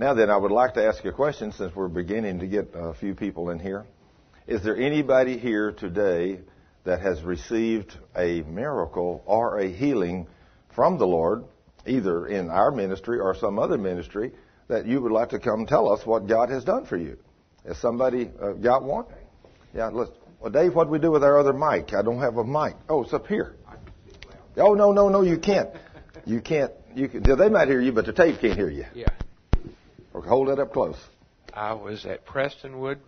Now then, I would like to ask a question since we're beginning to get a few people in here. Is there anybody here today that has received a miracle or a healing from the Lord, either in our ministry or some other ministry, that you would like to come tell us what God has done for you? Has somebody uh, got one? Yeah, let's. Well, Dave, what do we do with our other mic? I don't have a mic. Oh, it's up here. Oh no, no, no, you can't. You can't. You can. They might hear you, but the tape can't hear you. Yeah. Hold it up close. I was at Prestonwood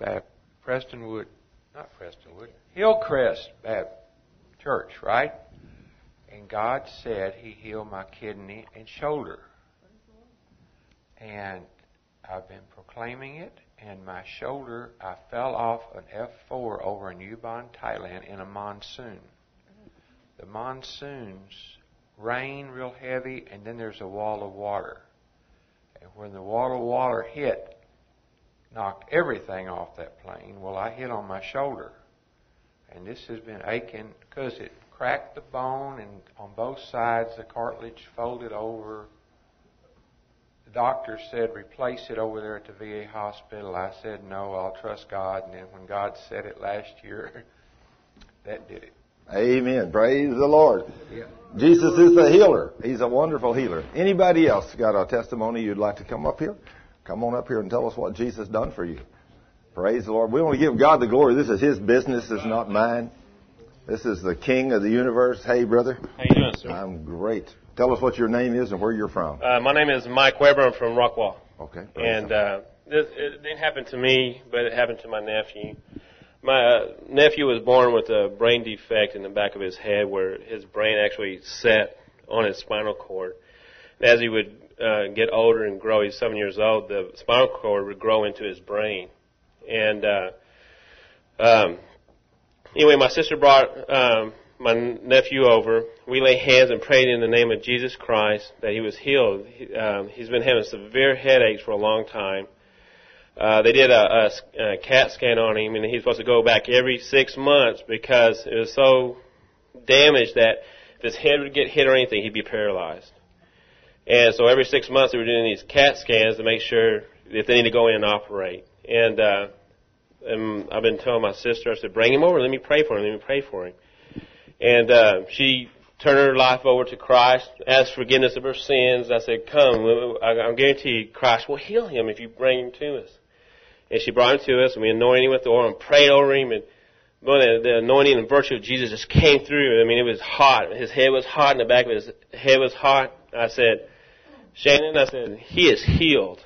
Prestonwood, not Prestonwood, Hillcrest Baptist Church, right? And God said He healed my kidney and shoulder. And I've been proclaiming it, and my shoulder, I fell off an F4 over in Ubon, Thailand in a monsoon. The monsoons rain real heavy, and then there's a wall of water. And when the wall of water hit, knocked everything off that plane. Well, I hit on my shoulder. And this has been aching because it cracked the bone and on both sides the cartilage folded over. The doctor said replace it over there at the VA hospital. I said no, I'll trust God. And then when God said it last year, that did it. Amen. Praise the Lord. Yeah. Jesus is the healer. He's a wonderful healer. Anybody else got a testimony you'd like to come up here? Come on up here and tell us what Jesus done for you. Praise the Lord. We want to give God the glory. This is His business. Is not mine. This is the King of the universe. Hey, brother. How you doing, sir? I'm great. Tell us what your name is and where you're from. Uh, my name is Mike Weber. I'm from Rockwall. Okay. And uh, this, it didn't happen to me, but it happened to my nephew. My uh, nephew was born with a brain defect in the back of his head where his brain actually set on his spinal cord. And as he would uh, get older and grow, he's seven years old, the spinal cord would grow into his brain. And uh, um, anyway, my sister brought um, my nephew over. We lay hands and prayed in the name of Jesus Christ that he was healed. He, um, he's been having severe headaches for a long time. Uh, they did a, a, a CAT scan on him, and he's supposed to go back every six months because it was so damaged that if his head would get hit or anything, he'd be paralyzed. And so every six months they were doing these CAT scans to make sure if they need to go in and operate. And, uh, and I've been telling my sister, I said, bring him over, let me pray for him, let me pray for him. And uh, she turned her life over to Christ, asked forgiveness of her sins. I said, come, I, I guarantee you Christ will heal him if you bring him to us. And she brought him to us, and we anointed him with the oil and prayed over him, and boy, the, anointing and virtue of Jesus just came through. I mean, it was hot. His head was hot, and the back of his head was hot. I said, Shannon, I said, he is healed.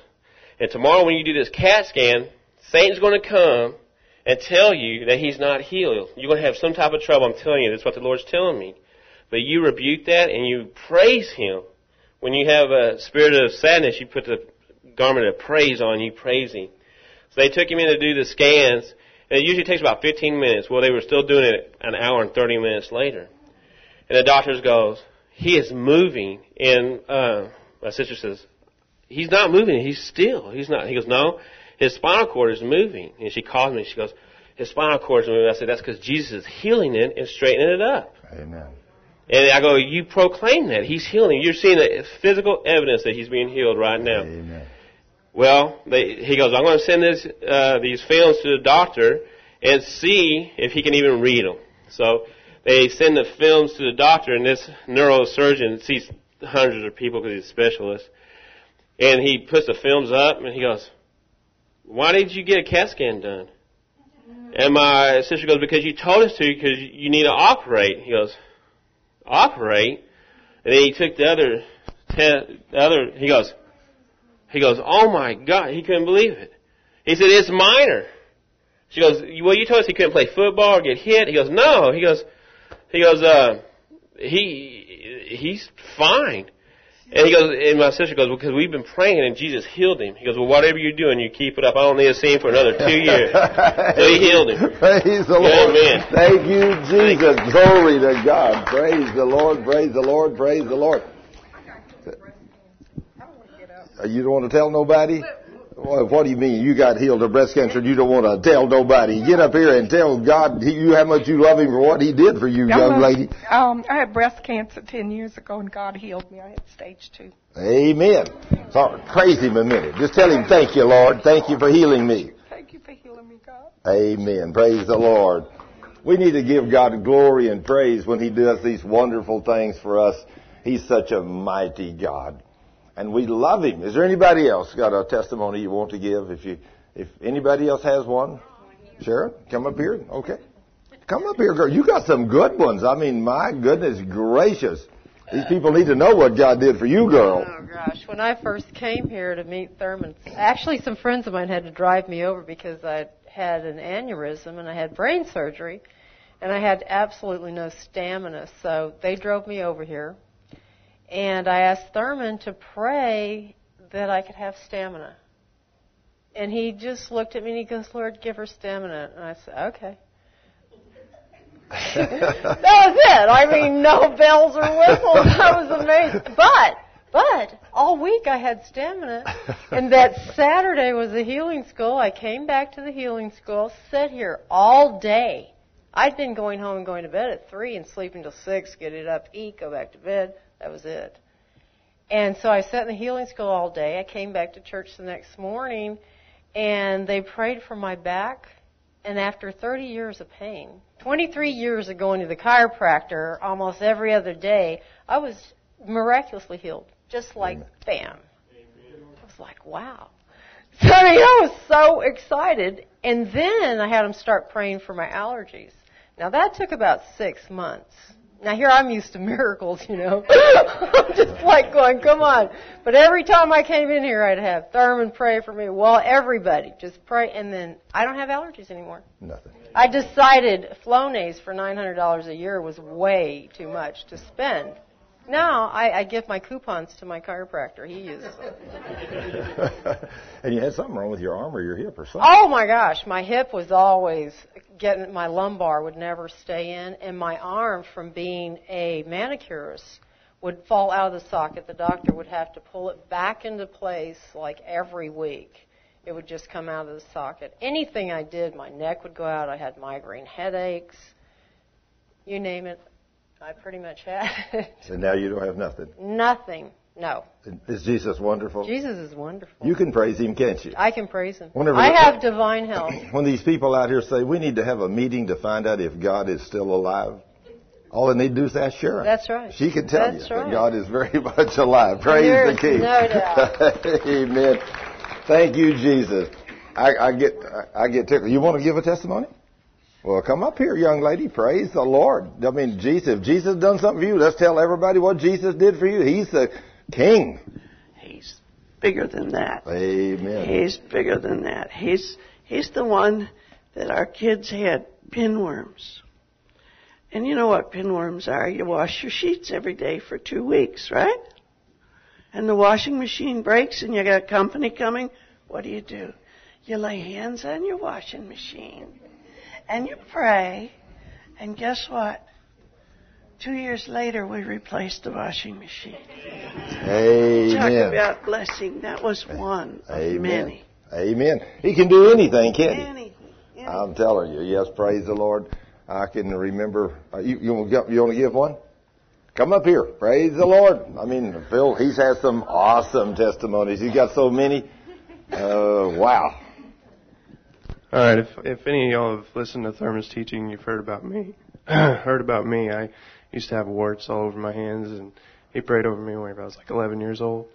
And tomorrow when you do this CAT scan, Satan's going to come and tell you that he's not healed. You're going to have some type of trouble. I'm telling you, that's what the Lord's telling me. But you rebuke that and you praise him. When you have a spirit of sadness, you put the garment of praise on, you praise him. So they took him in to do the scans, and it usually takes about 15 minutes. Well, they were still doing it an hour and 30 minutes later. And the doctor goes, he is moving. And uh, my sister says, he's not moving. He's still. He's not. He goes, no, his spinal cord is moving. And she calls me. She goes, his spinal cord is moving. I said, that's because Jesus is healing it and straightening it up. Amen. And I go, you proclaim that. He's healing. You're seeing the physical evidence that he's being healed right now. Amen. Well, they, he goes, I'm going to send this, uh, these films to the doctor and see if he can even read them. So they send the films to the doctor, and this neurosurgeon sees hundreds of people because he's a specialist. And he puts the films up, and he goes, why did you get a CAT scan done? And my sister goes, because you told us to, because you need to operate. He goes, operate? And then he took the other, te- the other, he goes, he goes, oh my God, he couldn't believe it. He said, it's minor. She goes, well, you told us he couldn't play football or get hit. He goes, no. He goes, he goes, uh, he, he's fine. And he goes, and my sister goes, well, because we've been praying and Jesus healed him. He goes, well, whatever you're doing, you keep it up. I don't need to see him for another two years. so he healed him. Praise the Lord. Amen. Thank you, Jesus. Glory to God. Praise the Lord. Praise the Lord. Praise the Lord. Uh, You don't want to tell nobody? Well, what do you mean? You got healed of breast cancer and you don't want to tell nobody. Get up here and tell God you how much you love Him for what He did for you, young lady. Um, I had breast cancer 10 years ago and God healed me. I had stage two. Amen. So, praise Him a minute. Just tell Him, thank you, Lord. Thank you for healing me. Thank you for healing me, God. Amen. Praise the Lord. We need to give God glory and praise when He does these wonderful things for us. He's such a mighty God and we love him. Is there anybody else got a testimony you want to give? If you, if anybody else has one, Sharon, come up here. Okay, come up here, girl. You got some good ones. I mean, my goodness gracious. These people need to know what God did for you, oh, girl. Oh gosh, when I first came here to meet Thurman, actually some friends of mine had to drive me over because I had an aneurysm and I had brain surgery, and I had absolutely no stamina. So they drove me over here and I asked Thurman to pray that I could have stamina. And he just looked at me and he goes, Lord, give her stamina. And I said, okay. that was it. I mean, no bells or whistles. I was amazed. But, but, all week I had stamina. And that Saturday was a healing school. I came back to the healing school, sat here all day. I'd been going home and going to bed at 3 and sleeping till 6, get it up, eat, go back to bed. That was it. And so I sat in the healing school all day. I came back to church the next morning and they prayed for my back. And after 30 years of pain, 23 years of going to the chiropractor almost every other day, I was miraculously healed. Just like bam. I was like, wow. So I mean, I was so excited. And then I had them start praying for my allergies. Now that took about six months. Now here I'm used to miracles, you know. I'm just like going, come on. But every time I came in here, I'd have Thurman pray for me. Well, everybody just pray, and then I don't have allergies anymore. Nothing. I decided Flonase for $900 a year was way too much to spend. Now I, I give my coupons to my chiropractor. He uses them. and you had something wrong with your arm or your hip or something. Oh my gosh, my hip was always getting my lumbar would never stay in, and my arm from being a manicurist would fall out of the socket. The doctor would have to pull it back into place like every week. It would just come out of the socket. Anything I did, my neck would go out. I had migraine headaches. You name it, I pretty much had it. And now you don't have nothing. Nothing. No. Is Jesus wonderful? Jesus is wonderful. You can praise Him, can't you? I can praise Him. Whenever I the- have divine health. When these people out here say we need to have a meeting to find out if God is still alive, all they need to do is ask Sharon. That's right. She can tell That's you that. God is very much alive. Praise the King. no doubt. Amen. Thank you, Jesus. I, I get I, I get tickled. You want to give a testimony? Well, come up here, young lady. Praise the Lord. I mean, Jesus. If Jesus done something for you, let's tell everybody what Jesus did for you. He's the King. He's bigger than that. Amen. He's bigger than that. He's he's the one that our kids had pinworms. And you know what pinworms are? You wash your sheets every day for two weeks, right? And the washing machine breaks and you got company coming. What do you do? You lay hands on your washing machine and you pray. And guess what? Two years later, we replaced the washing machine. Amen. Talk about blessing. That was one of Amen. many. Amen. He can do anything, can't he? Anything. anything. I'm telling you, yes, praise the Lord. I can remember. Uh, you you want, you want to give one? Come up here. Praise the Lord. I mean, Phil, he's had some awesome testimonies. He's got so many. Uh, wow. All right. If if any of y'all have listened to Thurman's teaching, you've heard about me. heard about me. I used to have warts all over my hands, and he prayed over me when I was like 11 years old,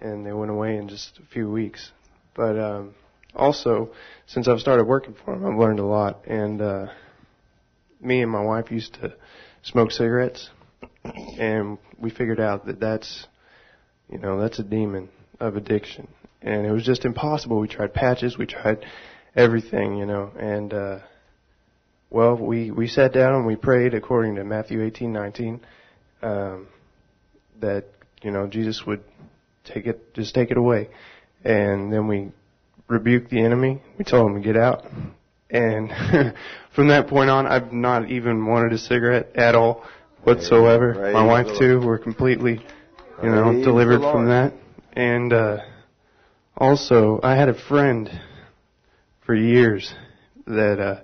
and they went away in just a few weeks. But um, also, since I've started working for him, I've learned a lot. And uh, me and my wife used to smoke cigarettes, and we figured out that that's, you know, that's a demon of addiction, and it was just impossible. We tried patches, we tried everything, you know, and uh well, we we sat down and we prayed according to Matthew 18:19 um that you know Jesus would take it just take it away. And then we rebuked the enemy. We told him to get out. And from that point on, I've not even wanted a cigarette at all whatsoever. Praise My wife too. We're completely, you know, Praise delivered from that. And uh also, I had a friend for years that uh,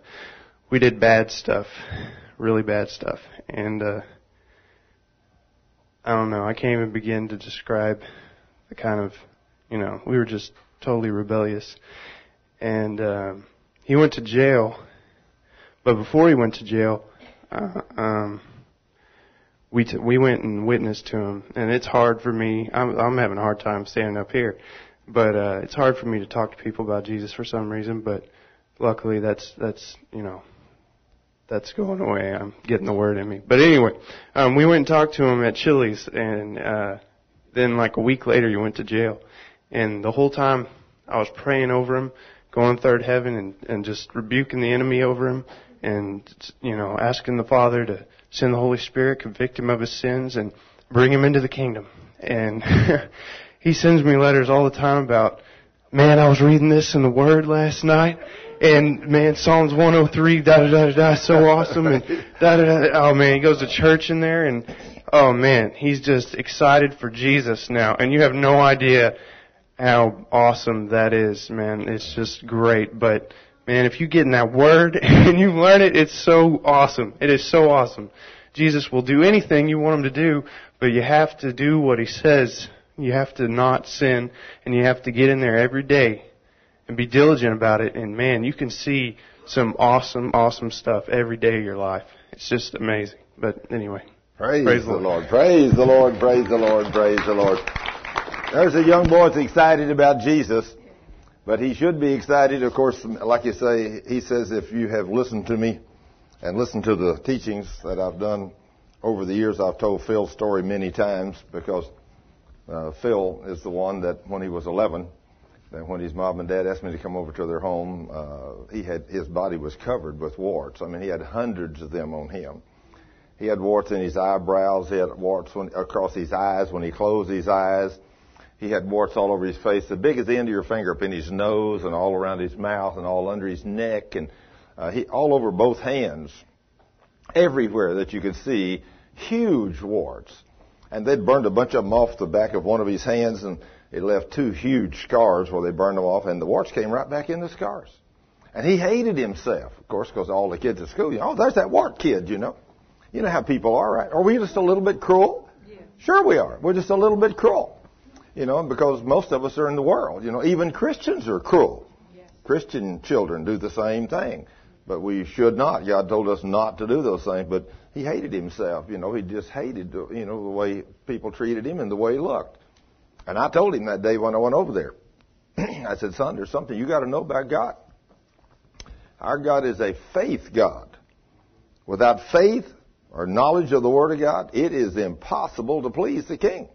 we did bad stuff, really bad stuff, and uh, I don't know. I can't even begin to describe the kind of, you know, we were just totally rebellious, and um, he went to jail. But before he went to jail, uh, um, we t- we went and witnessed to him, and it's hard for me. I'm I'm having a hard time standing up here but uh, it's hard for me to talk to people about Jesus for some reason. But luckily, that's that's you know that's going away. I'm getting the word in me. But anyway, um, we went and talked to him at Chili's, and uh, then like a week later, he went to jail. And the whole time, I was praying over him, going third heaven, and and just rebuking the enemy over him, and you know asking the Father to send the Holy Spirit, convict him of his sins, and bring him into the kingdom. And he sends me letters all the time about, man, I was reading this in the Word last night, and man, Psalms 103, da da da da, so awesome, and da da da. Oh man, he goes to church in there, and oh man, he's just excited for Jesus now, and you have no idea how awesome that is, man. It's just great, but man, if you get in that Word and you learn it, it's so awesome. It is so awesome. Jesus will do anything you want him to do, but you have to do what he says you have to not sin and you have to get in there every day and be diligent about it. And man, you can see some awesome, awesome stuff every day of your life. It's just amazing. But anyway. Praise, praise the Lord. Lord. Praise the Lord. Praise the Lord. Praise the Lord. There's a young boy that's excited about Jesus, but he should be excited. Of course, like you say, he says, if you have listened to me and listened to the teachings that I've done over the years, I've told Phil's story many times because uh, Phil is the one that when he was 11, that when his mom and dad asked me to come over to their home, uh, he had his body was covered with warts. I mean, he had hundreds of them on him. He had warts in his eyebrows. He had warts when, across his eyes when he closed his eyes. He had warts all over his face, the big as the end of your finger, up in his nose and all around his mouth and all under his neck and uh, he all over both hands, everywhere that you could see, huge warts and they'd burned a bunch of them off the back of one of his hands, and it left two huge scars where they burned them off, and the warts came right back in the scars. And he hated himself, of course, because all the kids at school, you know, oh, there's that wart kid, you know. You know how people are, right? Are we just a little bit cruel? Yeah. Sure we are. We're just a little bit cruel. You know, because most of us are in the world. You know, even Christians are cruel. Christian children do the same thing. But we should not. God told us not to do those things. But he hated himself. You know, he just hated, you know, the way people treated him and the way he looked. And I told him that day when I went over there. I said, son, there's something you got to know about God. Our God is a faith God. Without faith or knowledge of the Word of God, it is impossible to please the King.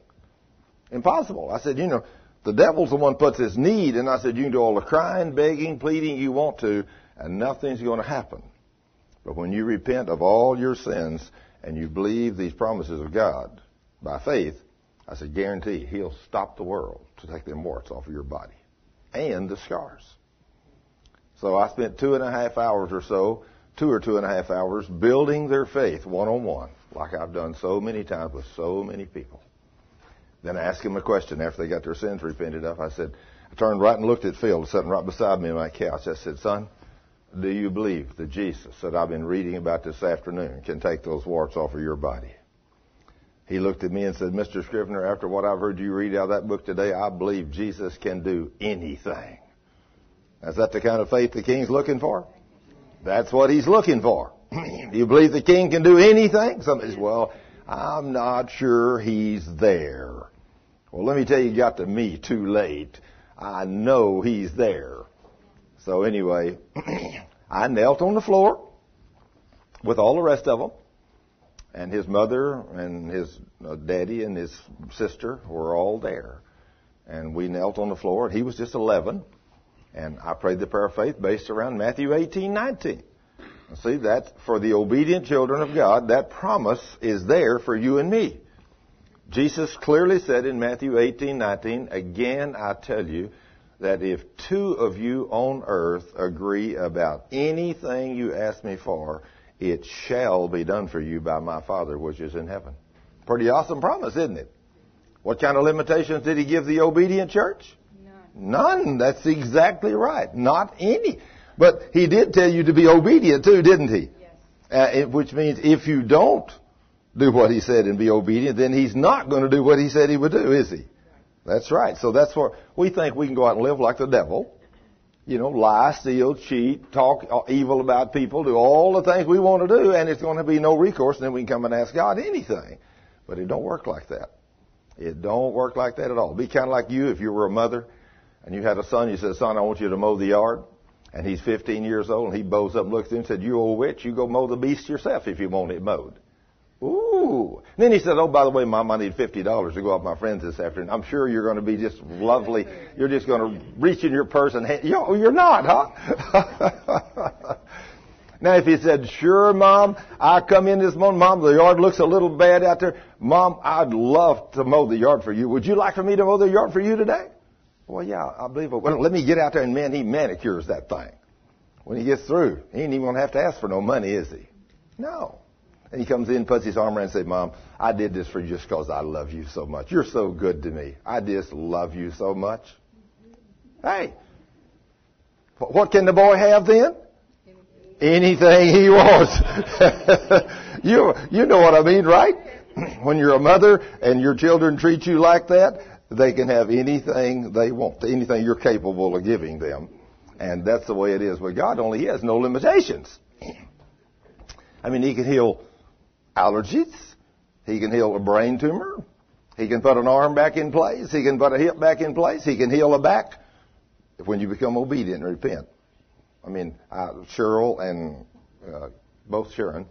Impossible. I said, you know, the devil's the one puts his need, and I said, you can do all the crying, begging, pleading you want to, and nothing's going to happen. But when you repent of all your sins and you believe these promises of God by faith, I said, guarantee He'll stop the world to take them warts off of your body and the scars. So I spent two and a half hours or so, two or two and a half hours, building their faith one on one, like I've done so many times with so many people. Then I asked them a question after they got their sins repented of. I said, I turned right and looked at Phil, sitting right beside me on my couch. I said, son, do you believe that Jesus that I've been reading about this afternoon can take those warts off of your body? He looked at me and said, Mr. Scrivener, after what I've heard you read out of that book today, I believe Jesus can do anything. Is that the kind of faith the king's looking for? That's what he's looking for. Do you believe the king can do anything? Somebody says, well, I'm not sure he's there. Well, let me tell you, you got to me too late. I know he's there. So anyway, I knelt on the floor with all the rest of them, and his mother and his uh, daddy and his sister were all there. And we knelt on the floor, and he was just 11, and I prayed the prayer of faith based around Matthew 18, 19. See, that for the obedient children of God, that promise is there for you and me. Jesus clearly said in Matthew 18, 19, again I tell you, that if two of you on earth agree about anything you ask me for, it shall be done for you by my Father which is in heaven. Pretty awesome promise, isn't it? What kind of limitations did he give the obedient church? None. None. That's exactly right. Not any. But he did tell you to be obedient too, didn't he? Yes. Uh, it, which means if you don't do what he said and be obedient, then he's not going to do what he said he would do, is he? That's right. So that's what we think we can go out and live like the devil. You know, lie, steal, cheat, talk evil about people, do all the things we want to do, and it's going to be no recourse, and then we can come and ask God anything. But it don't work like that. It don't work like that at all. It'd Be kind of like you if you were a mother and you had a son. You said, "Son, I want you to mow the yard." And he's 15 years old, and he bows up and looks at him and said, "You old witch, you go mow the beast yourself if you want it mowed." Ooh. And then he said, "Oh, by the way, Mom, I need fifty dollars to go out with my friends this afternoon. I'm sure you're going to be just lovely. You're just going to reach in your purse and hand, you're not, huh?" Now, if he said, sure, Mom, I come in this morning, Mom, the yard looks a little bad out there. Mom, I'd love to mow the yard for you. Would you like for me to mow the yard for you today? Well, yeah, I believe it. Well, let me get out there and man, he manicures that thing. When he gets through, he ain't even going to have to ask for no money, is he? No. And he comes in, puts his arm around and says, Mom, I did this for you just because I love you so much. You're so good to me. I just love you so much. Hey, what can the boy have then? anything he wants. you, you know what I mean, right? When you're a mother and your children treat you like that, they can have anything they want, anything you're capable of giving them. And that's the way it is with God, only He has no limitations. I mean, He can heal allergies. He can heal a brain tumor. He can put an arm back in place. He can put a hip back in place. He can heal a back when you become obedient and repent. I mean, uh, Cheryl and uh, both Sharon,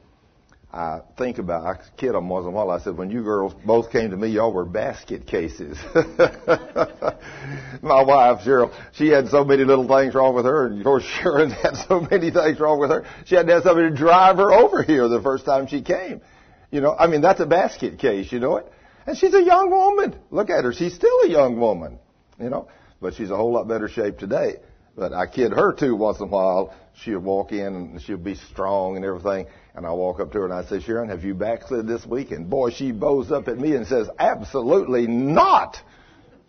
I think about, I kid them once in a while, I said, when you girls both came to me, y'all were basket cases. My wife, Cheryl, she had so many little things wrong with her, and of course Sharon had so many things wrong with her. She had to have somebody to drive her over here the first time she came. You know, I mean, that's a basket case, you know it? And she's a young woman. Look at her. She's still a young woman, you know, but she's a whole lot better shape today. But I kid her too once in a while. She'll walk in and she'll be strong and everything. And I walk up to her and I say, Sharon, have you backslid this week? And boy, she bows up at me and says, absolutely not.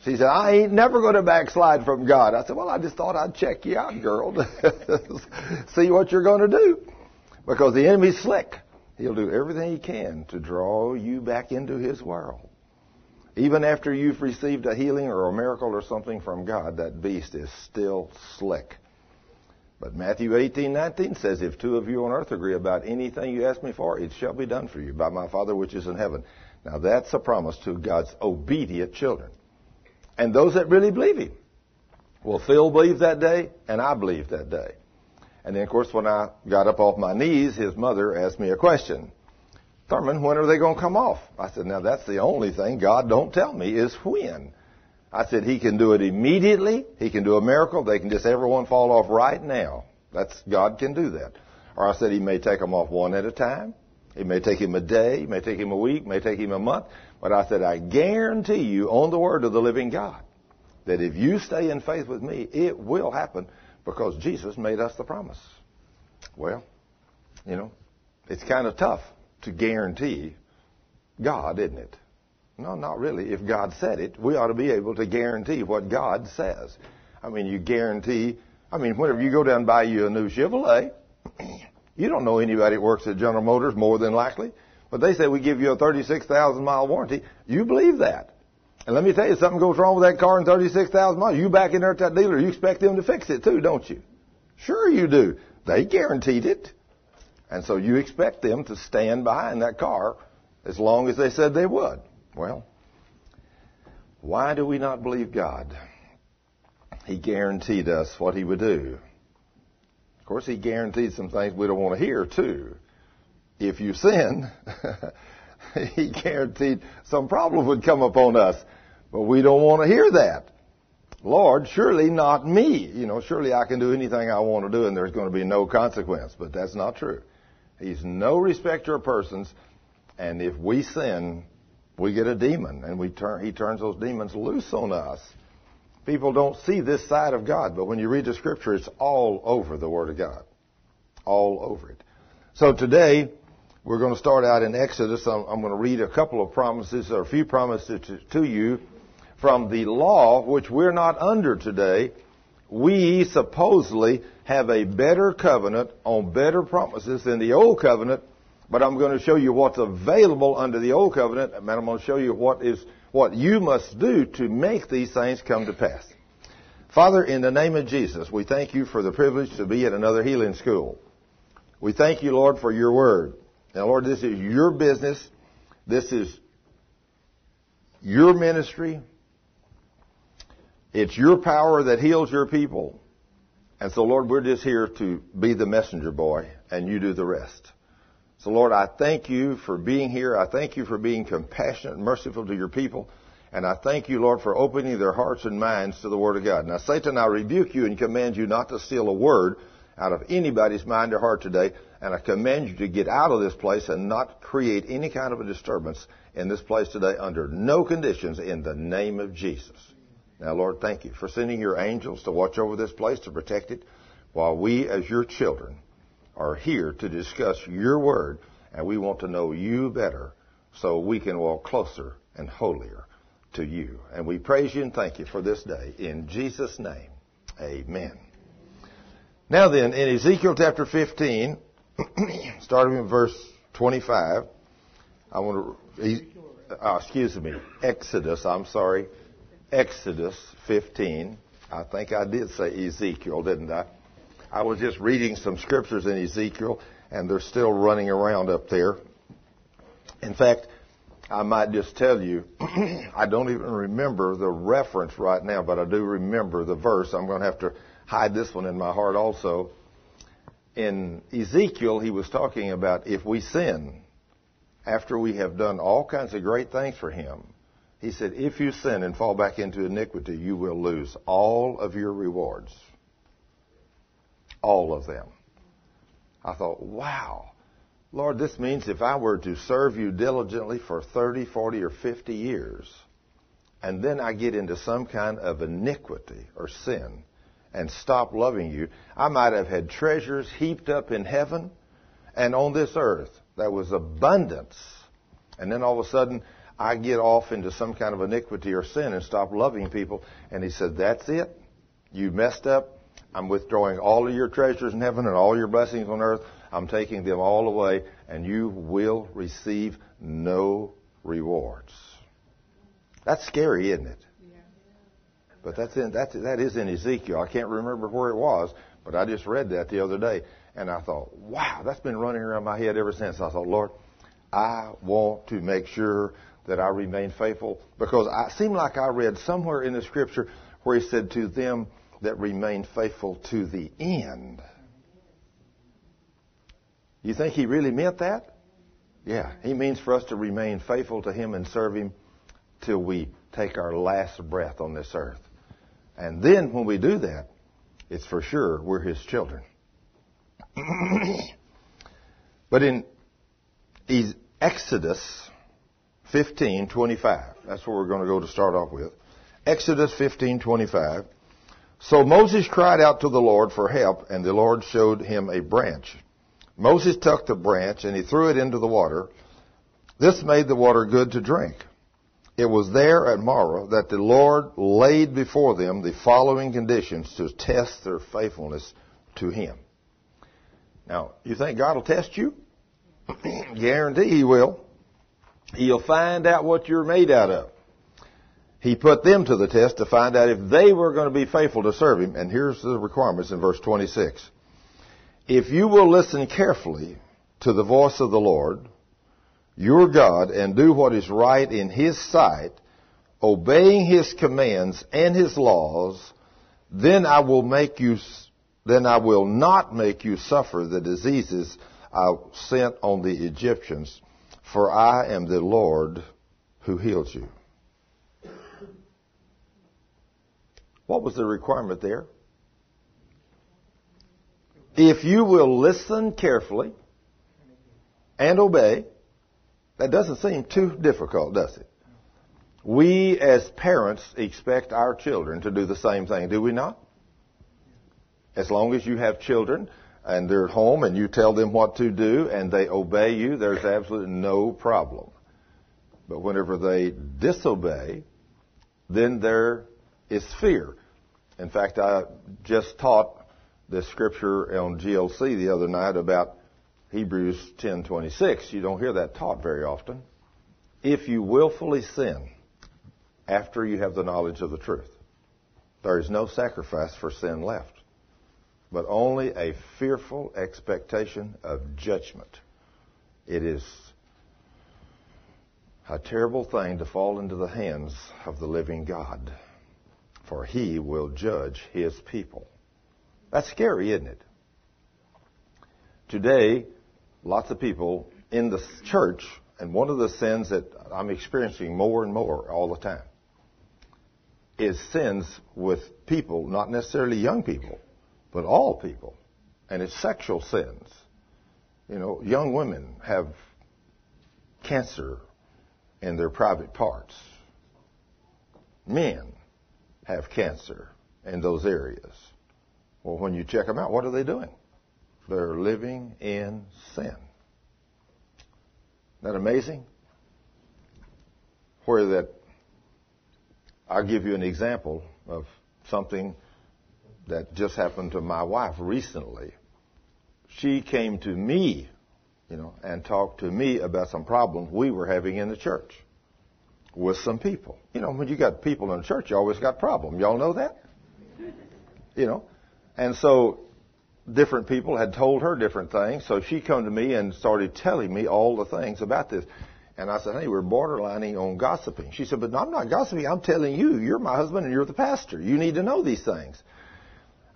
She said, I ain't never going to backslide from God. I said, well, I just thought I'd check you out, girl. See what you're going to do. Because the enemy's slick. He'll do everything he can to draw you back into his world. Even after you've received a healing or a miracle or something from God, that beast is still slick. But Matthew 18:19 says, "If two of you on earth agree about anything you ask me for, it shall be done for you by my Father which is in heaven." Now that's a promise to God's obedient children, and those that really believe Him. Well, Phil believed that day, and I believed that day. And then, of course, when I got up off my knees, his mother asked me a question. Thurman, when are they going to come off? I said, now that's the only thing God don't tell me is when. I said, He can do it immediately. He can do a miracle. They can just everyone fall off right now. That's, God can do that. Or I said, He may take them off one at a time. It may take him a day, it may take him a week, may take him a month. But I said, I guarantee you on the word of the living God that if you stay in faith with me, it will happen because Jesus made us the promise. Well, you know, it's kind of tough to guarantee God, isn't it? No, not really. If God said it, we ought to be able to guarantee what God says. I mean, you guarantee, I mean, whenever you go down and buy you a new Chevrolet, you don't know anybody that works at General Motors more than likely, but they say we give you a 36,000 mile warranty. You believe that. And let me tell you, something goes wrong with that car in 36,000 miles. You back in there at that dealer, you expect them to fix it too, don't you? Sure you do. They guaranteed it. And so you expect them to stand behind that car as long as they said they would. Well, why do we not believe God? He guaranteed us what He would do. Of course, He guaranteed some things we don't want to hear, too. If you sin, He guaranteed some problem would come upon us. But we don't want to hear that. Lord, surely not me. You know, surely I can do anything I want to do and there's going to be no consequence. But that's not true. He's no respecter of persons, and if we sin, we get a demon, and we turn, he turns those demons loose on us. People don't see this side of God, but when you read the scripture, it's all over the Word of God. All over it. So today, we're going to start out in Exodus. I'm, going to read a couple of promises, or a few promises to you from the law, which we're not under today, we supposedly have a better covenant on better promises than the old covenant, but I'm going to show you what's available under the old covenant, and I'm going to show you what is what you must do to make these things come to pass. Father, in the name of Jesus, we thank you for the privilege to be at another healing school. We thank you, Lord, for your word. Now, Lord, this is your business. This is your ministry. It's your power that heals your people. And so, Lord, we're just here to be the messenger boy, and you do the rest. So, Lord, I thank you for being here. I thank you for being compassionate and merciful to your people. And I thank you, Lord, for opening their hearts and minds to the Word of God. Now, Satan, I rebuke you and command you not to steal a word out of anybody's mind or heart today. And I command you to get out of this place and not create any kind of a disturbance in this place today under no conditions in the name of Jesus. Now, Lord, thank you for sending your angels to watch over this place, to protect it, while we, as your children, are here to discuss your word, and we want to know you better so we can walk closer and holier to you. And we praise you and thank you for this day. In Jesus' name, amen. Now then, in Ezekiel chapter 15, starting in verse 25, I want to, uh, excuse me, Exodus, I'm sorry, Exodus 15. I think I did say Ezekiel, didn't I? I was just reading some scriptures in Ezekiel, and they're still running around up there. In fact, I might just tell you, I don't even remember the reference right now, but I do remember the verse. I'm going to have to hide this one in my heart also. In Ezekiel, he was talking about if we sin after we have done all kinds of great things for him, he said, if you sin and fall back into iniquity, you will lose all of your rewards. All of them. I thought, wow. Lord, this means if I were to serve you diligently for 30, 40, or 50 years, and then I get into some kind of iniquity or sin and stop loving you, I might have had treasures heaped up in heaven and on this earth. There was abundance. And then all of a sudden, I get off into some kind of iniquity or sin and stop loving people. And he said, That's it. You messed up. I'm withdrawing all of your treasures in heaven and all your blessings on earth. I'm taking them all away, and you will receive no rewards. That's scary, isn't it? But that's in, that's, that is in Ezekiel. I can't remember where it was, but I just read that the other day. And I thought, wow, that's been running around my head ever since. I thought, Lord, I want to make sure that I remain faithful because I seemed like I read somewhere in the scripture where he said to them that remain faithful to the end. You think he really meant that? Yeah, he means for us to remain faithful to him and serve him till we take our last breath on this earth. And then when we do that, it's for sure we're his children. but in Exodus 15:25, that's where we're going to go to start off with. Exodus 15:25. So Moses cried out to the Lord for help, and the Lord showed him a branch. Moses took the branch and he threw it into the water. This made the water good to drink. It was there at Marah that the Lord laid before them the following conditions to test their faithfulness to Him. Now, you think God will test you? Guarantee He will. He'll find out what you're made out of. He put them to the test to find out if they were going to be faithful to serve Him. And here's the requirements in verse 26. If you will listen carefully to the voice of the Lord, your God, and do what is right in His sight, obeying His commands and His laws, then I will make you then I will not make you suffer the diseases I sent on the Egyptians, for I am the Lord who heals you. What was the requirement there? If you will listen carefully and obey, that doesn't seem too difficult, does it? We as parents expect our children to do the same thing, do we not? As long as you have children and they're at home and you tell them what to do and they obey you, there's absolutely no problem. But whenever they disobey, then there is fear. In fact, I just taught this scripture on GLC the other night about Hebrews 10:26. You don't hear that taught very often. If you willfully sin after you have the knowledge of the truth, there is no sacrifice for sin left, but only a fearful expectation of judgment. It is a terrible thing to fall into the hands of the living God, for he will judge his people. That's scary, isn't it? Today, lots of people in the church, and one of the sins that I'm experiencing more and more all the time is sins with people, not necessarily young people, but all people. And it's sexual sins. You know, young women have cancer in their private parts. Men have cancer in those areas. Well, when you check them out, what are they doing? They're living in sin. Isn't that amazing? Where that, I'll give you an example of something that just happened to my wife recently. She came to me, you know, and talked to me about some problems we were having in the church with some people. You know, when you got people in the church, you always got problems. Y'all know that? You know, and so different people had told her different things. So she come to me and started telling me all the things about this. And I said, hey, we're borderlining on gossiping. She said, but no, I'm not gossiping. I'm telling you, you're my husband and you're the pastor. You need to know these things.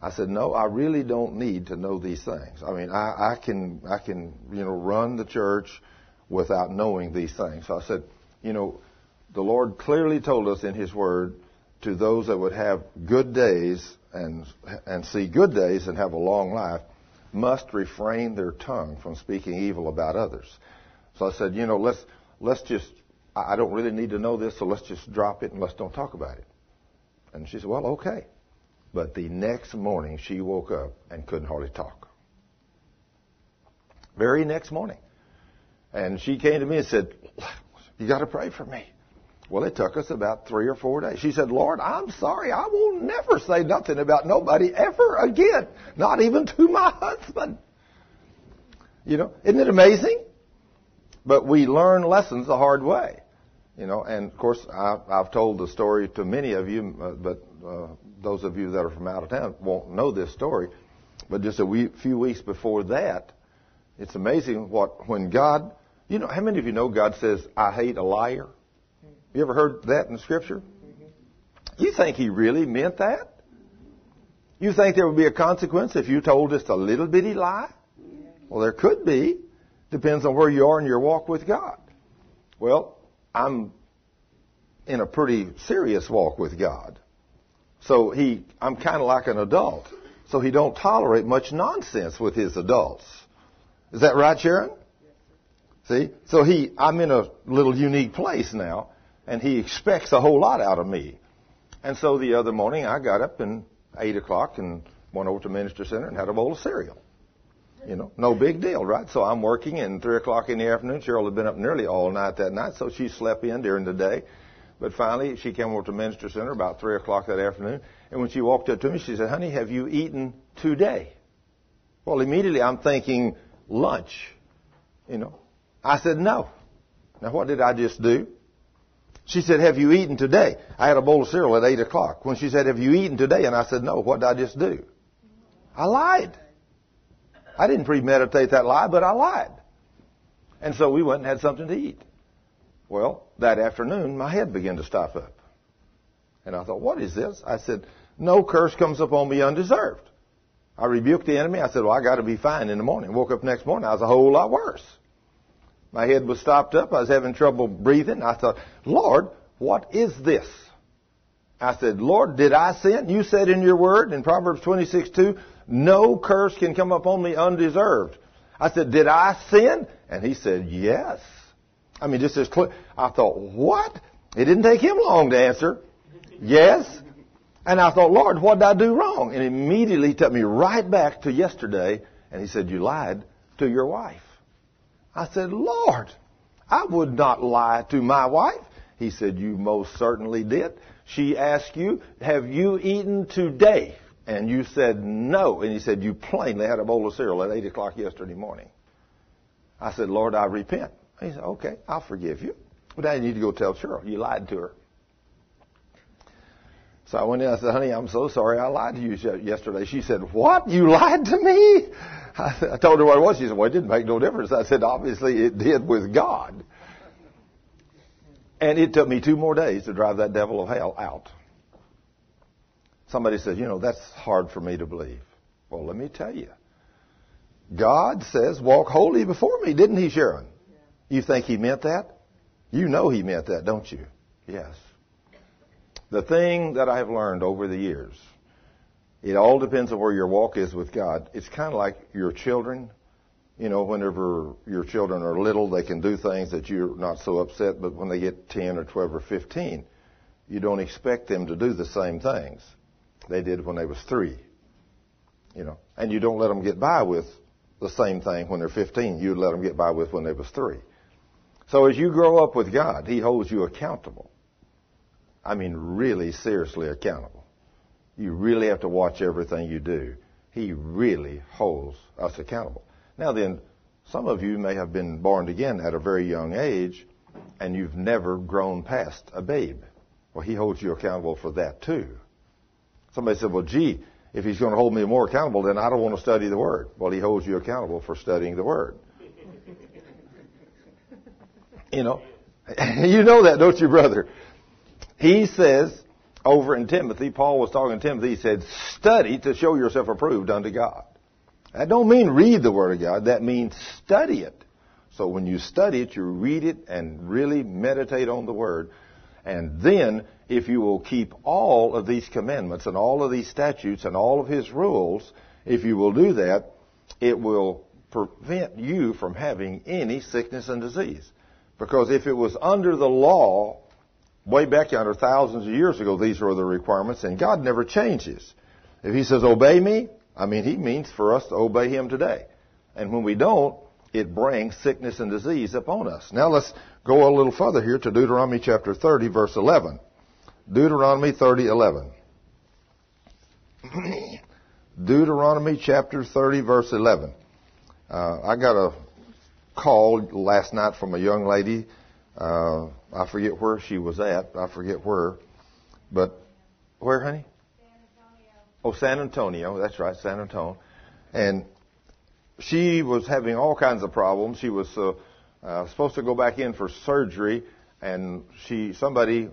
I said, no, I really don't need to know these things. I mean, I, I can, I can, you know, run the church without knowing these things. So I said, you know, the Lord clearly told us in His Word to those that would have good days and, and see good days and have a long life must refrain their tongue from speaking evil about others. So I said, you know, let's, let's just, I don't really need to know this, so let's just drop it and let's don't talk about it. And she said, well, okay. But the next morning she woke up and couldn't hardly talk. Very next morning. And she came to me and said, you got to pray for me. Well, it took us about three or four days. She said, Lord, I'm sorry. I will never say nothing about nobody ever again. Not even to my husband. You know, isn't it amazing? But we learn lessons the hard way. You know, and of course, I, I've told the story to many of you, uh, but uh, those of you that are from out of town won't know this story. But just a wee, few weeks before that, it's amazing what, when God, you know, how many of you know God says, I hate a liar? You ever heard that in the Scripture? Mm-hmm. You think he really meant that? You think there would be a consequence if you told just a little bitty lie? Well, there could be. Depends on where you are in your walk with God. Well, I'm in a pretty serious walk with God. So he, I'm kind of like an adult. So he don't tolerate much nonsense with his adults. Is that right, Sharon? See? So he, I'm in a little unique place now and he expects a whole lot out of me. And so the other morning I got up and eight o'clock and went over to Minister Center and had a bowl of cereal. You know, no big deal, right? So I'm working and three o'clock in the afternoon. Cheryl had been up nearly all night that night, so she slept in during the day. But finally, she came over to Minister Center about three o'clock that afternoon, and when she walked up to me, she said, "Honey, have you eaten today?" Well, immediately I'm thinking lunch. You know, I said no. Now, what did I just do? She said, have you eaten today? I had a bowl of cereal at 8 o'clock. When she said, have you eaten today? And I said, no. What did I just do? I lied. I didn't premeditate that lie, but I lied. And so we went and had something to eat. Well, that afternoon, my head began to stop up. And I thought, what is this? I said, no curse comes upon me undeserved. I rebuked the enemy. I said, well, I got to be fine in the morning. Woke up next morning, I was a whole lot worse. My head was stopped up. I was having trouble breathing. I thought, Lord, what is this? I said, Lord, did I sin? You said in your word in Proverbs 26, 2, no curse can come upon me undeserved. I said, did I sin? And he said, yes. I mean, just as clear. I thought, what? It didn't take him long to answer. Yes. And I thought, Lord, what did I do wrong? And immediately he took me right back to yesterday. And he said, you lied to your wife. I said, Lord, I would not lie to my wife. He said, You most certainly did. She asked you, Have you eaten today? And you said no. And he said, You plainly had a bowl of cereal at 8 o'clock yesterday morning. I said, Lord, I repent. He said, Okay, I'll forgive you. But you need to go tell Cheryl. You lied to her. So I went in. And I said, "Honey, I'm so sorry. I lied to you yesterday." She said, "What? You lied to me?" I told her what it was. She said, "Well, it didn't make no difference." I said, "Obviously, it did with God." And it took me two more days to drive that devil of hell out. Somebody said, "You know, that's hard for me to believe." Well, let me tell you. God says, "Walk holy before me," didn't He, Sharon? You think He meant that? You know He meant that, don't you? Yes. The thing that I've learned over the years, it all depends on where your walk is with God. It's kind of like your children. You know, whenever your children are little, they can do things that you're not so upset, but when they get 10 or 12 or 15, you don't expect them to do the same things they did when they was three. You know, and you don't let them get by with the same thing when they're 15 you'd let them get by with when they was three. So as you grow up with God, He holds you accountable. I mean, really seriously accountable. You really have to watch everything you do. He really holds us accountable. Now then, some of you may have been born again at a very young age, and you've never grown past a babe. Well, he holds you accountable for that too. Somebody said, well, gee, if he's going to hold me more accountable, then I don't want to study the Word. Well, he holds you accountable for studying the Word. You know, you know that, don't you, brother? He says over in Timothy, Paul was talking to Timothy, he said, study to show yourself approved unto God. That don't mean read the Word of God, that means study it. So when you study it, you read it and really meditate on the Word. And then, if you will keep all of these commandments and all of these statutes and all of His rules, if you will do that, it will prevent you from having any sickness and disease. Because if it was under the law, way back yonder, thousands of years ago, these were the requirements, and God never changes. If He says, obey me, I mean, He means for us to obey Him today. And when we don't, it brings sickness and disease upon us. Now let's go a little further here to Deuteronomy chapter 30, verse 11. Deuteronomy 30, 11. Deuteronomy chapter 30, verse 11. Uh, I got a call last night from a young lady uh, I forget where she was at. I forget where. But where, honey? San Antonio. Oh, San Antonio. That's right, San Antonio. And she was having all kinds of problems. She was uh, uh, supposed to go back in for surgery, and she somebody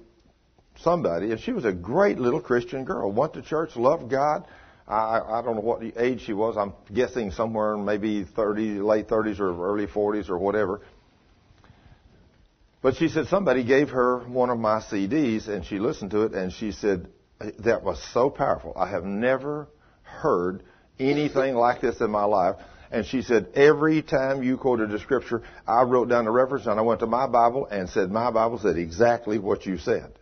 somebody, and she was a great little Christian girl. Went to church, loved God. I, I don't know what age she was. I'm guessing somewhere in maybe 30, late 30s or early 40s or whatever. But she said somebody gave her one of my CDs and she listened to it and she said, that was so powerful. I have never heard anything like this in my life. And she said, every time you quoted a scripture, I wrote down the reference and I went to my Bible and said, my Bible said exactly what you said.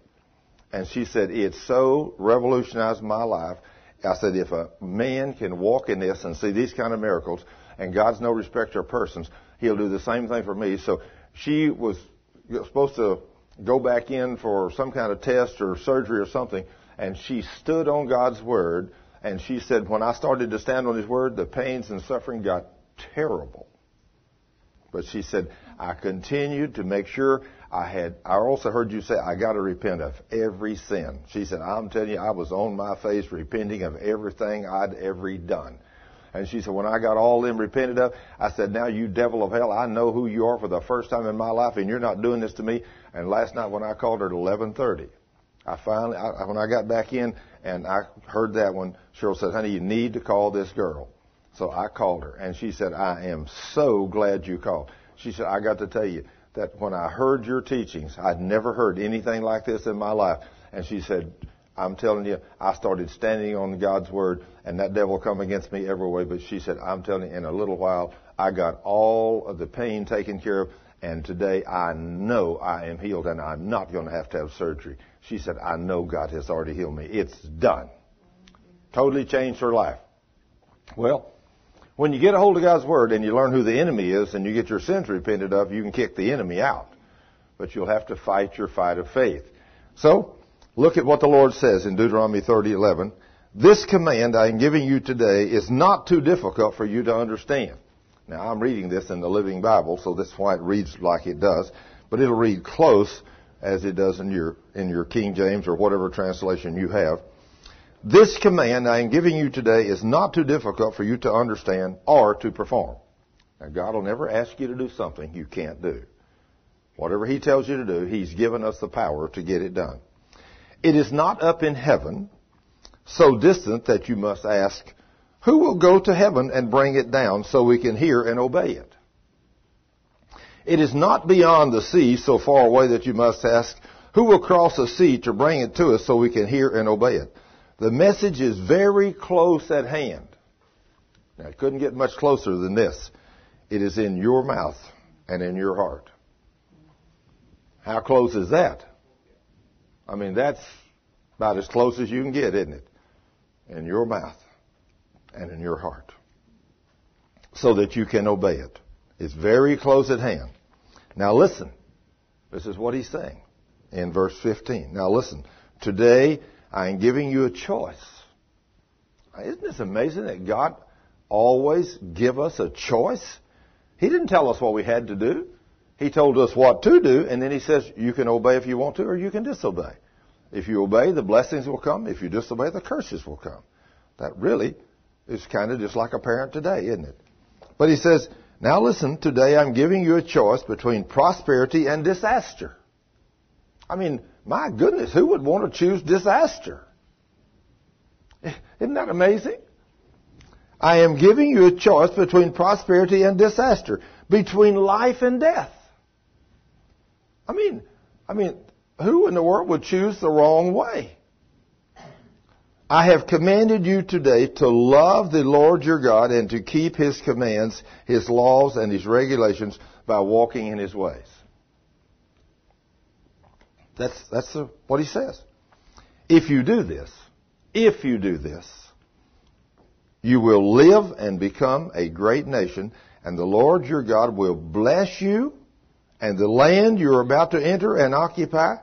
And she said, it so revolutionized my life. I said, if a man can walk in this and see these kind of miracles, and God's no respecter of persons, he'll do the same thing for me. So she was supposed to go back in for some kind of test or surgery or something, and she stood on God's word, and she said, when I started to stand on His word, the pains and suffering got terrible. But she said, I continued to make sure I had, I also heard you say, I got to repent of every sin. She said, I'm telling you, I was on my face repenting of everything I'd ever done. And she said, when I got all them repented of, I said, now you devil of hell, I know who you are for the first time in my life, and you're not doing this to me. And last night when I called her at 11:30, I finally, I, when I got back in and I heard that one, Cheryl said, honey, you need to call this girl. So I called her, and she said, I am so glad you called. She said, I got to tell you that when I heard your teachings, I'd never heard anything like this in my life. And she said, I'm telling you, I started standing on God's word, and that devil come against me every way. But she said, I'm telling you, in a little while, I got all of the pain taken care of, and today I know I am healed, and I'm not going to have to have surgery. She said, I know God has already healed me. It's done. Totally changed her life. Well, when you get a hold of God's word and you learn who the enemy is, and you get your sins repented of, you can kick the enemy out. But you'll have to fight your fight of faith. So, Look at what the Lord says in Deuteronomy 30:11. This command I am giving you today is not too difficult for you to understand. Now I'm reading this in the Living Bible, so that's why it reads like it does, but it'll read close as it does in your in your King James or whatever translation you have. This command I am giving you today is not too difficult for you to understand or to perform. Now God will never ask you to do something you can't do. Whatever He tells you to do, He's given us the power to get it done. It is not up in heaven, so distant that you must ask, who will go to heaven and bring it down so we can hear and obey it? It is not beyond the sea so far away that you must ask, who will cross the sea to bring it to us so we can hear and obey it? The message is very close at hand. Now, it couldn't get much closer than this. It is in your mouth and in your heart. How close is that? I mean, that's about as close as you can get, isn't it? In your mouth and in your heart. So that you can obey it. It's very close at hand. Now listen. This is what he's saying in verse 15. Now listen. Today I am giving you a choice. Isn't this amazing that God always give us a choice? He didn't tell us what we had to do. He told us what to do, and then he says you can obey if you want to, or you can disobey. If you obey, the blessings will come. If you disobey, the curses will come. That really is kind of just like a parent today, isn't it? But he says, now listen, today I'm giving you a choice between prosperity and disaster. I mean, my goodness, who would want to choose disaster? Isn't that amazing? I am giving you a choice between prosperity and disaster, between life and death. I mean, I mean, who in the world would choose the wrong way? I have commanded you today to love the Lord your God and to keep his commands, his laws, and his regulations by walking in his ways. That's, that's what he says. If you do this, if you do this, you will live and become a great nation, and the Lord your God will bless you and the land you're about to enter and occupy.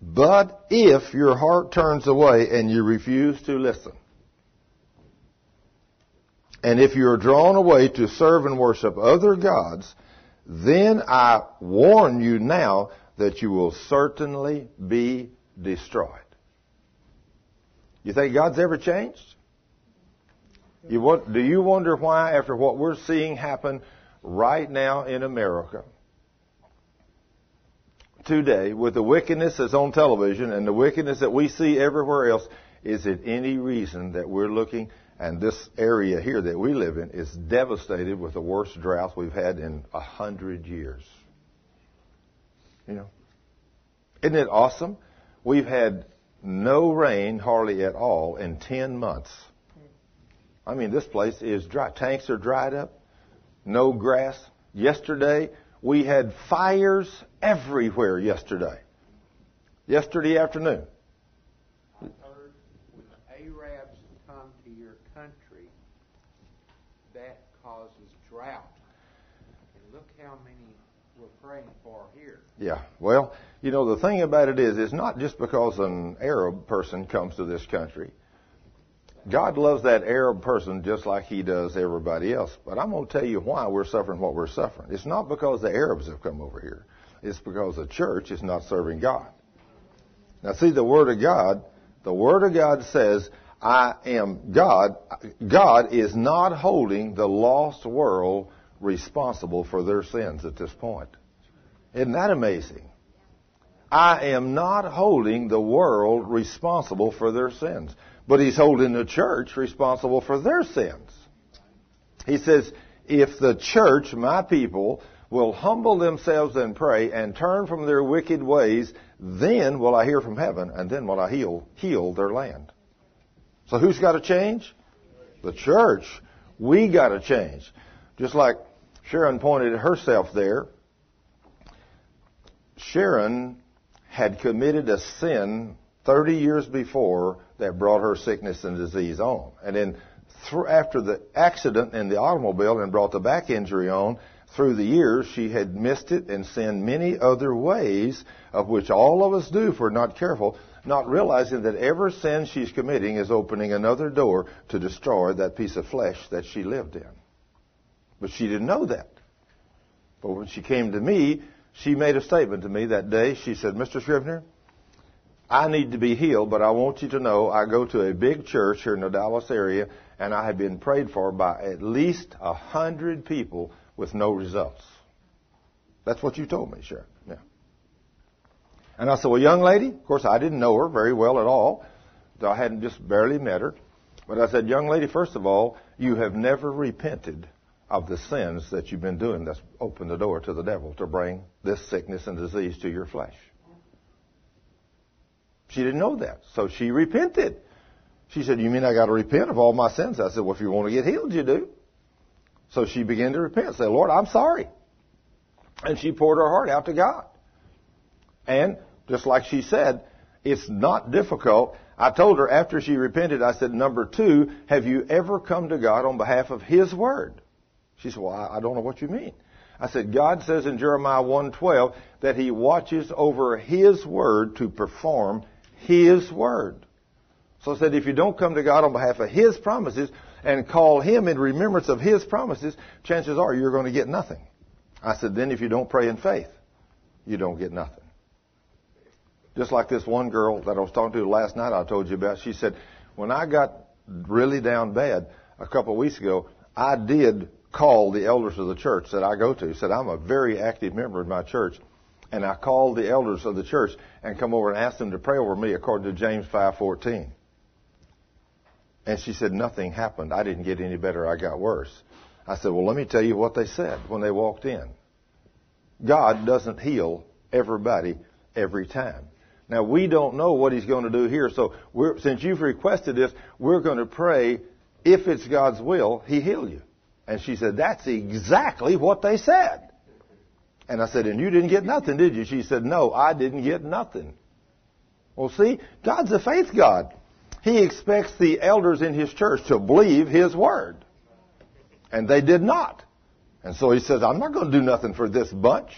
But if your heart turns away and you refuse to listen, and if you're drawn away to serve and worship other gods, then I warn you now that you will certainly be destroyed. You think God's ever changed? You want, do you wonder why, after what we're seeing happen right now in America, today, with the wickedness that's on television and the wickedness that we see everywhere else, is it any reason that we're looking and this area here that we live in is devastated with the worst drought we've had in a hundred years? You know, isn't it awesome? We've had no rain hardly at all in ten months. I mean, this place is dry. Tanks are dried up. No grass. Yesterday, we had fires everywhere yesterday. Yesterday afternoon. I heard when the Arabs come to your country, that causes drought. And look how many we're praying for here. Yeah. Well, you know, the thing about it is, it's not just because an Arab person comes to this country. God loves that Arab person just like He does everybody else. But I'm going to tell you why we're suffering what we're suffering. It's not because the Arabs have come over here. It's because the church is not serving God. Now see, the Word of God, the Word of God says, I am God. God is not holding the lost world responsible for their sins at this point. Isn't that amazing? I am not holding the world responsible for their sins, but He's holding the church responsible for their sins. He says, if the church, my people, will humble themselves and pray and turn from their wicked ways, then will I hear from heaven and then will I heal, heal their land. So who's got to change? The church. We got to change. Just like Sharon pointed herself there, Sharon had committed a sin 30 years before that brought her sickness and disease on. And then th- after the accident in the automobile and brought the back injury on, through the years she had missed it and sinned many other ways, of which all of us do if we're not careful. not realizing that every sin she's committing is opening another door to destroy that piece of flesh that she lived in. But she didn't know that. But when she came to me, she made a statement to me that day. She said, Mr. Scrivner, I need to be healed, but I want you to know I go to a big church here in the Dallas area, and I have been prayed for by at least a hundred people with no results. That's what you told me, Sharon. Yeah. And I said, well, young lady, of course I didn't know her very well at all. I hadn't just barely met her. But I said, young lady, first of all, you have never repented of the sins that you've been doing that's opened the door to the devil to bring this sickness and disease to your flesh. She didn't know that. So she repented. She said, You mean I got to repent of all my sins? I said, Well, if you want to get healed, you do. So she began to repent. Say, Lord, I'm sorry. And she poured her heart out to God. And just like she said, it's not difficult. I told her after she repented, I said, Number two, have you ever come to God on behalf of His Word? She said, Well, I don't know what you mean. I said, God says in Jeremiah 1:12 that He watches over His Word to perform his Word. So I said, if you don't come to God on behalf of His promises and call Him in remembrance of His promises, chances are you're going to get nothing. I said, then if you don't pray in faith, you don't get nothing. Just like this one girl that I was talking to last night I told you about, she said, when I got really down bad a couple of weeks ago, I did call the elders of the church that I go to. Said, I'm a very active member of my church and I called the elders of the church and come over and asked them to pray over me according to James 5:14. And she said nothing happened. I didn't get any better. I got worse. I said, "Well, let me tell you what they said when they walked in. God doesn't heal everybody every time. Now we don't know what He's going to do here, so since you've requested this, we're going to pray. If it's God's will, He heal you." And she said, "That's exactly what they said." And I said, and you didn't get nothing, did you? She said, no, I didn't get nothing. Well, see, God's a faith God. He expects the elders in His church to believe His word. And they did not. And so He says, I'm not going to do nothing for this bunch.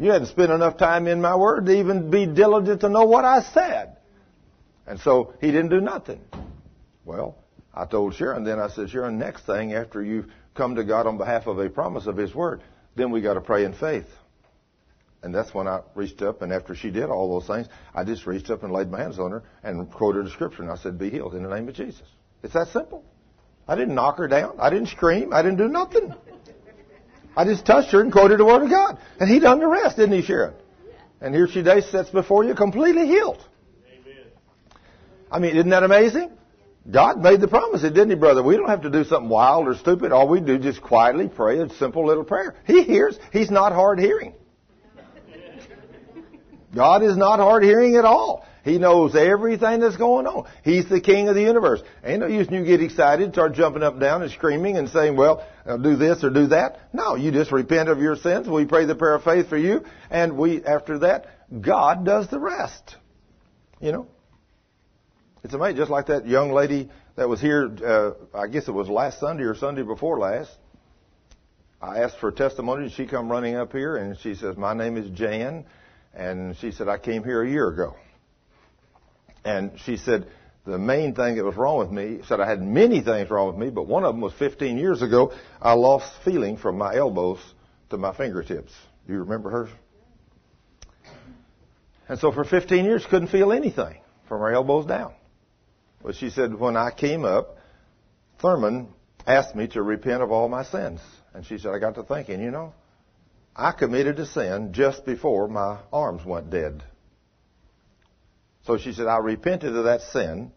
You hadn't spent enough time in my word to even be diligent to know what I said. And so He didn't do nothing. Well, I told Sharon then, I said, Sharon, next thing after you come to God on behalf of a promise of His word, then we got to pray in faith. And that's when I reached up, and after she did all those things, I just reached up and laid my hands on her and quoted a scripture, and I said, Be healed in the name of Jesus. It's that simple. I didn't knock her down. I didn't scream. I didn't do nothing. I just touched her and quoted the Word of God. And He done the rest, didn't He, Sharon? And here she today sits before you completely healed. Amen. I mean, isn't that amazing? God made the promise, didn't He, brother? We don't have to do something wild or stupid. All we do just quietly pray a simple little prayer. He hears. He's not hard hearing. God is not hard hearing at all. He knows everything that's going on. He's the king of the universe. Ain't no use you get excited, start jumping up and down and screaming and saying, well, I'll do this or do that. No, you just repent of your sins. We pray the prayer of faith for you. And we, after that, God does the rest. You know? It's amazing, just like that young lady that was here, uh, I guess it was last Sunday or Sunday before last. I asked for testimony and she come running up here and she says, my name is Jan. And she said, I came here a year ago. And she said, the main thing that was wrong with me, said I had many things wrong with me, but one of them was 15 years ago, I lost feeling from my elbows to my fingertips. Do you remember her? And so for 15 years, couldn't feel anything from her elbows down. But she said, when I came up, Thurman asked me to repent of all my sins. And she said, I got to thinking, you know, I committed a sin just before my arms went dead. So she said, I repented of that sin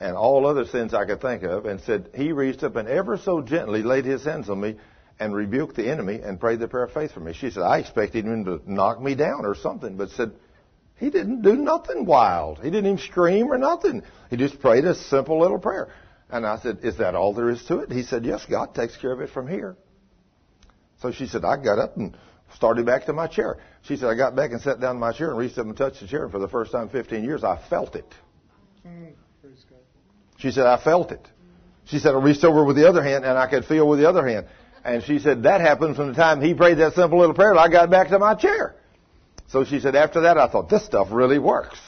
and all other sins I could think of and said, He reached up and ever so gently laid His hands on me and rebuked the enemy and prayed the prayer of faith for me. She said, I expected him to knock me down or something, but said, he didn't do nothing wild. He didn't even scream or nothing. He just prayed a simple little prayer. And I said, Is that all there is to it? He said, Yes, God takes care of it from here. So she said, I got up and started back to my chair. She said, I got back and sat down in my chair and reached up and touched the chair. And for the first time in 15 years, I felt it. She said, I felt it. She said, I reached over with the other hand and I could feel with the other hand. And she said, that happened from the time he prayed that simple little prayer. I got back to my chair. So she said, after that, I thought, this stuff really works.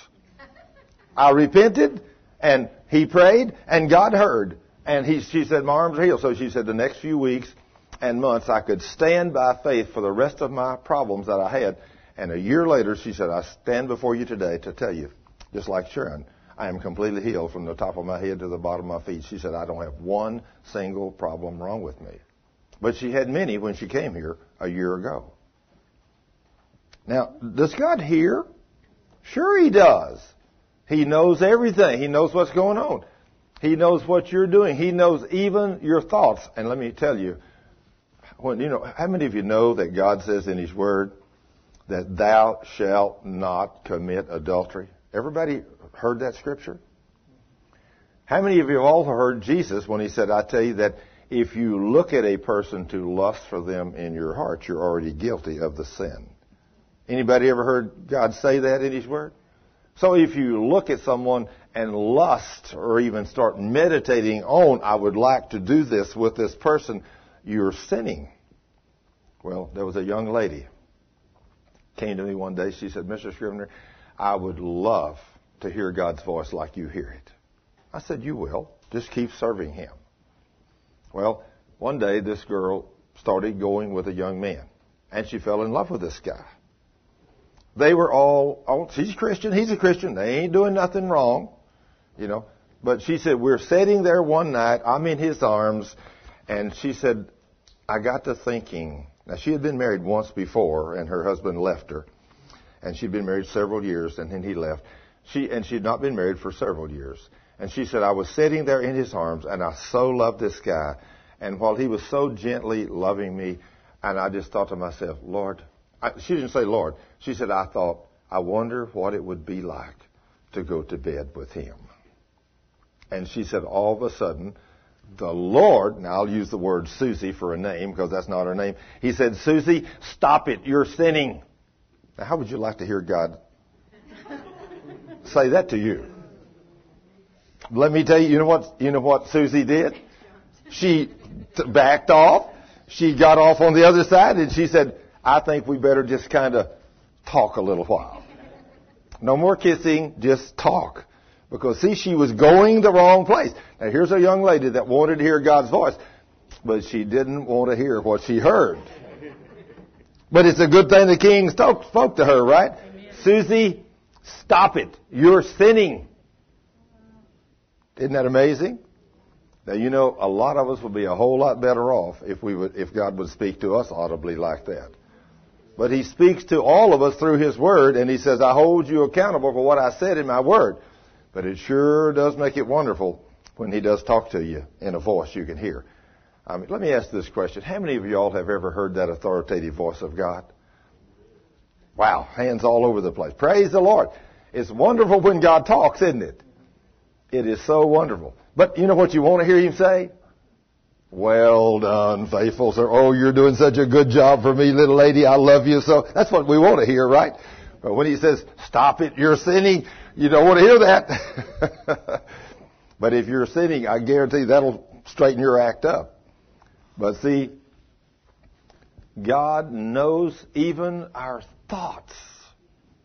I repented, and he prayed, and God heard. And he, she said, my arms are healed. So she said, the next few weeks and months, I could stand by faith for the rest of my problems that I had. And a year later, she said, I stand before you today to tell you, just like Sharon, I am completely healed from the top of my head to the bottom of my feet. She said, I don't have one single problem wrong with me. But she had many when she came here a year ago. Now, does God hear? Sure He does. He knows everything. He knows what's going on. He knows what you're doing. He knows even your thoughts. And let me tell you, when you know, how many of you know that God says in His Word that thou shalt not commit adultery? Everybody heard that scripture? How many of you have all heard Jesus when He said, I tell you that if you look at a person to lust for them in your heart, you're already guilty of the sin. Anybody ever heard God say that in His Word? So if you look at someone and lust or even start meditating on, I would like to do this with this person, you're sinning. Well, there was a young lady came to me one day. She said, Mr. Scrivner, I would love to hear God's voice like you hear it. I said, you will. Just keep serving Him. Well, one day this girl started going with a young man and she fell in love with this guy. They were all, oh, she's a Christian, he's a Christian, they ain't doing nothing wrong, you know. But she said, we're sitting there one night, I'm in his arms, and she said, I got to thinking. Now, she had been married once before, and her husband left her. And she'd been married several years, and then he left. She, and she'd not been married for several years. And she said, I was sitting there in his arms, and I so loved this guy. And while he was so gently loving me, and I just thought to myself, Lord, I, she didn't say Lord. She said, I thought, I wonder what it would be like to go to bed with him. And she said, all of a sudden, the Lord, now I'll use the word Susie for a name because that's not her name. He said, Susie, stop it. You're sinning. Now, how would you like to hear God say that to you? Let me tell you, you know what, you know what Susie did? She t- backed off. She got off on the other side and she said, I think we better just kind of talk a little while. No more kissing, just talk. Because see, she was going the wrong place. Now here's a young lady that wanted to hear God's voice, but she didn't want to hear what she heard. But it's a good thing the king spoke, spoke to her, right? Susie, stop it. You're sinning. Isn't that amazing? Now you know a lot of us would be a whole lot better off if we would, if God would speak to us audibly like that. But He speaks to all of us through His Word, and He says, I hold you accountable for what I said in my Word. But it sure does make it wonderful when He does talk to you in a voice you can hear. I mean, let me ask this question. How many of y'all have ever heard that authoritative voice of God? Wow, hands all over the place. Praise the Lord. It's wonderful when God talks, isn't it? It is so wonderful. But you know what you want to hear Him say? Well done, faithful sir. Oh, you're doing such a good job for me, little lady. I love you so. That's what we want to hear, right? But when he says, stop it, you're sinning, you don't want to hear that. but if you're sinning, I guarantee that'll straighten your act up. But see, God knows even our thoughts.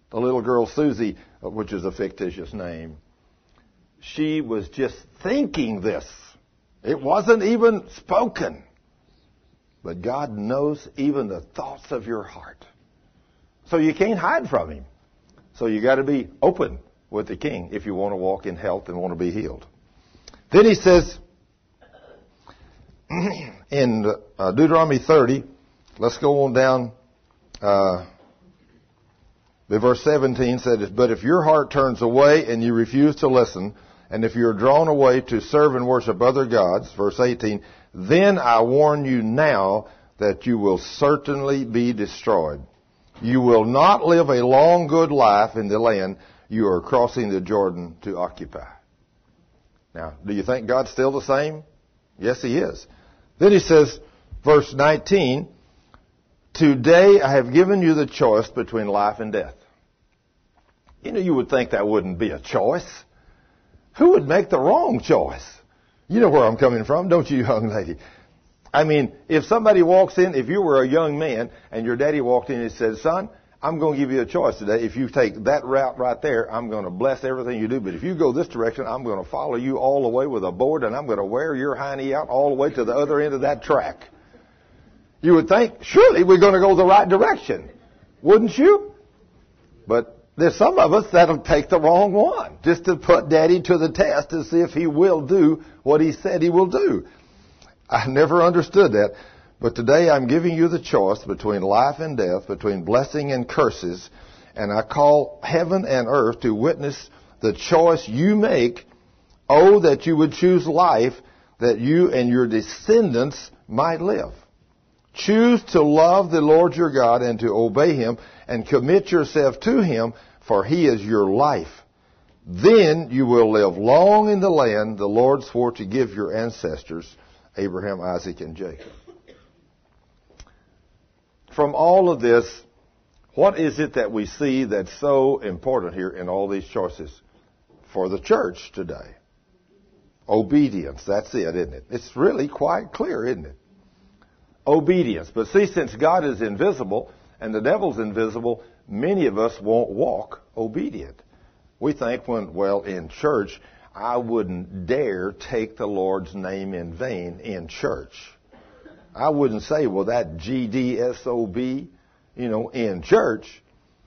The little girl Susie, which is a fictitious name, she was just thinking this. It wasn't even spoken. But God knows even the thoughts of your heart. So you can't hide from Him. So you got to be open with the King if you want to walk in health and want to be healed. Then He says in uh, Deuteronomy 30, let's go on down. Uh, verse 17 says, But if your heart turns away and you refuse to listen, and if you're drawn away to serve and worship other gods, verse 18, then I warn you now that you will certainly be destroyed. You will not live a long good life in the land you are crossing the Jordan to occupy. Now, do you think God's still the same? Yes, He is. Then He says, verse 19, Today I have given you the choice between life and death. You know, you would think that wouldn't be a choice. Who would make the wrong choice? You know where I'm coming from, don't you, young lady? I mean, if somebody walks in, if you were a young man and your daddy walked in and said, son, I'm going to give you a choice today. If you take that route right there, I'm going to bless everything you do. But if you go this direction, I'm going to follow you all the way with a board and I'm going to wear your hiney out all the way to the other end of that track. You would think, surely we're going to go the right direction. Wouldn't you? But there's some of us that'll take the wrong one just to put daddy to the test to see if he will do what he said he will do. I never understood that. But today I'm giving you the choice between life and death, between blessing and curses, and I call heaven and earth to witness the choice you make. Oh, that you would choose life that you and your descendants might live. Choose to love the Lord your God and to obey Him and commit yourself to Him, for He is your life. Then you will live long in the land the Lord swore to give your ancestors, Abraham, Isaac, and Jacob from all of this, what is it that we see that's so important here in all these choices for the church today? Obedience. That's it, isn't it? It's really quite clear, isn't it? Obedience. But see, since God is invisible and the devil's invisible, many of us won't walk obedient. We think when, well, in church, I wouldn't dare take the Lord's name in vain in church. I wouldn't say, well, that GDSOB, you know, in church,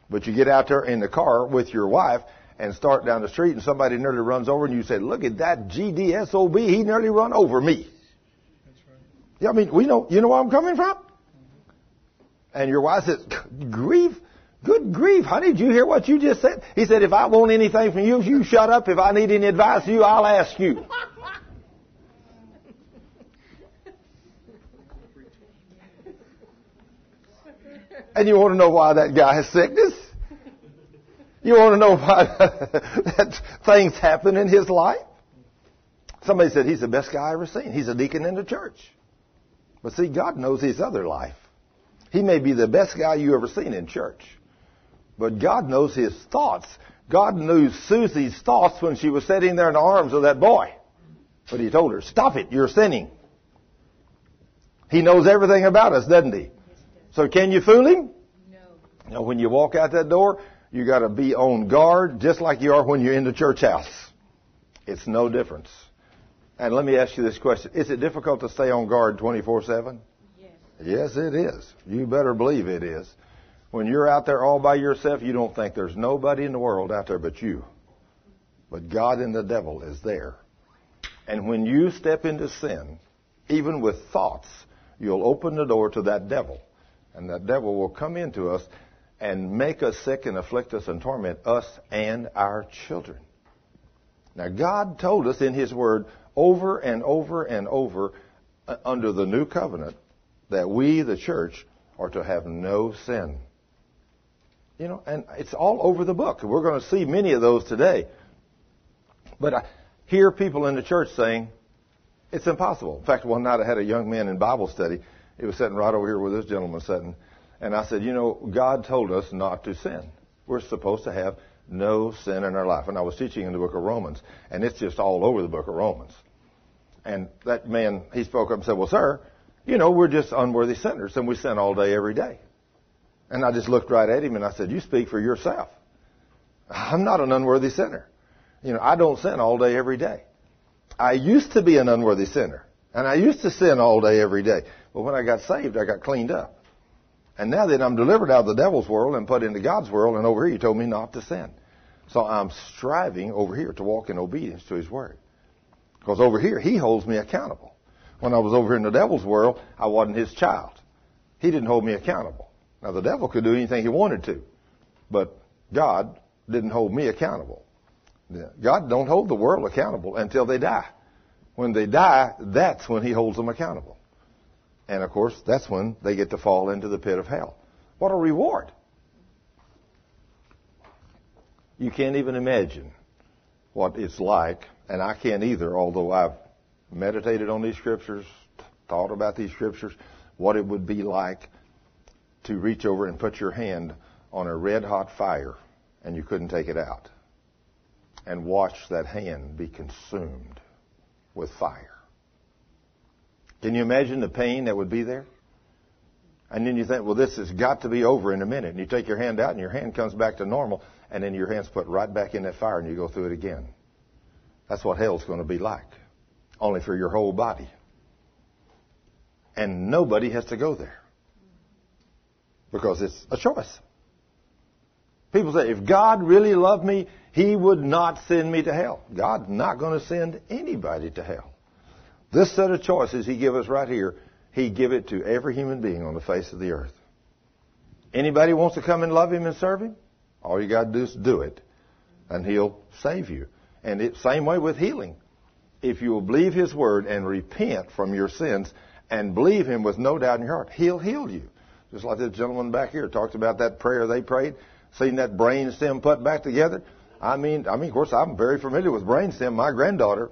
but you get out there in the car with your wife and start down the street and somebody nearly runs over and you say, look at that GDSOB, he nearly run over me. That's right. Yeah, I mean, we know, you know where I'm coming from? And your wife says, grief, good grief, honey, did you hear what you just said? He said, if I want anything from you, you shut up. If I need any advice from you, I'll ask you. And you want to know why that guy has sickness? You want to know why that things happen in his life? Somebody said he's the best guy I ever seen. He's a deacon in the church. But see, God knows his other life. He may be the best guy you ever seen in church. But God knows his thoughts. God knew Susie's thoughts when she was sitting there in the arms of that boy. But he told her, stop it, you're sinning. He knows everything about us, doesn't he? So can you fool him? No. You know, when you walk out that door, you got to be on guard just like you are when you're in the church house. It's no difference. And let me ask you this question. Is it difficult to stay on guard 24-7? Yes. It is. You better believe it is. When you're out there all by yourself, you don't think there's nobody in the world out there but you. But God and the devil is there. And when you step into sin, even with thoughts, you'll open the door to that devil. And that devil will come into us and make us sick and afflict us and torment us and our children. Now, God told us in His Word over and over and over uh, under the new covenant that we, the church, are to have no sin. You know, and it's all over the book. We're going to see many of those today. But I hear people in the church saying, it's impossible. In fact, one night I had a young man in Bible study he was sitting right over here with this gentleman sitting. And I said, you know, God told us not to sin. We're supposed to have no sin in our life. And I was teaching in the book of Romans, and it's just all over the book of Romans. And that man, he spoke up and said, well, sir, you know, we're just unworthy sinners, and we sin all day, every day. And I just looked right at him and I said, you speak for yourself. I'm not an unworthy sinner. You know, I don't sin all day, every day. I used to be an unworthy sinner. And I used to sin all day, every day. But when I got saved, I got cleaned up. And now that I'm delivered out of the devil's world and put into God's world, and over here He told me not to sin. So I'm striving over here to walk in obedience to His Word. Because over here, He holds me accountable. When I was over here in the devil's world, I wasn't His child. He didn't hold me accountable. Now the devil could do anything he wanted to, but God didn't hold me accountable. God don't hold the world accountable until they die. When they die, that's when he holds them accountable. And of course, that's when they get to fall into the pit of hell. What a reward! You can't even imagine what it's like, and I can't either, although I've meditated on these scriptures, thought about these scriptures, what it would be like to reach over and put your hand on a red hot fire and you couldn't take it out and watch that hand be consumed with fire. Can you imagine the pain that would be there? And then you think, well, this has got to be over in a minute. And you take your hand out and your hand comes back to normal and then your hand's put right back in that fire and you go through it again. That's what hell's going to be like. Only for your whole body. And nobody has to go there. Because it's a choice. People say, if God really loved me, He would not send me to hell. God's not going to send anybody to hell. This set of choices He give us right here, He give it to every human being on the face of the earth. Anybody wants to come and love Him and serve Him? All you got to do is do it, and He'll save you. And it same way with healing. If you will believe His word and repent from your sins and believe Him with no doubt in your heart, He'll heal you. Just like this gentleman back here talked about that prayer they prayed, seeing that brain stem put back together. I mean, I mean, of course, I'm very familiar with brain stem. My granddaughter,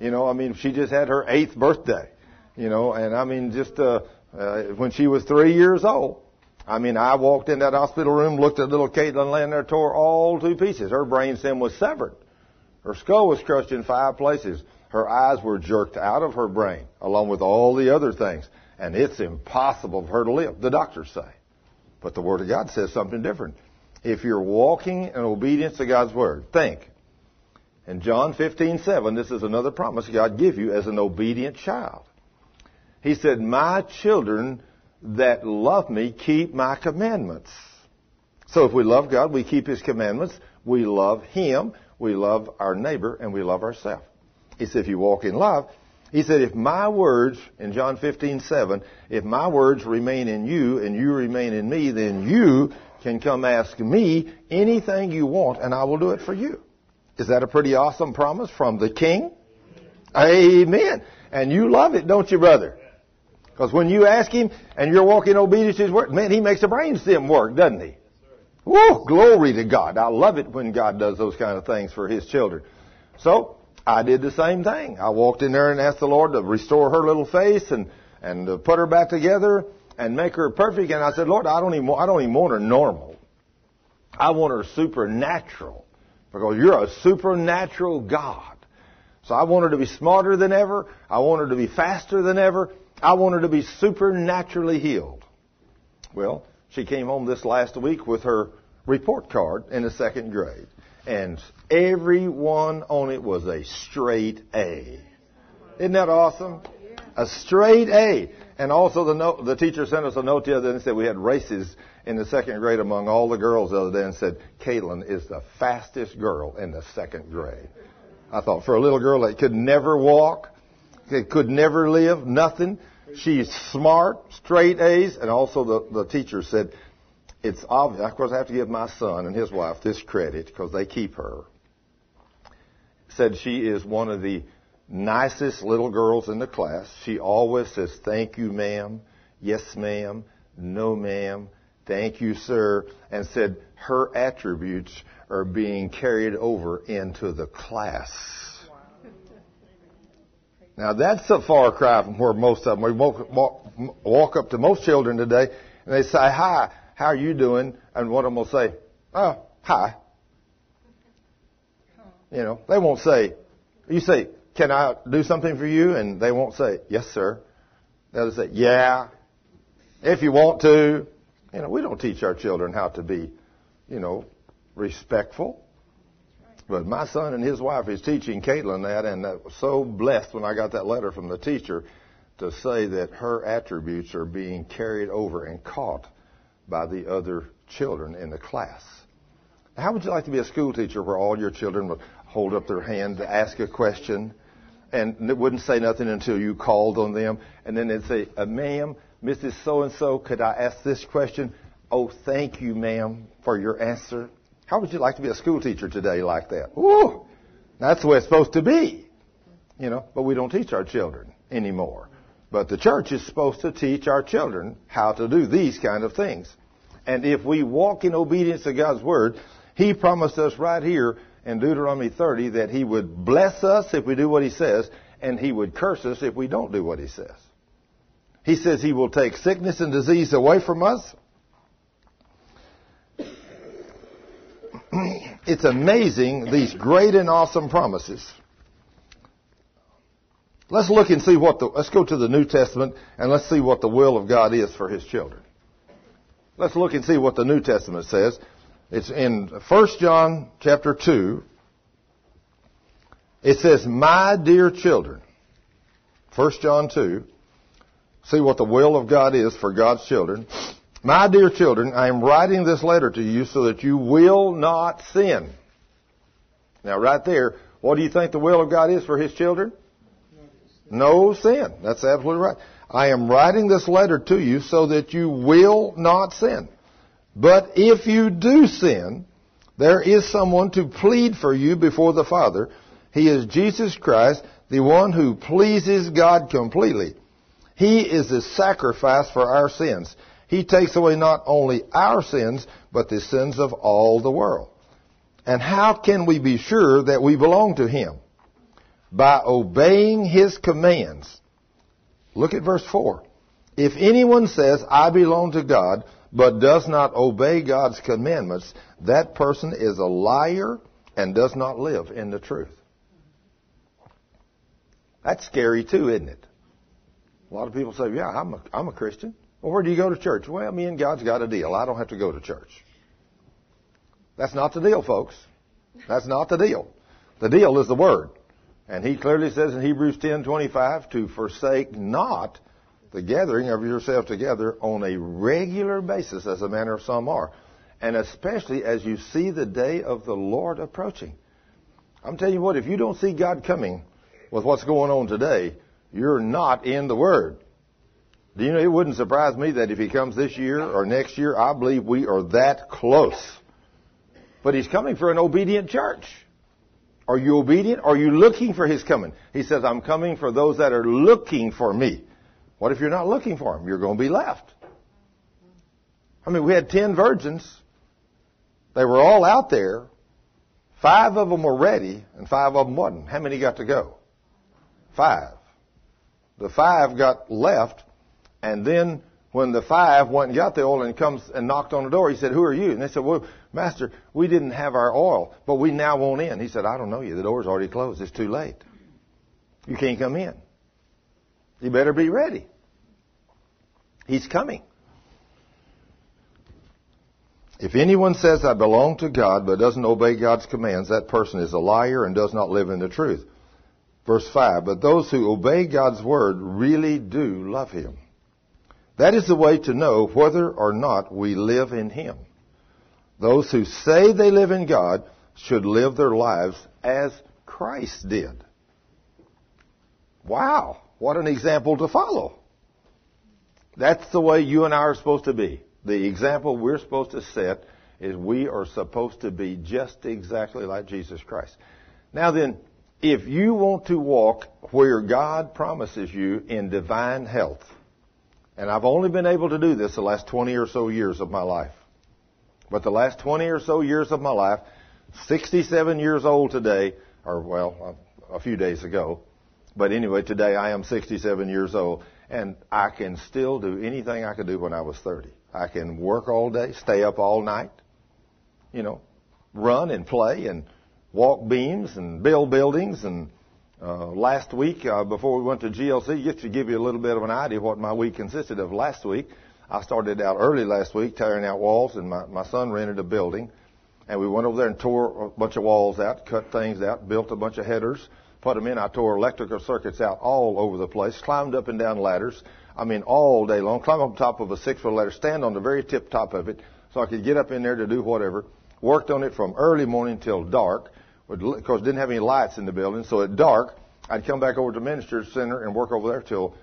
you know, I mean, she just had her eighth birthday, you know, and I mean, just uh, uh, when she was three years old, I mean, I walked in that hospital room, looked at little Caitlin laying there, tore all to pieces. Her brain stem was severed. Her skull was crushed in five places. Her eyes were jerked out of her brain, along with all the other things. And it's impossible for her to live, the doctors say. But the Word of God says something different. If you're walking in obedience to God's Word, think. In John 15, 7, this is another promise God give you as an obedient child. He said, My children that love me keep my commandments. So if we love God, we keep His commandments, we love Him, we love our neighbor, and we love ourselves. He said, if you walk in love, he said, if my words, in John 15, 7, if my words remain in you and you remain in me, then you can come ask me anything you want and I will do it for you. Is that a pretty awesome promise from the King? Amen. And you love it, don't you, brother? Because when you ask Him and you're walking obedience to His word, man, He makes the brain stem work, doesn't He? Woo! Glory to God. I love it when God does those kind of things for His children. So, I did the same thing. I walked in there and asked the Lord to restore her little face and, and to put her back together and make her perfect. And I said, Lord, I don't even, I don't even want her normal. I want her supernatural because you're a supernatural God. So I want her to be smarter than ever. I want her to be faster than ever. I want her to be supernaturally healed. Well, she came home this last week with her report card in the second grade. And every one on it was a straight A. Isn't that awesome? A straight A. And also the note, the teacher sent us a note the other day and said we had races in the second grade among all the girls the other day and said, Caitlin is the fastest girl in the second grade. I thought for a little girl that could never walk, that could never live, nothing, she's smart, straight A's, and also the, the teacher said, it's obvious, of course I have to give my son and his wife this credit because they keep her. Said she is one of the nicest little girls in the class. She always says, thank you ma'am, yes ma'am, no ma'am, thank you sir, and said her attributes are being carried over into the class. Now that's a far cry from where most of them, we walk, walk, walk up to most children today and they say, hi, how are you doing? And one of them will say, oh, hi. You know, they won't say, you say, can I do something for you? And they won't say, yes, sir. They'll say, yeah, if you want to. You know, we don't teach our children how to be, you know, respectful. But my son and his wife is teaching Caitlin that, and that was so blessed when I got that letter from the teacher to say that her attributes are being carried over and caught by the other children in the class. How would you like to be a school teacher where all your children would hold up their hand to ask a question and wouldn't say nothing until you called on them and then they'd say, uh, ma'am, Mrs. So-and-so, could I ask this question? Oh, thank you, ma'am, for your answer. How would you like to be a school teacher today like that? Ooh, that's the way it's supposed to be. You know, but we don't teach our children anymore. But the church is supposed to teach our children how to do these kind of things. And if we walk in obedience to God's word, He promised us right here in Deuteronomy 30 that He would bless us if we do what He says, and He would curse us if we don't do what He says. He says He will take sickness and disease away from us. it's amazing, these great and awesome promises. Let's look and see what the, let's go to the New Testament and let's see what the will of God is for His children. Let's look and see what the New Testament says. It's in 1 John chapter 2. It says, My dear children. 1 John 2. See what the will of God is for God's children. My dear children, I am writing this letter to you so that you will not sin. Now right there, what do you think the will of God is for His children? No sin. That's absolutely right. I am writing this letter to you so that you will not sin. But if you do sin, there is someone to plead for you before the Father. He is Jesus Christ, the one who pleases God completely. He is the sacrifice for our sins. He takes away not only our sins, but the sins of all the world. And how can we be sure that we belong to Him? By obeying His commands. Look at verse 4. If anyone says, I belong to God, but does not obey God's commandments, that person is a liar and does not live in the truth. That's scary too, isn't it? A lot of people say, yeah, I'm a, I'm a Christian. Well, where do you go to church? Well, me and God's got a deal. I don't have to go to church. That's not the deal, folks. That's not the deal. The deal is the Word. And he clearly says in Hebrews 10:25 to forsake not the gathering of yourself together on a regular basis as a manner of some are. And especially as you see the day of the Lord approaching. I'm telling you what, if you don't see God coming with what's going on today, you're not in the Word. Do you know, it wouldn't surprise me that if He comes this year or next year, I believe we are that close. But He's coming for an obedient church. Are you obedient? Are you looking for His coming? He says, I'm coming for those that are looking for me. What if you're not looking for them? You're going to be left. I mean, we had ten virgins. They were all out there. Five of them were ready, and five of them wasn't. How many got to go? Five. The five got left, and then when the five went and got the oil and comes and knocked on the door, he said, Who are you? And they said, Well, Master, we didn't have our oil, but we now want in. He said, I don't know you. The door's already closed. It's too late. You can't come in. You better be ready. He's coming. If anyone says, I belong to God, but doesn't obey God's commands, that person is a liar and does not live in the truth. Verse 5, but those who obey God's word really do love Him. That is the way to know whether or not we live in Him. Those who say they live in God should live their lives as Christ did. Wow, what an example to follow. That's the way you and I are supposed to be. The example we're supposed to set is we are supposed to be just exactly like Jesus Christ. Now then, if you want to walk where God promises you in divine health, and I've only been able to do this the last 20 or so years of my life, but the last 20 or so years of my life, 67 years old today, or well, a few days ago, but anyway, today I am 67 years old, and I can still do anything I could do when I was 30. I can work all day, stay up all night, you know, run and play and walk beams and build buildings. And uh, last week, uh, before we went to GLC, just to give you a little bit of an idea of what my week consisted of last week, I started out early last week tearing out walls, and my, my son rented a building. And we went over there and tore a bunch of walls out, cut things out, built a bunch of headers, put them in. I tore electrical circuits out all over the place, climbed up and down ladders, I mean, all day long. Climb up top of a six foot ladder, stand on the very tip top of it, so I could get up in there to do whatever. Worked on it from early morning till dark, because didn't have any lights in the building. So at dark, I'd come back over to Ministers Center and work over there till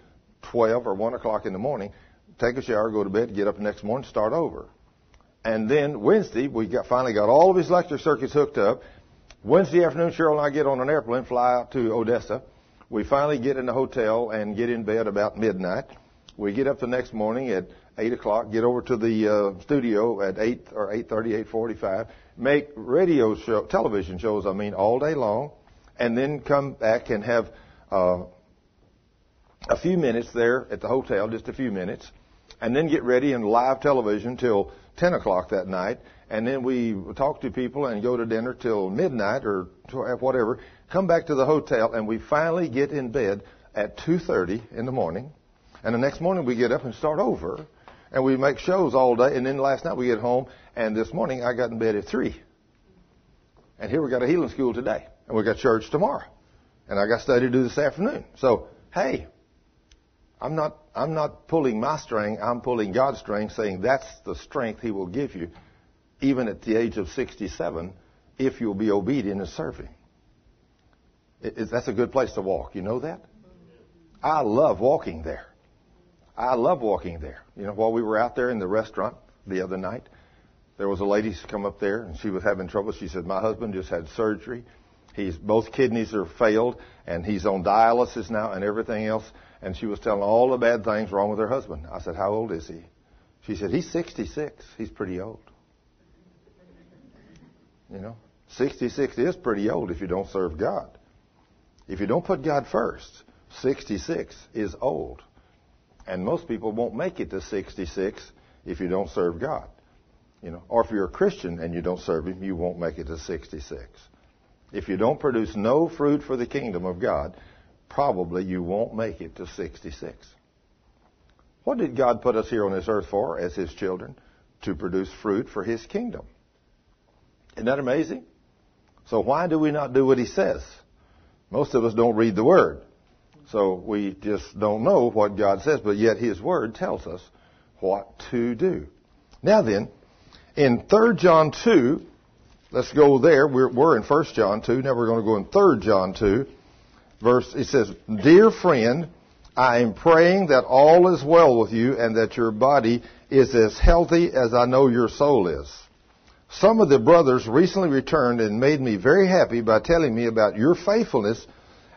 12 or 1 o'clock in the morning, take a shower, go to bed, get up the next morning, start over. And then Wednesday, we got, finally got all of his electric circuits hooked up. Wednesday afternoon, Cheryl and I get on an airplane, fly out to Odessa. We finally get in the hotel and get in bed about midnight. We get up the next morning at 8 o'clock, get over to the uh, studio at 8 or eight thirty, eight forty-five, make radio show, television shows, I mean, all day long, and then come back and have uh, a few minutes there at the hotel, just a few minutes, and then get ready and live television till 10 o'clock that night, and then we talk to people and go to dinner till midnight or whatever, come back to the hotel, and we finally get in bed at 2.30 in the morning, and the next morning we get up and start over. and we make shows all day. And then last night we get home, and this morning I got in bed at three. And here we got a healing school today, and we got church tomorrow, and I got study to do this afternoon. So hey, I'm not I'm not pulling my string. I'm pulling God's string, saying that's the strength He will give you, even at the age of 67, if you'll be obedient and serving. It, it, that's a good place to walk. You know that? I love walking there. I love walking there. You know, while we were out there in the restaurant the other night, there was a lady come up there and she was having trouble. She said, "My husband just had surgery. He's both kidneys are failed and he's on dialysis now and everything else." And she was telling all the bad things wrong with her husband. I said, "How old is he?" She said, "He's 66. He's pretty old." You know, 66 is pretty old if you don't serve God. If you don't put God first, 66 is old. And most people won't make it to 66 if you don't serve God. You know, or if you're a Christian and you don't serve Him, you won't make it to 66. If you don't produce no fruit for the kingdom of God, probably you won't make it to 66. What did God put us here on this earth for as His children? To produce fruit for His kingdom. Isn't that amazing? So why do we not do what He says? Most of us don't read the Word. So we just don't know what God says, but yet His Word tells us what to do. Now then, in 3 John 2, let's go there. We're, we're in 1 John 2. Now we're going to go in 3 John 2. Verse, it says, Dear friend, I am praying that all is well with you and that your body is as healthy as I know your soul is. Some of the brothers recently returned and made me very happy by telling me about your faithfulness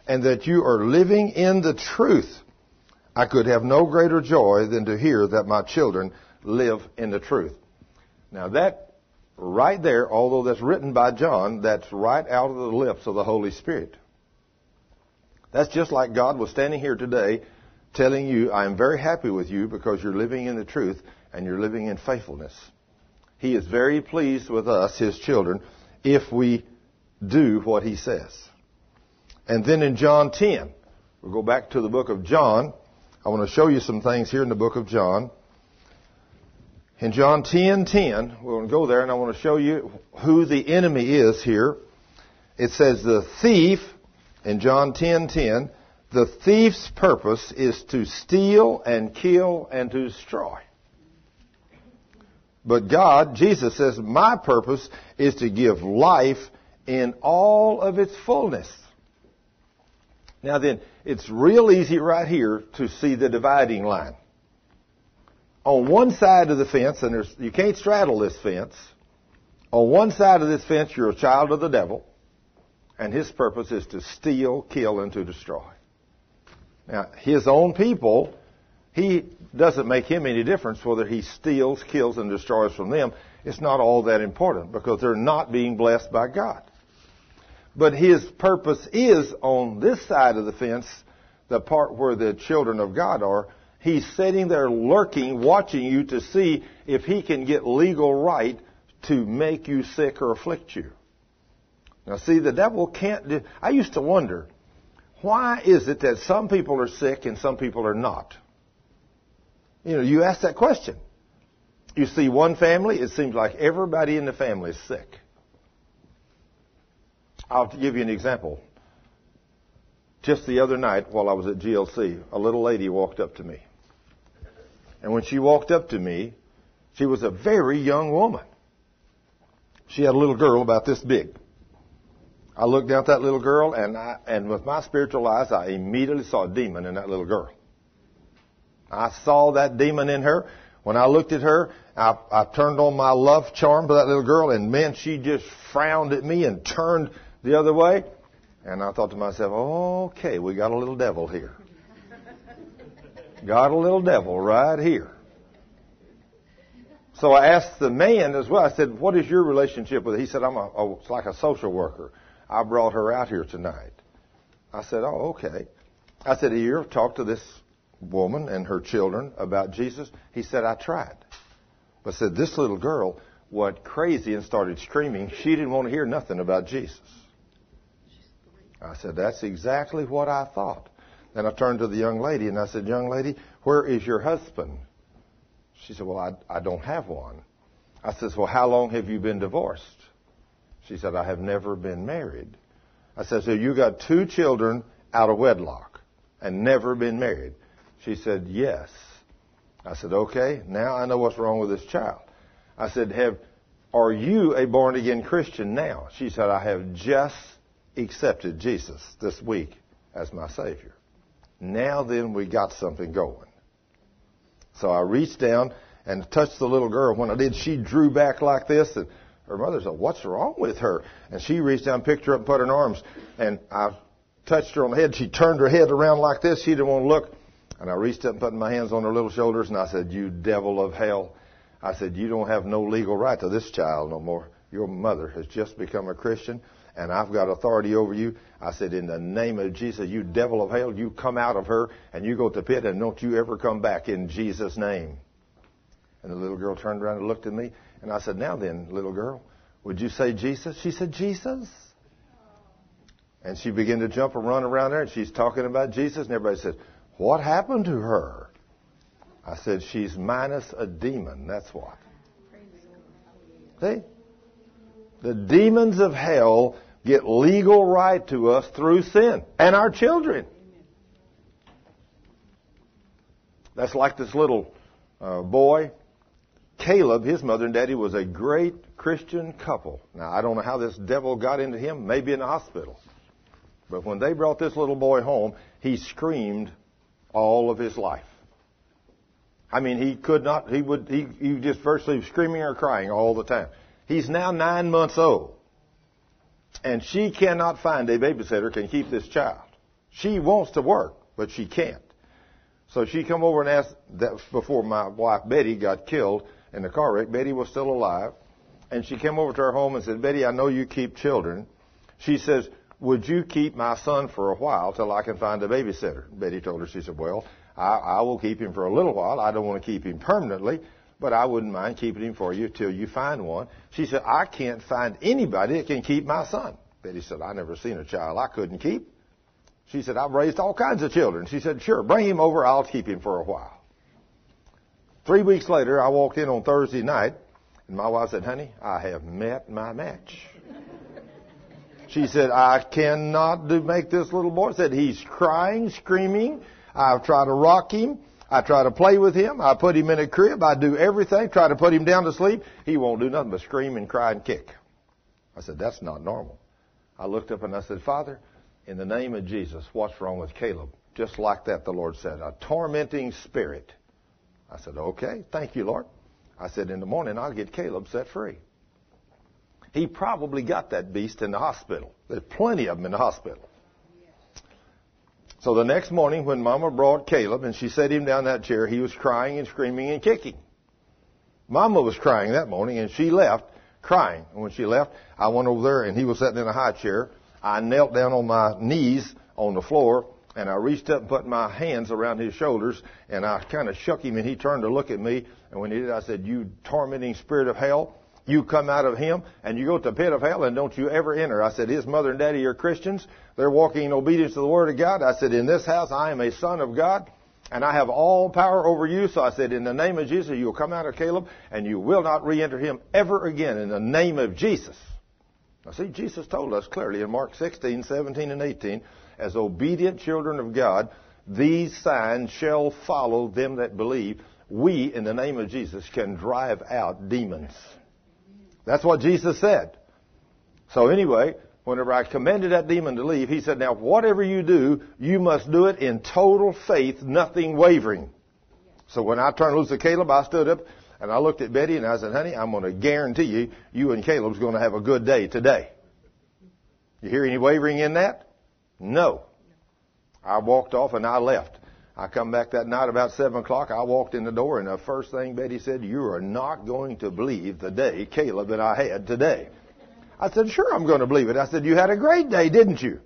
and that you are living in the truth. I could have no greater joy than to hear that my children live in the truth. Now that right there, although that's written by John, that's right out of the lips of the Holy Spirit. That's just like God was standing here today telling you, I am very happy with you because you're living in the truth and you're living in faithfulness. He is very pleased with us, His children, if we do what He says. And then in John 10, we'll go back to the book of John. I want to show you some things here in the book of John. In John 10, 10, we're going to go there and I want to show you who the enemy is here. It says the thief, in John 10, 10, the thief's purpose is to steal and kill and to destroy. But God, Jesus says, my purpose is to give life in all of its fullness. Now then, it's real easy right here to see the dividing line on one side of the fence, and there's, you can't straddle this fence. On one side of this fence, you're a child of the devil, and his purpose is to steal, kill, and to destroy. Now, his own people, he doesn't make him any difference whether he steals, kills, and destroys from them. It's not all that important because they're not being blessed by God. But his purpose is on this side of the fence, the part where the children of God are, He's sitting there lurking, watching you to see if he can get legal right to make you sick or afflict you. Now see, the devil can't do, I used to wonder, why is it that some people are sick and some people are not? You know, you ask that question. You see one family, it seems like everybody in the family is sick. I'll give you an example. Just the other night while I was at GLC, a little lady walked up to me. And when she walked up to me, she was a very young woman. She had a little girl about this big. I looked down at that little girl, and I, and with my spiritual eyes, I immediately saw a demon in that little girl. I saw that demon in her. When I looked at her, I, I turned on my love charm for that little girl, and man, she just frowned at me and turned the other way. And I thought to myself, okay, we got a little devil here. Got a little devil right here. So I asked the man as well. I said, "What is your relationship with?" Her? He said, "I'm a, a like a social worker. I brought her out here tonight." I said, "Oh, okay." I said, "Have you ever talked to this woman and her children about Jesus?" He said, "I tried." But said this little girl went crazy and started screaming. She didn't want to hear nothing about Jesus. I said, "That's exactly what I thought." Then I turned to the young lady and I said, Young lady, where is your husband? She said, Well, I, I don't have one. I said, Well, how long have you been divorced? She said, I have never been married. I said, So you got two children out of wedlock and never been married? She said, Yes. I said, Okay, now I know what's wrong with this child. I said, Have are you a born again Christian now? She said, I have just accepted Jesus this week as my Savior. Now then, we got something going. So I reached down and touched the little girl. When I did, she drew back like this, and her mother said, What's wrong with her? And she reached down, picked her up, and put her in arms. And I touched her on the head. She turned her head around like this. She didn't want to look. And I reached up and put my hands on her little shoulders, and I said, You devil of hell. I said, You don't have no legal right to this child no more. Your mother has just become a Christian, and I've got authority over you. I said, In the name of Jesus, you devil of hell, you come out of her and you go to the pit, and don't you ever come back in Jesus' name. And the little girl turned around and looked at me, and I said, Now then, little girl, would you say Jesus? She said, Jesus. And she began to jump and run around there, and she's talking about Jesus, and everybody said, What happened to her? I said, She's minus a demon, that's what. See? The demons of hell get legal right to us through sin and our children. That's like this little uh, boy, Caleb. His mother and daddy was a great Christian couple. Now I don't know how this devil got into him. Maybe in the hospital. But when they brought this little boy home, he screamed all of his life. I mean, he could not. He would. He, he just virtually screaming or crying all the time. He's now nine months old. And she cannot find a babysitter can keep this child. She wants to work, but she can't. So she come over and asked that before my wife Betty got killed in the car wreck. Betty was still alive. And she came over to her home and said, Betty, I know you keep children. She says, would you keep my son for a while till I can find a babysitter? Betty told her, she said, well, I, I will keep him for a little while. I don't want to keep him permanently but I wouldn't mind keeping him for you till you find one. She said, I can't find anybody that can keep my son. Betty said, I never seen a child I couldn't keep. She said, I've raised all kinds of children. She said, sure, bring him over. I'll keep him for a while. Three weeks later, I walked in on Thursday night, and my wife said, honey, I have met my match. She said, I cannot do, make this little boy. Said he's crying, screaming. I've tried to rock him. I try to play with him. I put him in a crib. I do everything. Try to put him down to sleep. He won't do nothing but scream and cry and kick. I said, that's not normal. I looked up and I said, Father, in the name of Jesus, what's wrong with Caleb? Just like that, the Lord said, a tormenting spirit. I said, okay, thank you, Lord. I said, in the morning, I'll get Caleb set free. He probably got that beast in the hospital. There's plenty of them in the hospital. So the next morning when Mama brought Caleb and she set him down that chair, he was crying and screaming and kicking. Mama was crying that morning and she left crying. And when she left, I went over there and he was sitting in a high chair. I knelt down on my knees on the floor and I reached up and put my hands around his shoulders and I kind of shook him and he turned to look at me. And when he did, I said, you tormenting spirit of hell, you come out of him and you go to the pit of hell and don't you ever enter. I said, his mother and daddy are Christians. They're walking in obedience to the word of God. I said, in this house I am a son of God and I have all power over you. So I said, in the name of Jesus, you'll come out of Caleb and you will not re-enter him ever again in the name of Jesus. Now see, Jesus told us clearly in Mark 16, 17, and 18, as obedient children of God, these signs shall follow them that believe. We, in the name of Jesus, can drive out demons. That's what Jesus said. So anyway, whenever I commanded that demon to leave, he said, now whatever you do, you must do it in total faith, nothing wavering. So when I turned loose of Caleb, I stood up and I looked at Betty and I said, honey, I'm going to guarantee you, you and Caleb's going to have a good day today. You hear any wavering in that? No. I walked off and I left. I come back that night about seven o'clock. I walked in the door, and the first thing Betty said, "You are not going to believe the day Caleb and I had today." I said, "Sure, I'm going to believe it." I said, "You had a great day, didn't you?"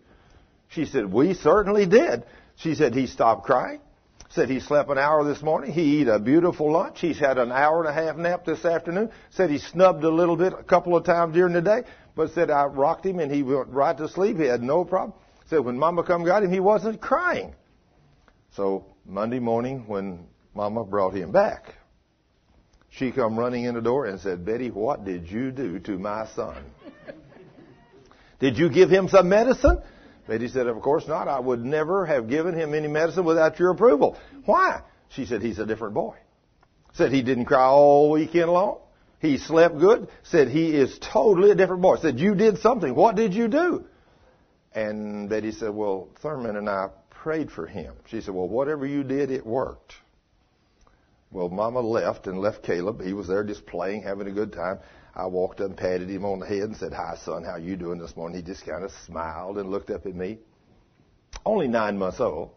She said, "We certainly did." She said, "He stopped crying." Said he slept an hour this morning. He ate a beautiful lunch. He's had an hour and a half nap this afternoon. Said he snubbed a little bit a couple of times during the day, but said I rocked him and he went right to sleep. He had no problem. Said when Mama come got him, he wasn't crying. So Monday morning when Mama brought him back, She come running in the door and said, Betty, what did you do to my son? did you give him some medicine? Betty said, Of course not. I would never have given him any medicine without your approval. Why? She said, He's a different boy. Said he didn't cry all weekend long. He slept good. Said he is totally a different boy. Said, You did something. What did you do? And Betty said, Well, Thurman and I prayed for him. She said, Well, whatever you did, it worked. Well, Mama left and left Caleb. He was there just playing, having a good time. I walked up and patted him on the head and said, Hi, son, how you doing this morning? He just kind of smiled and looked up at me. Only nine months old.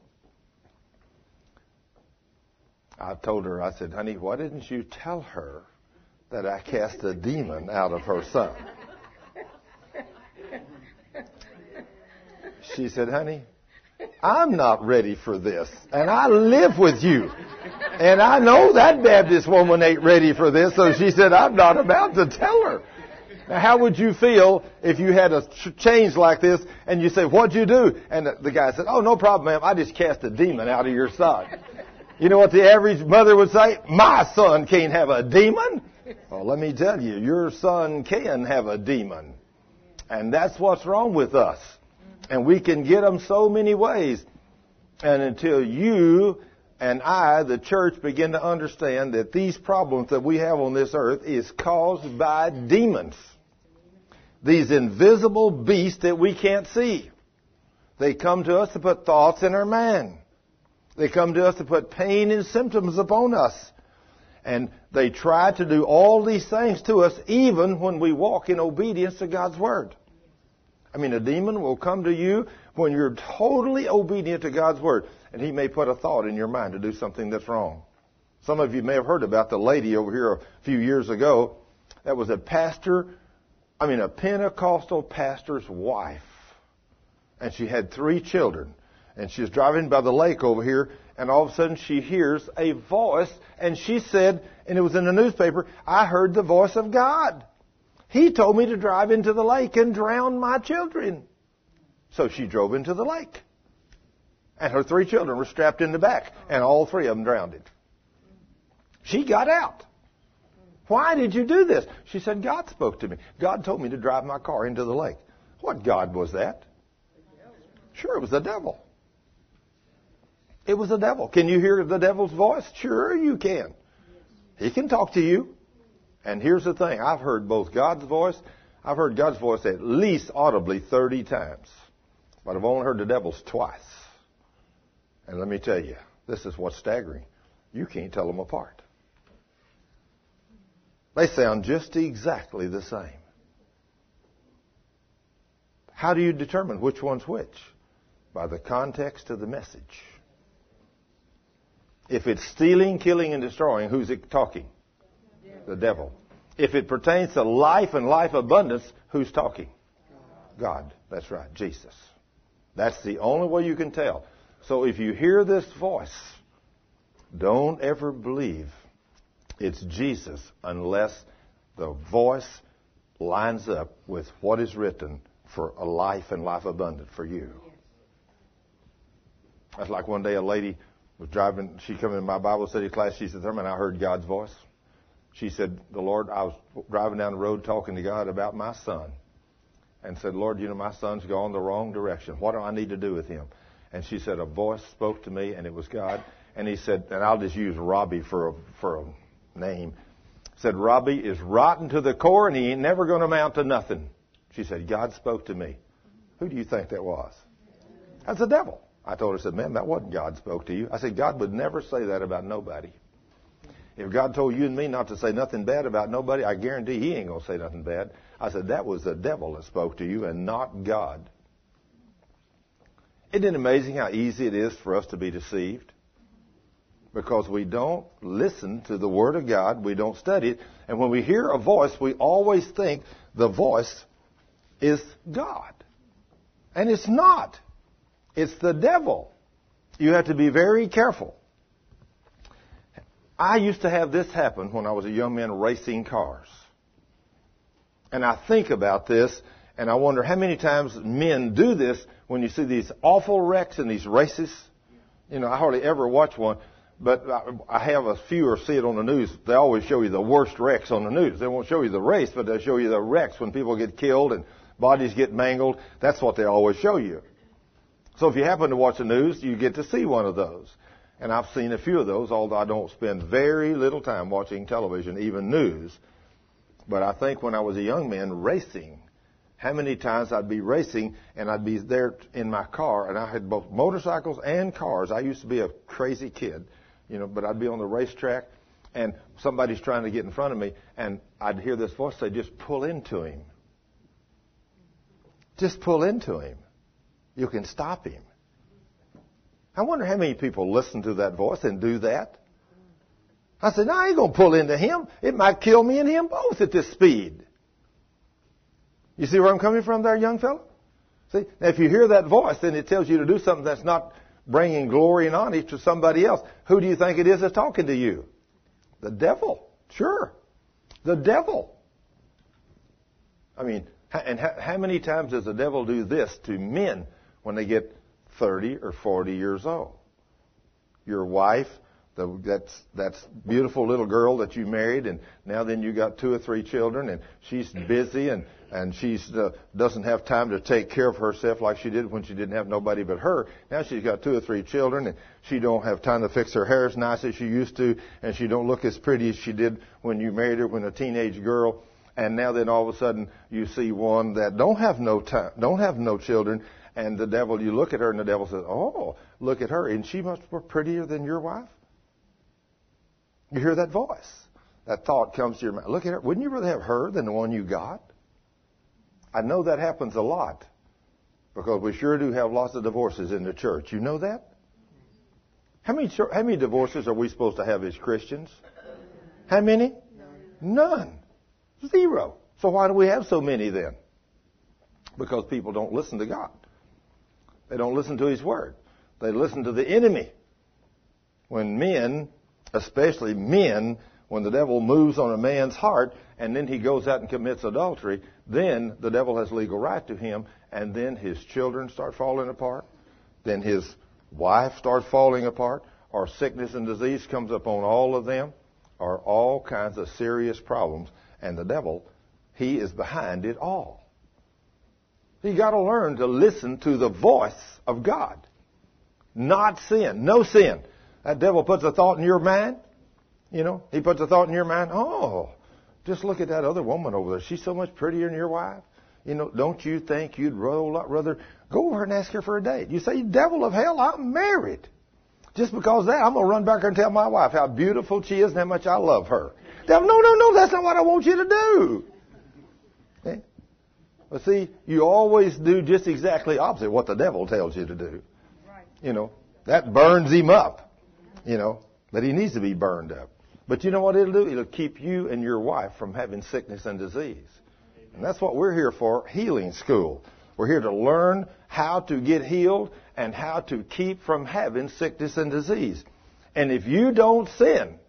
I told her, I said, honey, why didn't you tell her that I cast a demon out of her son? She said, honey, I'm not ready for this. And I live with you. And I know that Baptist woman ain't ready for this, so she said, I'm not about to tell her. Now, how would you feel if you had a change like this and you say, what'd you do? And the, guy said, oh, no problem, ma'am. I just cast a demon out of your son. You know what the average mother would say? My son can't have a demon. Well, let me tell you, your son can have a demon. And that's what's wrong with us. And we can get them so many ways. And until you and I, the church, begin to understand that these problems that we have on this earth is caused by demons. These invisible beasts that we can't see. They come to us to put thoughts in our mind. They come to us to put pain and symptoms upon us. And they try to do all these things to us even when we walk in obedience to God's Word. I mean, a demon will come to you when you're totally obedient to God's Word, and he may put a thought in your mind to do something that's wrong. Some of you may have heard about the lady over here a few years ago that was a pastor, I mean, a Pentecostal pastor's wife. And she had three children. And she was driving by the lake over here, and all of a sudden she hears a voice, and she said, and it was in the newspaper, I heard the voice of God. He told me to drive into the lake and drown my children. So she drove into the lake. And her three children were strapped in the back, and all three of them drowned. She got out. Why did you do this? She said, God spoke to me. God told me to drive my car into the lake. What God was that? Sure, it was the devil. It was the devil. Can you hear the devil's voice? Sure, you can. He can talk to you. And here's the thing I've heard both God's voice, I've heard God's voice at least audibly 30 times, but I've only heard the devil's twice. And let me tell you, this is what's staggering. You can't tell them apart. They sound just exactly the same. How do you determine which one's which? By the context of the message. If it's stealing, killing, and destroying, who's it talking? The devil. If it pertains to life and life abundance, who's talking? God. That's right, Jesus. That's the only way you can tell. So if you hear this voice, don't ever believe it's Jesus unless the voice lines up with what is written for a life and life abundant for you. That's like one day a lady was driving, she came in my Bible study class, she said, Thurman, I heard God's voice. She said, the Lord, I was driving down the road talking to God about my son. And said, Lord, you know, my son's gone the wrong direction. What do I need to do with him? And she said, a voice spoke to me, and it was God. And he said, and I'll just use Robbie for a, for a name. Said, Robbie is rotten to the core, and he ain't never going to amount to nothing. She said, God spoke to me. Who do you think that was? That's the devil. I told her, I said, man, that wasn't God spoke to you. I said, God would never say that about nobody. If God told you and me not to say nothing bad about nobody, I guarantee He ain't going to say nothing bad. I said, that was the devil that spoke to you and not God. Isn't it amazing how easy it is for us to be deceived? Because we don't listen to the Word of God, we don't study it, and when we hear a voice, we always think the voice is God. And it's not. It's the devil. You have to be very careful. I used to have this happen when I was a young man racing cars. And I think about this and I wonder how many times men do this when you see these awful wrecks in these races. You know, I hardly ever watch one, but I have a few or see it on the news. They always show you the worst wrecks on the news. They won't show you the race, but they show you the wrecks when people get killed and bodies get mangled. That's what they always show you. So if you happen to watch the news, you get to see one of those. And I've seen a few of those, although I don't spend very little time watching television, even news. But I think when I was a young man racing, how many times I'd be racing and I'd be there in my car and I had both motorcycles and cars. I used to be a crazy kid, you know, but I'd be on the racetrack and somebody's trying to get in front of me and I'd hear this voice say, just pull into him. Just pull into him. You can stop him. I wonder how many people listen to that voice and do that. I said, no, I ain't going to pull into him. It might kill me and him both at this speed. You see where I'm coming from there, young fellow? See, now if you hear that voice, then it tells you to do something that's not bringing glory and honor to somebody else. Who do you think it is that's talking to you? The devil. Sure. The devil. I mean, and how many times does the devil do this to men when they get 30 or 40 years old? Your wife, the, that's that's beautiful little girl that you married, and now then you got two or three children, and she's busy and and she uh, doesn't have time to take care of herself like she did when she didn't have nobody but her. Now she's got two or three children, and she don't have time to fix her hair as nice as she used to, and she don't look as pretty as she did when you married her when a teenage girl. And now then all of a sudden you see one that don't have no time, don't have no children, and the devil, you look at her, and the devil says, "Oh, look at her, and she much more prettier than your wife." You hear that voice. That thought comes to your mind. Look at her. Wouldn't you rather have her than the one you got? I know that happens a lot because we sure do have lots of divorces in the church. You know that? How many, how many divorces are we supposed to have as Christians? How many? None. Zero. So why do we have so many then? Because people don't listen to God. They don't listen to His Word. They listen to the enemy. When men, especially men, when the devil moves on a man's heart and then he goes out and commits adultery, then the devil has legal right to him, and then his children start falling apart, then his wife starts falling apart, or sickness and disease comes upon all of them, or all kinds of serious problems, and the devil, he is behind it all. You got to learn to listen to the voice of God. Not sin. No sin. That devil puts a thought in your mind. You know, he puts a thought in your mind. Oh, just look at that other woman over there. She's so much prettier than your wife. You know, don't you think you'd rather go over and ask her for a date? You say, devil of hell, I'm married. Just because that, I'm going to run back and tell my wife how beautiful she is and how much I love her. Devil, no, no, no, that's not what I want you to do. But see, you always do just exactly opposite what the devil tells you to do. Right. You know, that burns him up. You know, but he needs to be burned up. But you know what it'll do? It'll keep you and your wife from having sickness and disease. And that's what we're here for, healing school. We're here to learn how to get healed and how to keep from having sickness and disease. And if you don't sin,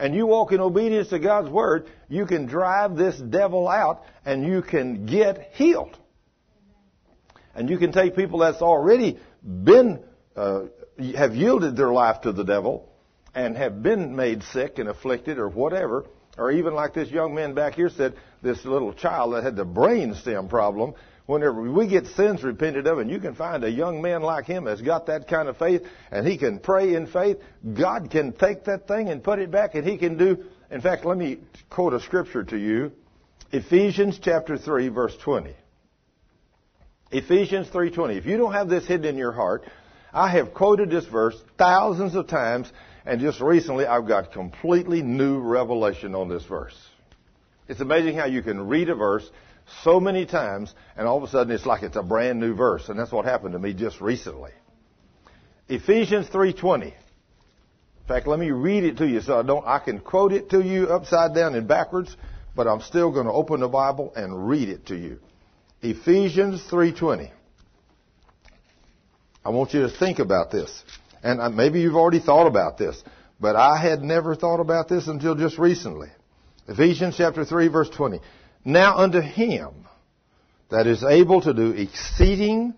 and you walk in obedience to God's word, you can drive this devil out and you can get healed. And you can take people that's already been, uh, have yielded their life to the devil and have been made sick and afflicted or whatever, or even like this young man back here said, this little child that had the brain stem problem, whenever we get sins repented of, and you can find a young man like him that's got that kind of faith, and he can pray in faith, God can take that thing and put it back, and he can do. In fact, let me quote a scripture to you Ephesians chapter 3, verse 20. Ephesians 3:20. If you don't have this hidden in your heart, I have quoted this verse thousands of times, and just recently I've got completely new revelation on this verse. It's amazing how you can read a verse so many times, and all of a sudden it's like it's a brand new verse, and that's what happened to me just recently. Ephesians 3:20. In fact, let me read it to you so I don't I can quote it to you upside down and backwards, but I'm still going to open the Bible and read it to you. Ephesians 3:20. I want you to think about this. And maybe you've already thought about this, but I had never thought about this until just recently. Ephesians chapter 3 verse 20. Now unto him that is able to do exceeding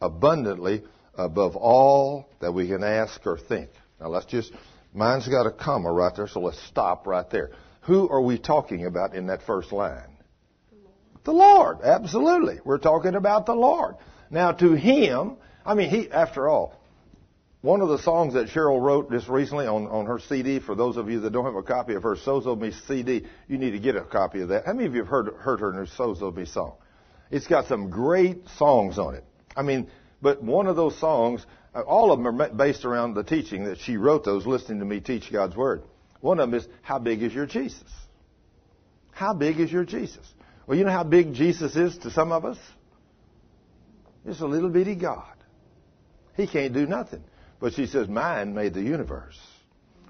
abundantly above all that we can ask or think. Now let's just Mine's got a comma right there, so let's stop right there. Who are we talking about in that first line? The Lord. Absolutely. We're talking about the Lord. Now to Him, I mean, He, after all, one of the songs that Cheryl wrote just recently on, on her CD, for those of you that don't have a copy of her Sozo Me CD, you need to get a copy of that. How many of you have heard, heard her new Sozo Me song? It's got some great songs on it. I mean, but one of those songs, uh, all of them are based around the teaching that she wrote those, listening to me teach God's Word. One of them is, how big is your Jesus? How big is your Jesus? Well, you know how big Jesus is to some of us? It's a little bitty God. He can't do nothing. But she says, mine made the universe.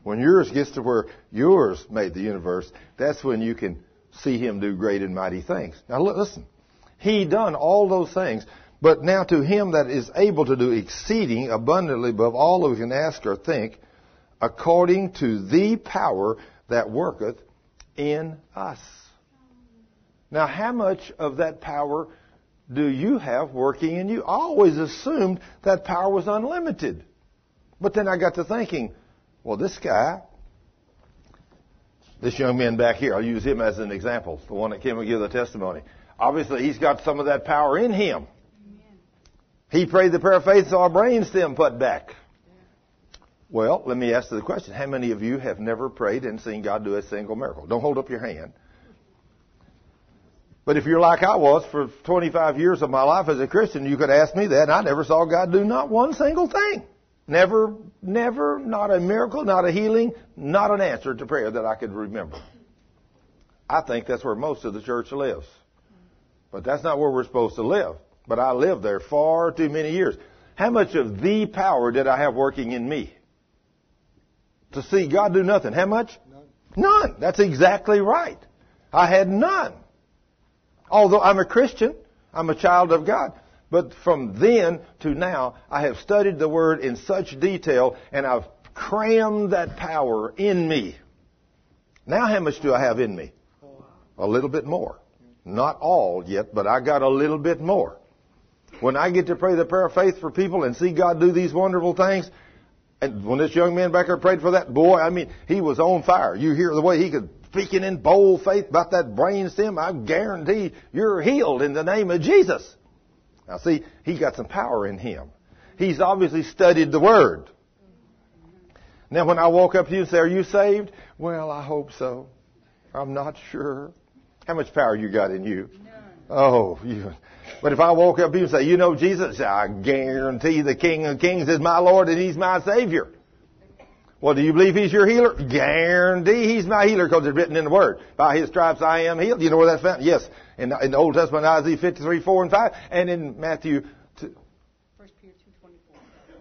When yours gets to where yours made the universe, that's when you can see him do great and mighty things. Now listen. He done all those things, but now to him that is able to do exceeding abundantly above all that we can ask or think, according to the power that worketh in us. Now how much of that power do you have working in you? I always assumed that power was unlimited. But then I got to thinking, well, this guy, this young man back here, I'll use him as an example, the one that came and gave the testimony. Obviously, he's got some of that power in him. He prayed the prayer of faith, saw a brain stem put back. Well, let me ask you the question. How many of you have never prayed and seen God do a single miracle? Don't hold up your hand. But if you're like I was for 25 years of my life as a Christian, you could ask me that, and I never saw God do not one single thing. Never, never, not a miracle, not a healing, not an answer to prayer that I could remember. I think that's where most of the church lives. But that's not where we're supposed to live. But I lived there far too many years. How much of the power did I have working in me? To see God do nothing. How much? None. None. That's exactly right. I had none. Although I'm a Christian, I'm a child of God. But from then to now, I have studied the Word in such detail and I've crammed that power in me. Now how much do I have in me? A little bit more. Not all yet, but I got a little bit more. When I get to pray the prayer of faith for people and see God do these wonderful things, and when this young man back there prayed for that boy, I mean, he was on fire. You hear the way he could speaking in bold faith about that brain stem. I guarantee you're healed in the name of Jesus. Now see, he's got some power in him. He's obviously studied the Word. Now when I walk up to you and say, are you saved? Well, I hope so. I'm not sure. How much power you got in you? None. Oh, you. But if I walk up to you and say, you know Jesus, I guarantee the King of Kings is my Lord and He's my Savior. Well, do you believe He's your healer? Guarantee He's my healer because it's written in the Word. By His stripes I am healed. You know where that's found? Yes in, in the Old Testament, Isaiah 53, 4 and 5, and in Matthew 2, 1 Peter 2.24.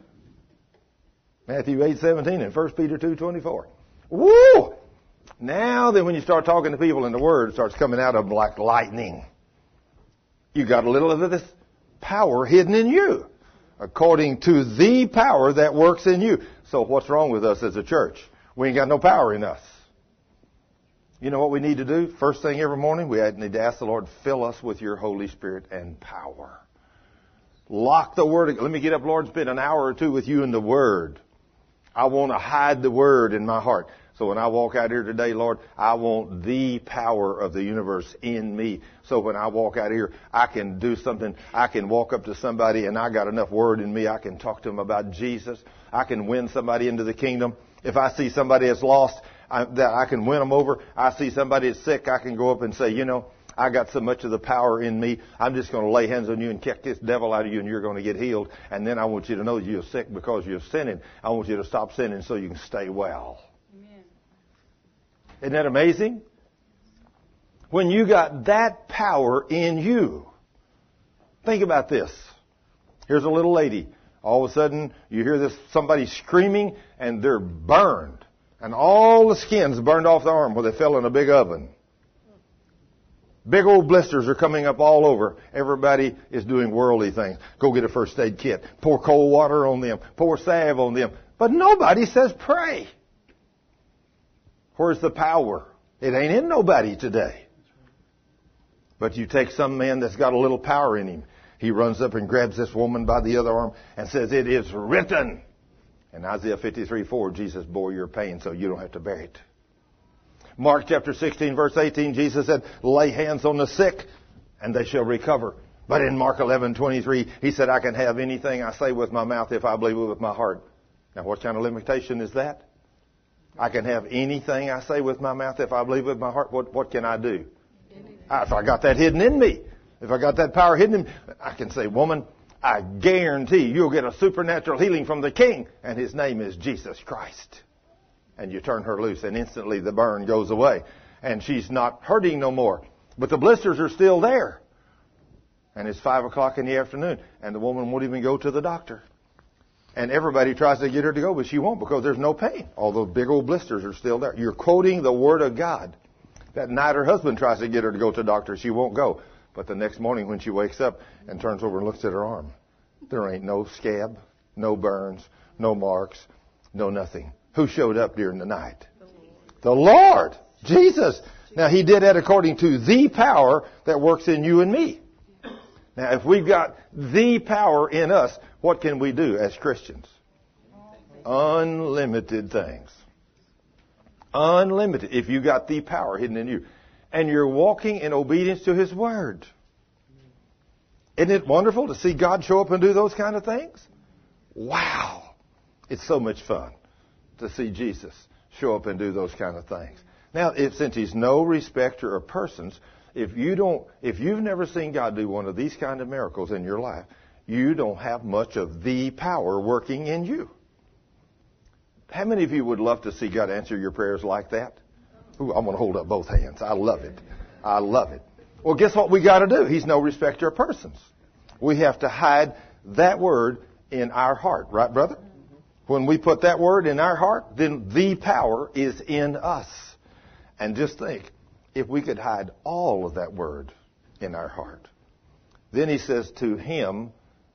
Matthew 8, 17 and 1 Peter 2, 24. Woo! Now then when you start talking to people and the Word starts coming out of them like lightning, you got a little of this power hidden in you. According to the power that works in you. So what's wrong with us as a church? We ain't got no power in us. You know what we need to do? First thing every morning, we need to ask the Lord, fill us with your Holy Spirit and power. Lock the Word. Let me get up, Lord, spend an hour or two with you in the Word. I want to hide the Word in my heart. So when I walk out here today, Lord, I want the power of the universe in me. So when I walk out here, I can do something. I can walk up to somebody and I got enough word in me. I can talk to them about Jesus. I can win somebody into the kingdom. If I see somebody that's lost I, that I can win them over. I see somebody that's sick, I can go up and say, you know, I got so much of the power in me. I'm just going to lay hands on you and kick this devil out of you and you're going to get healed. And then I want you to know you're sick because you're sinning. I want you to stop sinning so you can stay well. Amen. Isn't that amazing? When you got that power in you. Think about this. Here's a little lady. All of a sudden, you hear this, somebody screaming and they're burned and all the skins burned off the arm where they fell in a big oven. Big old blisters are coming up all over. Everybody is doing worldly things. Go get a first aid kit. Pour cold water on them. Pour salve on them. But nobody says pray. Where's the power? It ain't in nobody today. But you take some man that's got a little power in him. He runs up and grabs this woman by the other arm and says, it is written. And Isaiah 53 4, Jesus bore your pain so you don't have to bear it. Mark chapter 16 verse 18, Jesus said, lay hands on the sick and they shall recover. But in Mark 11:23, he said, "I can have anything I say with my mouth if I believe it with my heart." Now, what kind of limitation is that? I can have anything I say with my mouth if I believe with my heart. What what can I do? If I got that hidden in me, if I got that power hidden in me, I can say, "Woman, I guarantee you'll get a supernatural healing from the King, and His name is Jesus Christ." And you turn her loose, and instantly the burn goes away, and she's not hurting no more. But the blisters are still there. And it's five o'clock in the afternoon, and the woman won't even go to the doctor. And everybody tries to get her to go, but she won't because there's no pain. All those big old blisters are still there. You're quoting the Word of God. That night her husband tries to get her to go to the doctor, she won't go. But the next morning when she wakes up and turns over and looks at her arm, there ain't no scab, no burns, no marks, no nothing. Who showed up during the night? The Lord. Jesus. Now he did that according to the power that works in you and me. Now, if we've got the power in us, what can we do as Christians? Unlimited things. Unlimited. If you got the power hidden in you. And you're walking in obedience to His Word. Isn't it wonderful to see God show up and do those kind of things? Wow. It's so much fun to see Jesus show up and do those kind of things. Now, if, since He's no respecter of persons, if you don't, if you've never seen God do one of these kind of miracles in your life, you don't have much of the power working in you. How many of you would love to see God answer your prayers like that? Ooh, I'm going to hold up both hands. I love it. I love it. Well, guess what we got to do? He's no respecter of persons. We have to hide that word in our heart, right, brother? Mm-hmm. When we put that word in our heart, then the power is in us. And just think, if we could hide all of that word in our heart. Then he says, To him,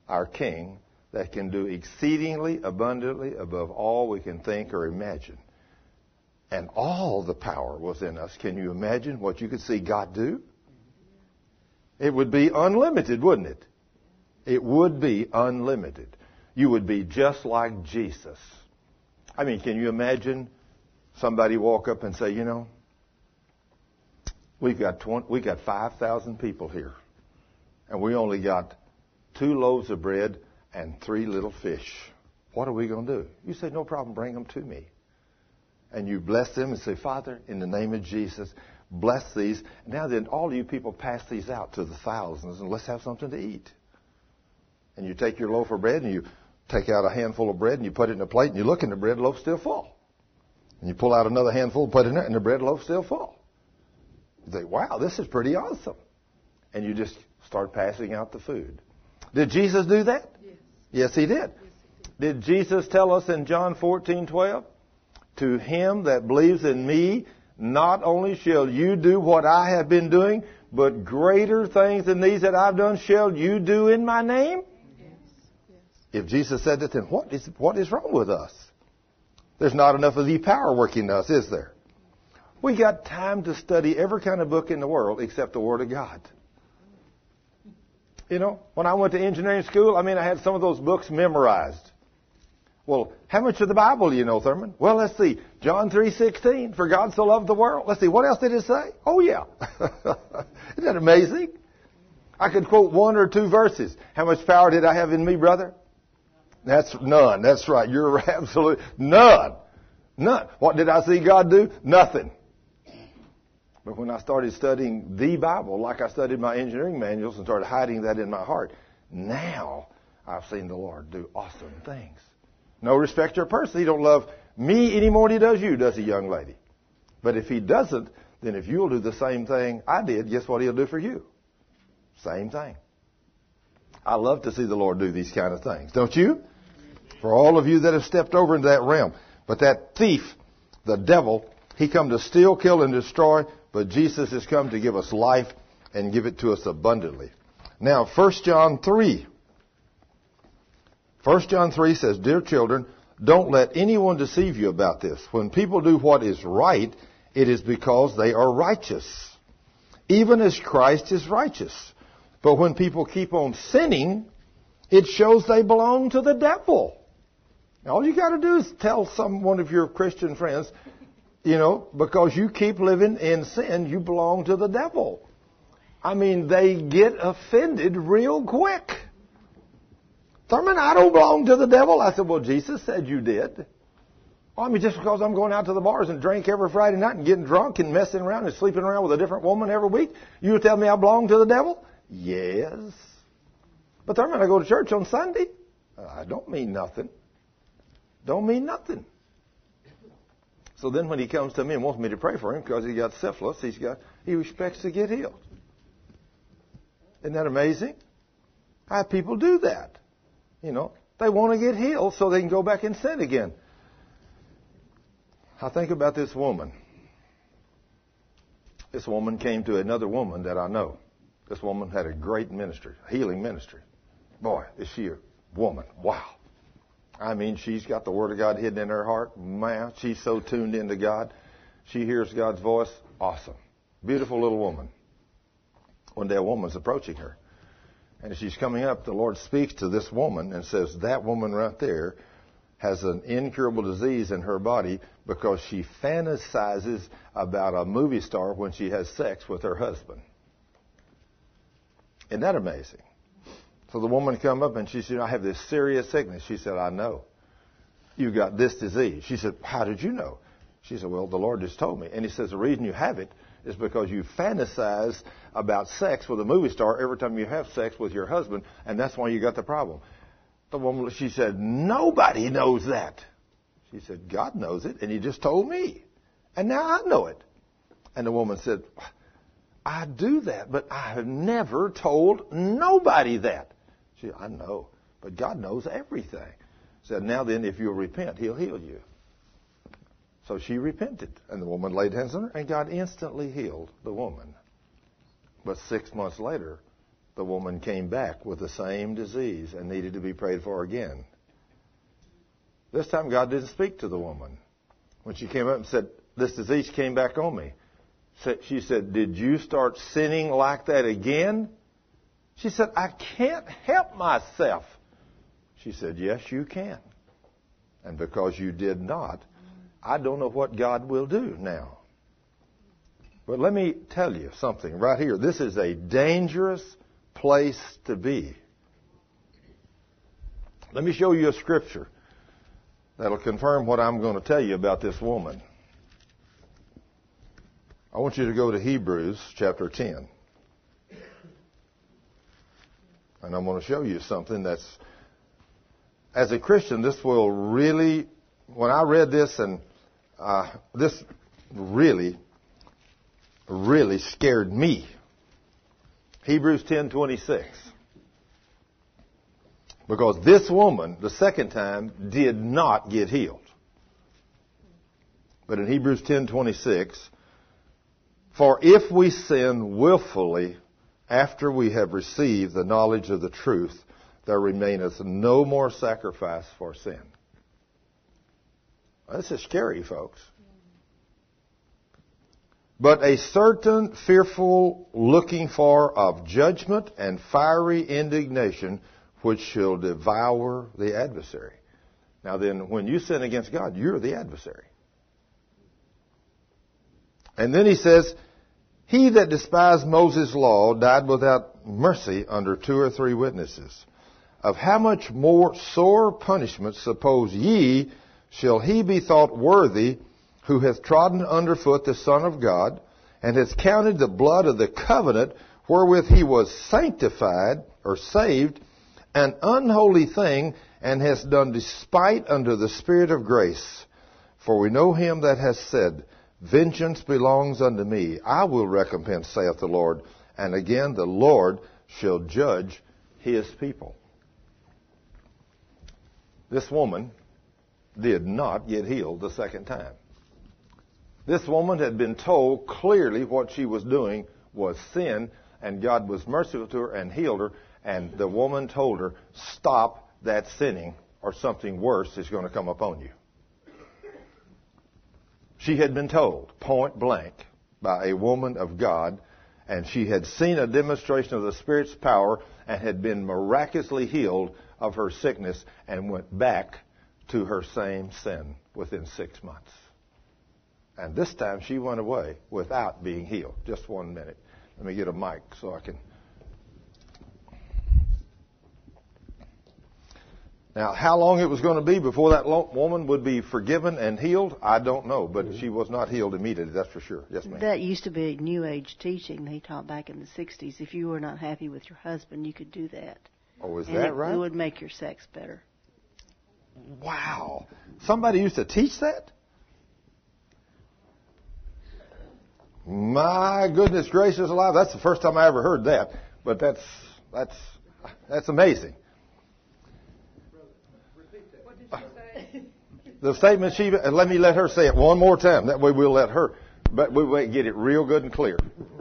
our King, that can do exceedingly abundantly above all we can think or imagine. And all the power was in us. Can you imagine what you could see God do? It would be unlimited, wouldn't it? It would be unlimited. You would be just like Jesus. I mean, can you imagine somebody walk up and say, you know, We've got 20, we got 5,000 people here. And we only got two loaves of bread and three little fish. What are we going to do? You say, no problem, bring them to me. And you bless them and say, Father, in the name of Jesus, bless these. Now then, all you people pass these out to the thousands and let's have something to eat. And you take your loaf of bread and you take out a handful of bread and you put it in a plate and you look and the bread loaf's still full. And you pull out another handful and put it in there and the bread loaf's still full. You think, wow, this is pretty awesome. And you just start passing out the food. Did Jesus do that? Yes. Yes, he did. Yes, he did. did Jesus tell us in John 14, 12? To him that believes in me, not only shall you do what I have been doing, but greater things than these that I've done shall you do in my name? Yes. Yes. If Jesus said that, then what is, what is wrong with us? There's not enough of the power working in us, is there? We got time to study every kind of book in the world except the Word of God. You know, when I went to engineering school, I mean, I had some of those books memorized. Well, how much of the Bible do you know, Thurman? Well, let's see. John 3.16, for God so loved the world. Let's see, what else did it say? Oh, yeah. Isn't that amazing? I could quote one or two verses. How much power did I have in me, brother? That's none. That's right. You're absolute none. None. What did I see God do? Nothing. But when I started studying the Bible, like I studied my engineering manuals and started hiding that in my heart, now I've seen the Lord do awesome things. No respect to a person. He don't love me any more than he does you, does he, young lady? But if he doesn't, then if you'll do the same thing I did, guess what he'll do for you? Same thing. I love to see the Lord do these kind of things, don't you? For all of you that have stepped over into that realm. But that thief, the devil, he come to steal, kill, and destroy. But Jesus has come to give us life and give it to us abundantly. Now, 1 John 3. 1 John 3 says, Dear children, don't let anyone deceive you about this. When people do what is right, it is because they are righteous, even as Christ is righteous. But when people keep on sinning, it shows they belong to the devil. All you got to do is tell some one of your Christian friends, you know, because you keep living in sin, you belong to the devil. I mean, they get offended real quick. Thurman, I don't belong to the devil. I said, well, Jesus said you did. Well, I mean, just because I'm going out to the bars and drink every Friday night and getting drunk and messing around and sleeping around with a different woman every week, you tell me I belong to the devil? Yes. But Thurman, I go to church on Sunday. Uh, I don't mean nothing. Don't mean nothing. So then when he comes to me and wants me to pray for him because he got syphilis, he's got, he expects to get healed. Isn't that amazing? How people do that? You know, they want to get healed so they can go back and sin again. I think about this woman. This woman came to another woman that I know. This woman had a great ministry, healing ministry. Boy, is she a woman. Wow. I mean, she's got the Word of God hidden in her heart. Man, she's so tuned into God. She hears God's voice. Awesome. Beautiful little woman. One day a woman's approaching her. And as she's coming up, the Lord speaks to this woman and says, That woman right there has an incurable disease in her body because she fantasizes about a movie star when she has sex with her husband. Isn't that amazing? So the woman come up and she said, I have this serious sickness. She said, I know. You got this disease. She said, How did you know? She said, Well, the Lord just told me. And he says, The reason you have it is because you fantasize about sex with a movie star every time you have sex with your husband, and that's why you got the problem. The woman, she said, Nobody knows that. She said, God knows it, and He just told me. And now I know it. And the woman said, I do that, but I have never told nobody that. She said, I know, but God knows everything. Said, now then, if you'll repent, He'll heal you. So she repented, and the woman laid hands on her, and God instantly healed the woman. But six months later, the woman came back with the same disease and needed to be prayed for again. This time, God didn't speak to the woman. When she came up and said, This disease came back on me, she said, Did you start sinning like that again? She said, I can't help myself. She said, Yes, you can. And because you did not, I don't know what God will do now. But let me tell you something right here. This is a dangerous place to be. Let me show you a scripture that'll confirm what I'm going to tell you about this woman. I want you to go to Hebrews chapter 10. And I'm going to show you something that's, as a Christian, this will really, when I read this and uh, this really, really scared me. Hebrews 10:26. Because this woman, the second time, did not get healed. But in Hebrews 10:26, for if we sin willfully after we have received the knowledge of the truth, there remaineth no more sacrifice for sin. This is scary, folks. But a certain fearful looking for of judgment and fiery indignation which shall devour the adversary. Now then, when you sin against God, you're the adversary. And then he says, He that despised Moses' law died without mercy under two or three witnesses. Of how much more sore punishment suppose ye shall he be thought worthy who hath trodden under foot the Son of God, and hath counted the blood of the covenant wherewith he was sanctified or saved an unholy thing, and has done despite unto the Spirit of grace. For we know him that has said, Vengeance belongs unto me, I will recompense, saith the Lord. And again, the Lord shall judge his people. This woman did not get healed the second time. This woman had been told clearly what she was doing was sin, and God was merciful to her and healed her. And the woman told her, Stop that sinning, or something worse is going to come upon you. She had been told point blank by a woman of God, and she had seen a demonstration of the Spirit's power and had been miraculously healed of her sickness and went back to her same sin within six months. And this time she went away without being healed. Just one minute. Let me get a mic so I can. Now, how long it was going to be before that woman would be forgiven and healed, I don't know. But mm-hmm. she was not healed immediately, that's for sure. Yes, ma'am. That used to be New Age teaching they taught back in the 60s. If you were not happy with your husband, you could do that. Oh, is and that it, right? It would make your sex better. Wow. Somebody used to teach that? My goodness gracious alive. That's the first time I ever heard that. But that's, that's, that's amazing. What did she say? The statement she, let me let her say it one more time. That way we'll let her, but we will get it real good and clear.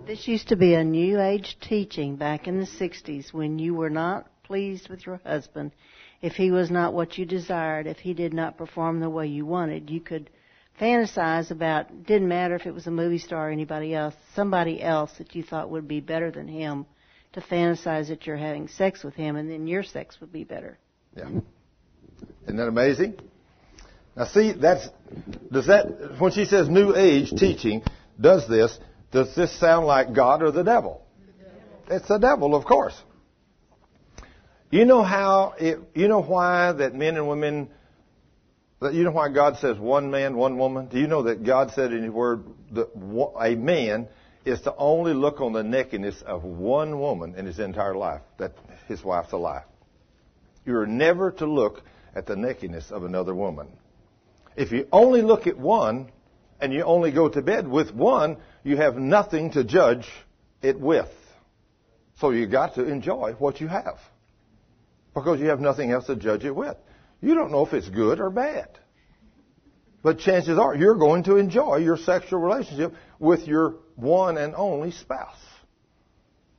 This used to be a New Age teaching back in the 60s when you were not pleased with your husband. If he was not what you desired, if he did not perform the way you wanted, you could fantasize about, didn't matter if it was a movie star or anybody else, somebody else that you thought would be better than him, to fantasize that you're having sex with him and then your sex would be better. Yeah. Isn't that amazing? Now see, that's, does that, when she says New Age teaching does this, does this sound like God or the devil? It's the devil, of course. You know how, it, you know why that men and women, that you know why God says one man, one woman? Do you know that God said in His Word that a man is to only look on the nakedness of one woman in his entire life, that his wife's alive. You're never to look at the nakedness of another woman. If you only look at one and you only go to bed with one, you have nothing to judge it with. So you got to enjoy what you have. Because you have nothing else to judge it with. You don't know if it's good or bad. But chances are you're going to enjoy your sexual relationship with your one and only spouse.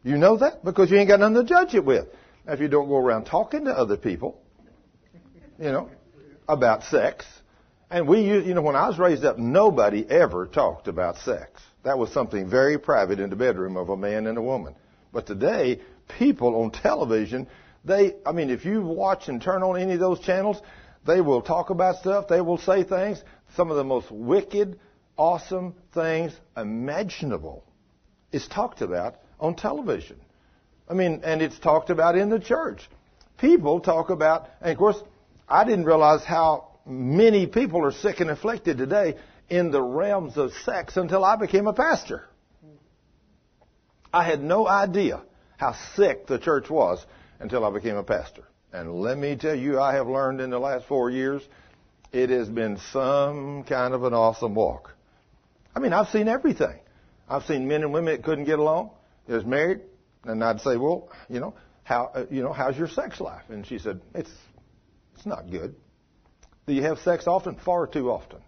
You know that because you ain't got nothing to judge it with. Now, if you don't go around talking to other people, you know, about sex, and we, you know, when I was raised up, nobody ever talked about sex. That was something very private in the bedroom of a man and a woman. But today, people on television, they, I mean, if you watch and turn on any of those channels, they will talk about stuff. They will say things. Some of the most wicked, awesome things imaginable is talked about on television. I mean, and it's talked about in the church. People talk about, and of course, I didn't realize how many people are sick and afflicted today in the realms of sex until I became a pastor. I had no idea how sick the church was until I became a pastor. And let me tell you, I have learned in the last four years, it has been some kind of an awesome walk. I mean, I've seen everything. I've seen men and women that couldn't get along. They was married, and I'd say, well, you know, how, uh, you know, how's your sex life? And she said, it's, it's not good. Do you have sex often? Far too often.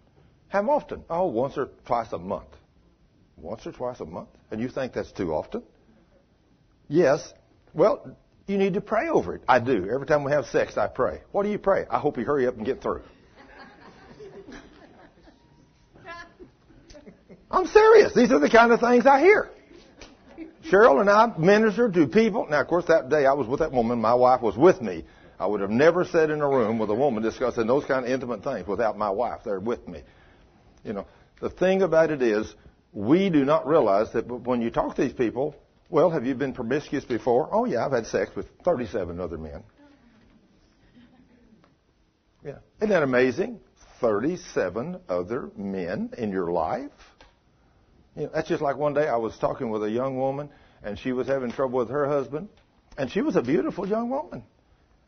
How often? Oh, once or twice a month. Once or twice a month? And you think that's too often? Yes. Well, you need to pray over it. I do. Every time we have sex, I pray. What do you pray? I hope you hurry up and get through. I'm serious. These are the kind of things I hear. Sharon and I minister to people. Now, of course, that day I was with that woman. My wife was with me. I would have never sat in a room with a woman discussing those kind of intimate things without my wife there with me. You know, the thing about it is, we do not realize that when you talk to these people, well, have you been promiscuous before? Oh yeah, I've had sex with 37 other men. Yeah. Isn't that amazing? 37 other men in your life? You know, that's just like one day I was talking with a young woman and she was having trouble with her husband and she was a beautiful young woman.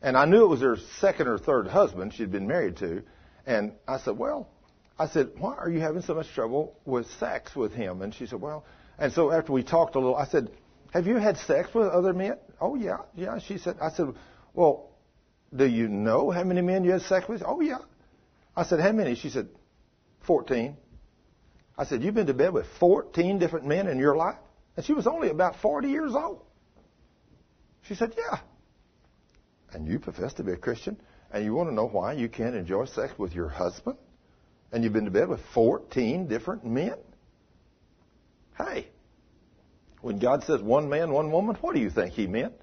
And I knew it was her second or third husband she'd been married to. And I said, well, I said, why are you having so much trouble with sex with him? And she said, well, and so after we talked a little, I said, have you had sex with other men? Oh, yeah, yeah. She said, I said, well, do you know how many men you had sex with? Oh, yeah. I said, how many? She said, 14. I said, you've been to bed with 14 different men in your life? And she was only about 40 years old. She said, yeah and you profess to be a Christian, and you want to know why you can't enjoy sex with your husband, and you've been to bed with 14 different men? Hey, when God says one man, one woman, what do you think He meant?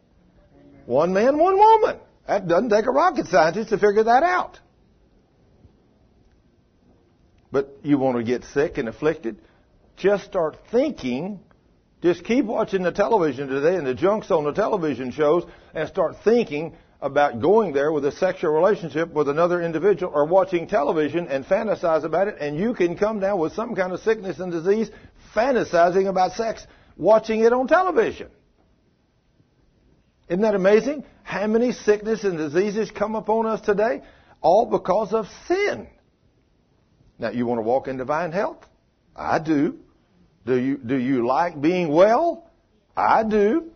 One man, one woman. That doesn't take a rocket scientist to figure that out. but you want to get sick and afflicted, just start thinking. Just keep watching the television today and the junks on the television shows and start thinking about going there with a sexual relationship with another individual or watching television and fantasize about it and you can come down with some kind of sickness and disease fantasizing about sex watching it on television. Isn't that amazing? How many sickness and diseases come upon us today? All because of sin. Now, you want to walk in divine health? I do. Do you, do you like being well? I do.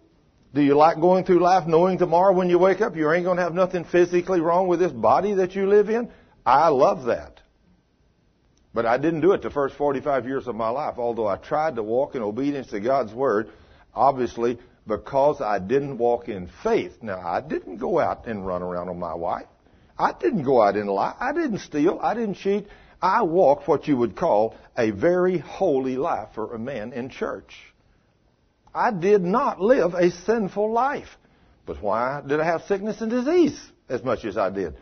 Do you like going through life knowing tomorrow when you wake up you ain't going to have nothing physically wrong with this body that you live in? I love that. But I didn't do it the first 45 years of my life, although I tried to walk in obedience to God's Word. Obviously, because I didn't walk in faith. Now, I didn't go out and run around on my wife. I didn't go out and lie. I didn't steal. I didn't cheat. I walked what you would call a very holy life for a man in church. I did not live a sinful life. But why did I have sickness and disease as much as I did?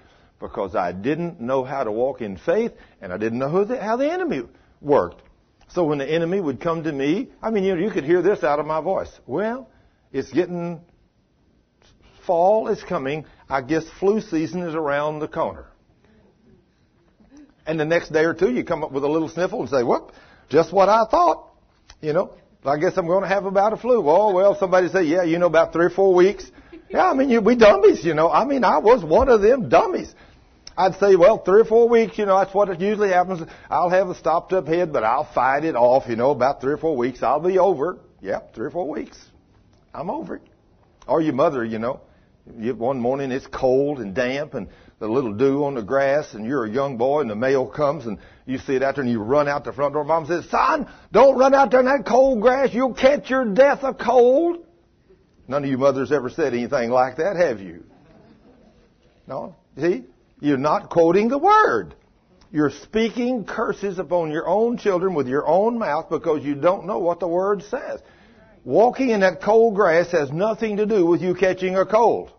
Because I didn't know how to walk in faith and I didn't know the, how the enemy worked. So when the enemy would come to me, I mean, you, know, you could hear this out of my voice. Well, it's getting, fall is coming. I guess flu season is around the corner. And the next day or two, you come up with a little sniffle and say, whoop, just what I thought. You know, I guess I'm going to have about a flu. Oh, well, somebody say, yeah, you know, about three or four weeks. Yeah, I mean, you, we dummies, you know. I mean, I was one of them dummies. I'd say, well, three or four weeks, you know, that's what it usually happens. I'll have a stopped up head, but I'll fight it off, you know, about three or four weeks. I'll be over. Yep, three or four weeks. I'm over it. Or your mother, you know. One morning it's cold and damp and the little dew on the grass and you're a young boy and the mail comes and you see it out there and you run out the front door. Mom says, son, don't run out there in that cold grass. You'll catch your death of cold. None of you mothers ever said anything like that, have you? No? See? You're not quoting the word. You're speaking curses upon your own children with your own mouth because you don't know what the word says. Walking in that cold grass has nothing to do with you catching a cold.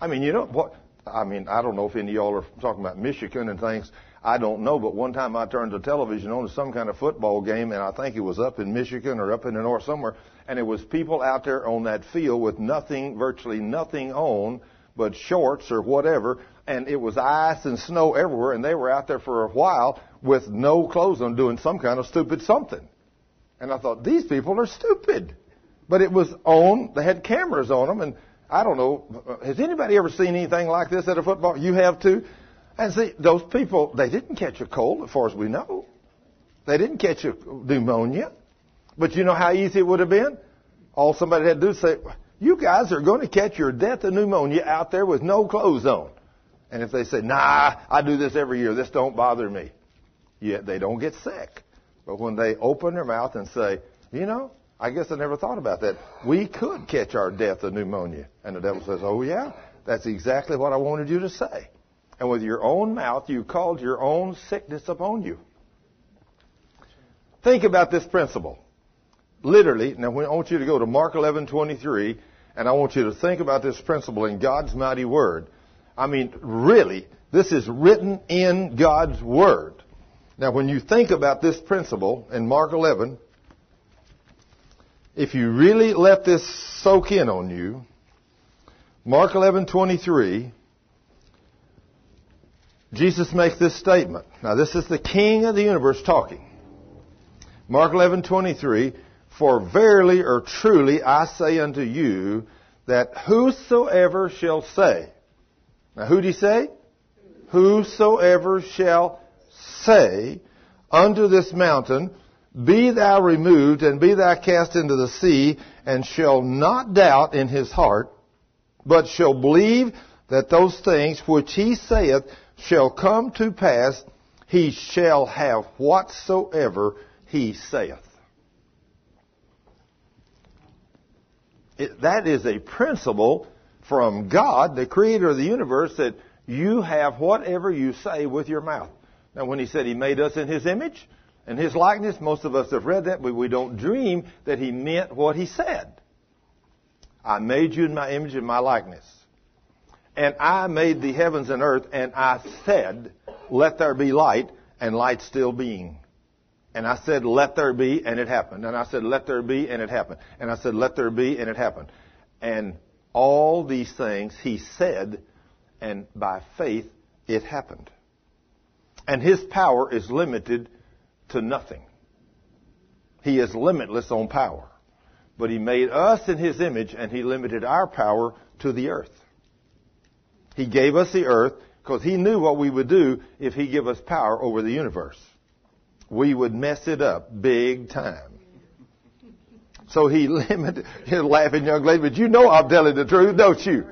I mean, you know what? I mean, I don't know if any of y'all are talking about Michigan and things. I don't know, but one time I turned the television on to some kind of football game, and I think it was up in Michigan or up in the north somewhere, and it was people out there on that field with nothing, virtually nothing on, but shorts or whatever, and it was ice and snow everywhere, and they were out there for a while with no clothes on, doing some kind of stupid something. And I thought, these people are stupid. But it was on, they had cameras on them, and I don't know, has anybody ever seen anything like this at a football? You have too? And see, those people, they didn't catch a cold, as far as we know. They didn't catch a pneumonia. But you know how easy it would have been? All somebody had to do is say, you guys are going to catch your death of pneumonia out there with no clothes on. And if they say, nah, I do this every year, this don't bother me. Yet they don't get sick. But when they open their mouth and say, you know, I guess I never thought about that. We could catch our death of pneumonia. And the devil says, oh yeah, that's exactly what I wanted you to say. And with your own mouth, you called your own sickness upon you. Think about this principle. Literally, now I want you to go to Mark 11:23, and I want you to think about this principle in God's mighty word. I mean, really, this is written in God's word. Now, when you think about this principle in Mark 11, if you really let this soak in on you, Mark 11:23, Jesus makes this statement. Now, this is the King of the universe talking. Mark 11:23, "For verily or truly I say unto you that whosoever shall say." Now, who do he say? Whosoever shall say unto this mountain, Be thou removed, and be thou cast into the sea, and shall not doubt in his heart, but shall believe that those things which he saith shall come to pass, he shall have whatsoever he saith. It, that is a principle from God, the creator of the universe, that you have whatever you say with your mouth. Now, when he said he made us in his image and his likeness, most of us have read that, but we don't dream that he meant what he said. I made you in my image and my likeness. And I made the heavens and earth, and I said, let there be light, and light still being. And I said, let there be, and it happened. And I said, let there be, and it happened. And I said, let there be, and it happened. And all these things he said, and by faith it happened. And his power is limited to nothing. He is limitless on power. But he made us in his image, and he limited our power to the earth. He gave us the earth because he knew what we would do if he gave us power over the universe. We would mess it up big time. So he limited, you're laughing young lady, but you know I'm telling the truth, don't you?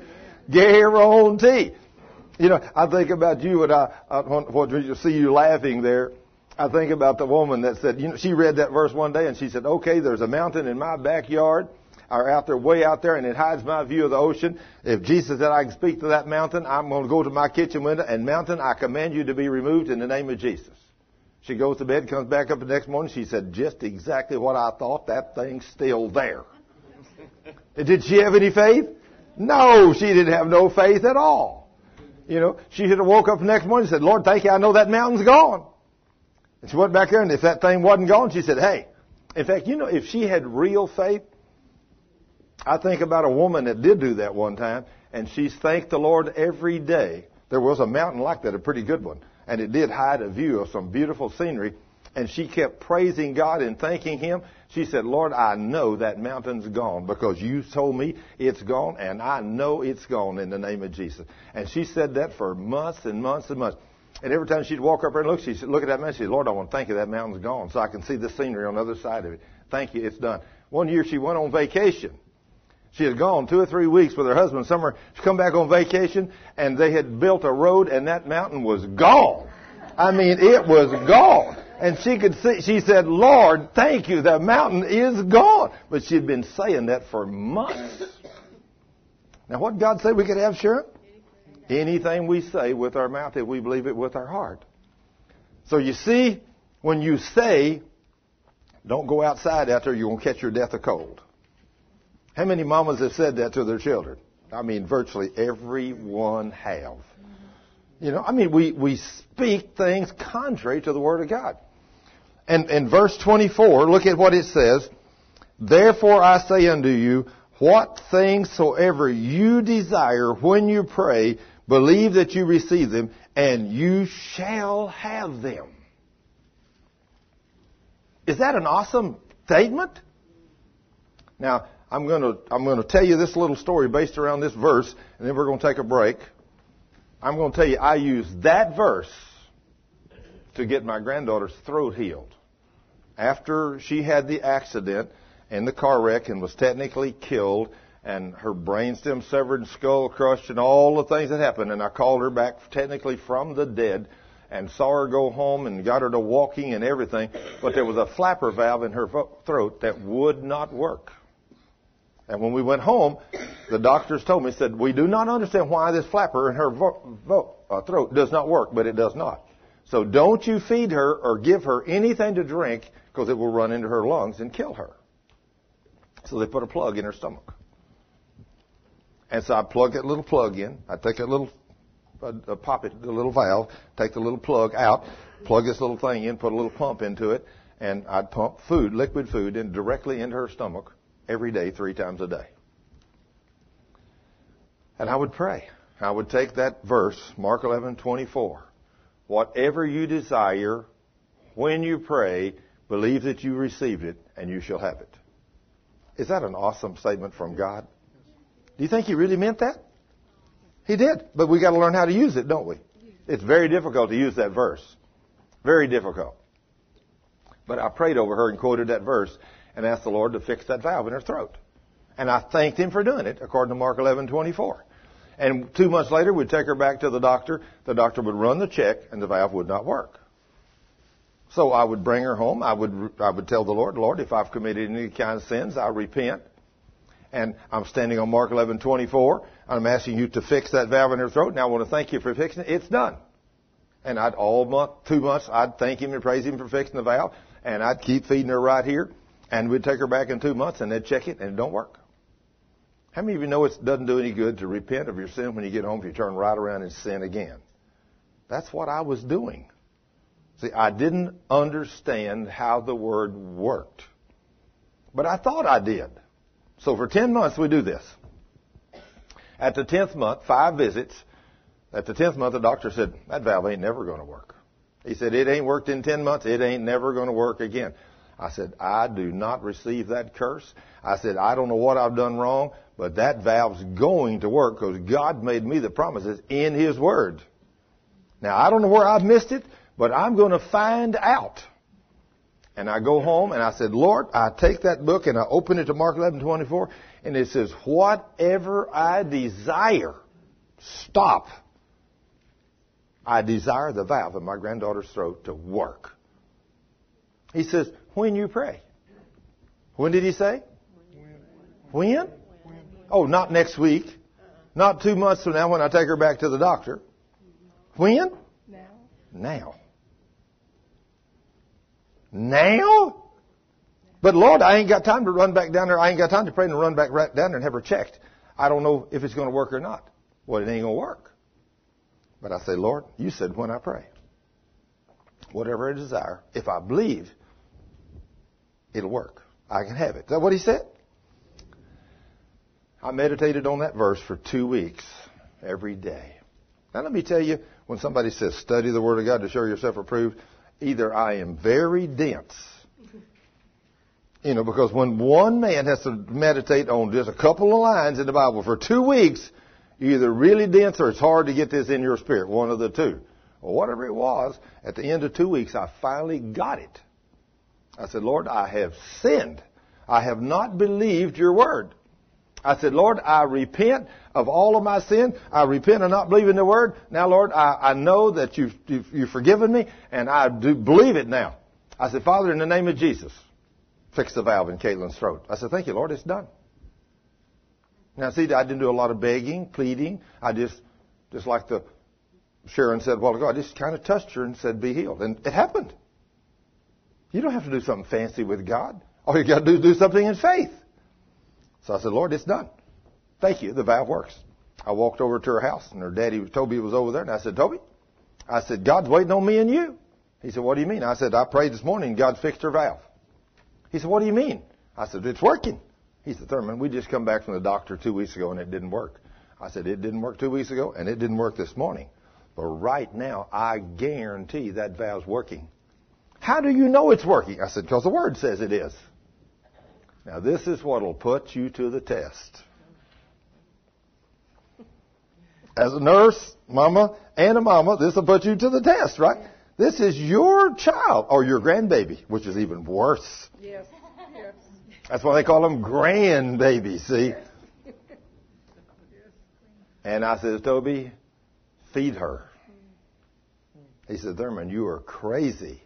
Guarantee. You know, I think about you and I, I when you see you laughing there. I think about the woman that said, you know, she read that verse one day and she said, okay, there's a mountain in my backyard or out there, way out there, and it hides my view of the ocean. If Jesus said I can speak to that mountain, I'm going to go to my kitchen window and mountain, I command you to be removed in the name of Jesus. She goes to bed, comes back up the next morning. She said, just exactly what I thought. That thing's still there. Did she have any faith? No, she didn't have no faith at all. You know, she should have woke up the next morning and said, Lord, thank you, I know that mountain's gone. And she went back there, and if that thing wasn't gone, she said, hey. In fact, you know, if she had real faith, I think about a woman that did do that one time, and she's thanked the Lord every day. There was a mountain like that, a pretty good one, and it did hide a view of some beautiful scenery, and she kept praising God and thanking Him. She said, Lord, I know that mountain's gone because you told me it's gone, and I know it's gone in the name of Jesus. And she said that for months and months and months. And every time she'd walk up there and look, she'd look at that mountain. She'd say, Lord, I want to thank you that mountain's gone so I can see the scenery on the other side of it. Thank you, it's done. One year she went on vacation. She had gone two or three weeks with her husband somewhere. She come back on vacation and they had built a road and that mountain was gone. I mean, it was gone. And she could see, she said, Lord, thank you, that mountain is gone. But she'd been saying that for months. Now what God said we could have, Sharon? Anything we say with our mouth if we believe it with our heart. So you see, when you say, don't go outside out there, you're going to catch your death of cold. How many mamas have said that to their children? I mean, virtually everyone have. You know, I mean, we, we speak things contrary to the Word of God. And in verse 24, look at what it says. Therefore I say unto you, what things soever you desire when you pray, Believe that you receive them, and you shall have them. Is that an awesome statement? Now, I'm going to, I'm going to tell you this little story based around this verse, and then we're going to take a break. I'm going to tell you, I used that verse to get my granddaughter's throat healed. After she had the accident and the car wreck and was technically killed, and her brainstem severed and skull crushed and all the things that happened. And I called her back technically from the dead and saw her go home and got her to walking and everything. But there was a flapper valve in her throat that would not work. And when we went home, the doctors told me, said, we do not understand why this flapper in her vo- vo- uh, throat does not work, but it does not. So don't you feed her or give her anything to drink because it will run into her lungs and kill her. So they put a plug in her stomach. And so I plug that little plug in. I take a little, uh, uh, pop it, the little valve, take the little plug out, plug this little thing in, put a little pump into it, and I'd pump food, liquid food, in directly into her stomach every day, three times a day. And I would pray. I would take that verse, Mark 11:24. Whatever you desire, when you pray, believe that you received it, and you shall have it. Is that an awesome statement from God? Do you think he really meant that? He did. But we got to learn how to use it, don't we? It's very difficult to use that verse. Very difficult. But I prayed over her and quoted that verse and asked the Lord to fix that valve in her throat. And I thanked him for doing it, according to Mark 11:24. And two months later, we'd take her back to the doctor. The doctor would run the check, and the valve would not work. So I would bring her home. I would I would tell the Lord, Lord, if I've committed any kind of sins, I repent and I'm standing on Mark 11:24. I'm asking you to fix that valve in her throat, and I want to thank you for fixing it. It's done. And I'd all month, two months, I'd thank him and praise him for fixing the valve, and I'd keep feeding her right here, and we'd take her back in two months, and they'd check it, and it don't work. How many of you know it doesn't do any good to repent of your sin when you get home if you turn right around and sin again? That's what I was doing. See, I didn't understand how the word worked. But I thought I did. So for 10 months we do this. At the 10th month, five visits. At the 10th month, the doctor said, that valve ain't never going to work. He said, it ain't worked in 10 months. It ain't never going to work again. I said, I do not receive that curse. I said, I don't know what I've done wrong, but that valve's going to work because God made me the promises in His Word. Now, I don't know where I've missed it, but I'm going to find out. And I go home and I said, Lord, I take that book and I open it to Mark 11, 24, and it says, whatever I desire, stop. I desire the valve in my granddaughter's throat to work. He says, when you pray. When did he say? When? Oh, not next week. Not two months from now when I take her back to the doctor. When? Now. Now. Now? But Lord, I ain't got time to run back down there. I ain't got time to pray and run back right down there and have her checked. I don't know if it's going to work or not. Well, it ain't going to work. But I say, Lord, you said when I pray. Whatever I desire, if I believe, it'll work. I can have it. Is that what he said? I meditated on that verse for two weeks every day. Now let me tell you, when somebody says study the Word of God to show yourself approved, either I am very dense, you know, because when one man has to meditate on just a couple of lines in the Bible for two weeks, you're either really dense or it's hard to get this in your spirit, one of the two. Or whatever it was, at the end of two weeks, I finally got it. I said, Lord, I have sinned. I have not believed your word. I said, Lord, I repent of all of my sin. I repent of not believing the word. Now, Lord, I, I know that you've, you've, forgiven me, and I do believe it now. I said, Father, in the name of Jesus, fix the valve in Caitlin's throat. I said, thank you, Lord, it's done. Now, see, I didn't do a lot of begging, pleading. I just, just like the Sharon said a while ago, I just kind of touched her and said, be healed. And it happened. You don't have to do something fancy with God. All you got to do is do something in faith. So I said, Lord, it's done. Thank you. The valve works. I walked over to her house, and her daddy, Toby, was over there, and I said, Toby, I said, God's waiting on me and you. He said, what do you mean? I said, I prayed this morning, God fixed her valve. He said, what do you mean? I said, it's working. He said, Thurman, we just come back from the doctor two weeks ago, and it didn't work. I said, it didn't work two weeks ago, and it didn't work this morning. But right now, I guarantee that valve's working. How do you know it's working? I said, because the Word says it is. Now, this is what will put you to the test. As a nurse, mama, and a mama, this will put you to the test, right? This is your child, or your grandbaby, which is even worse. Yes. Yes. That's why they call them grandbabies, see? And I said, Toby, feed her. He said, Thurman, you are crazy.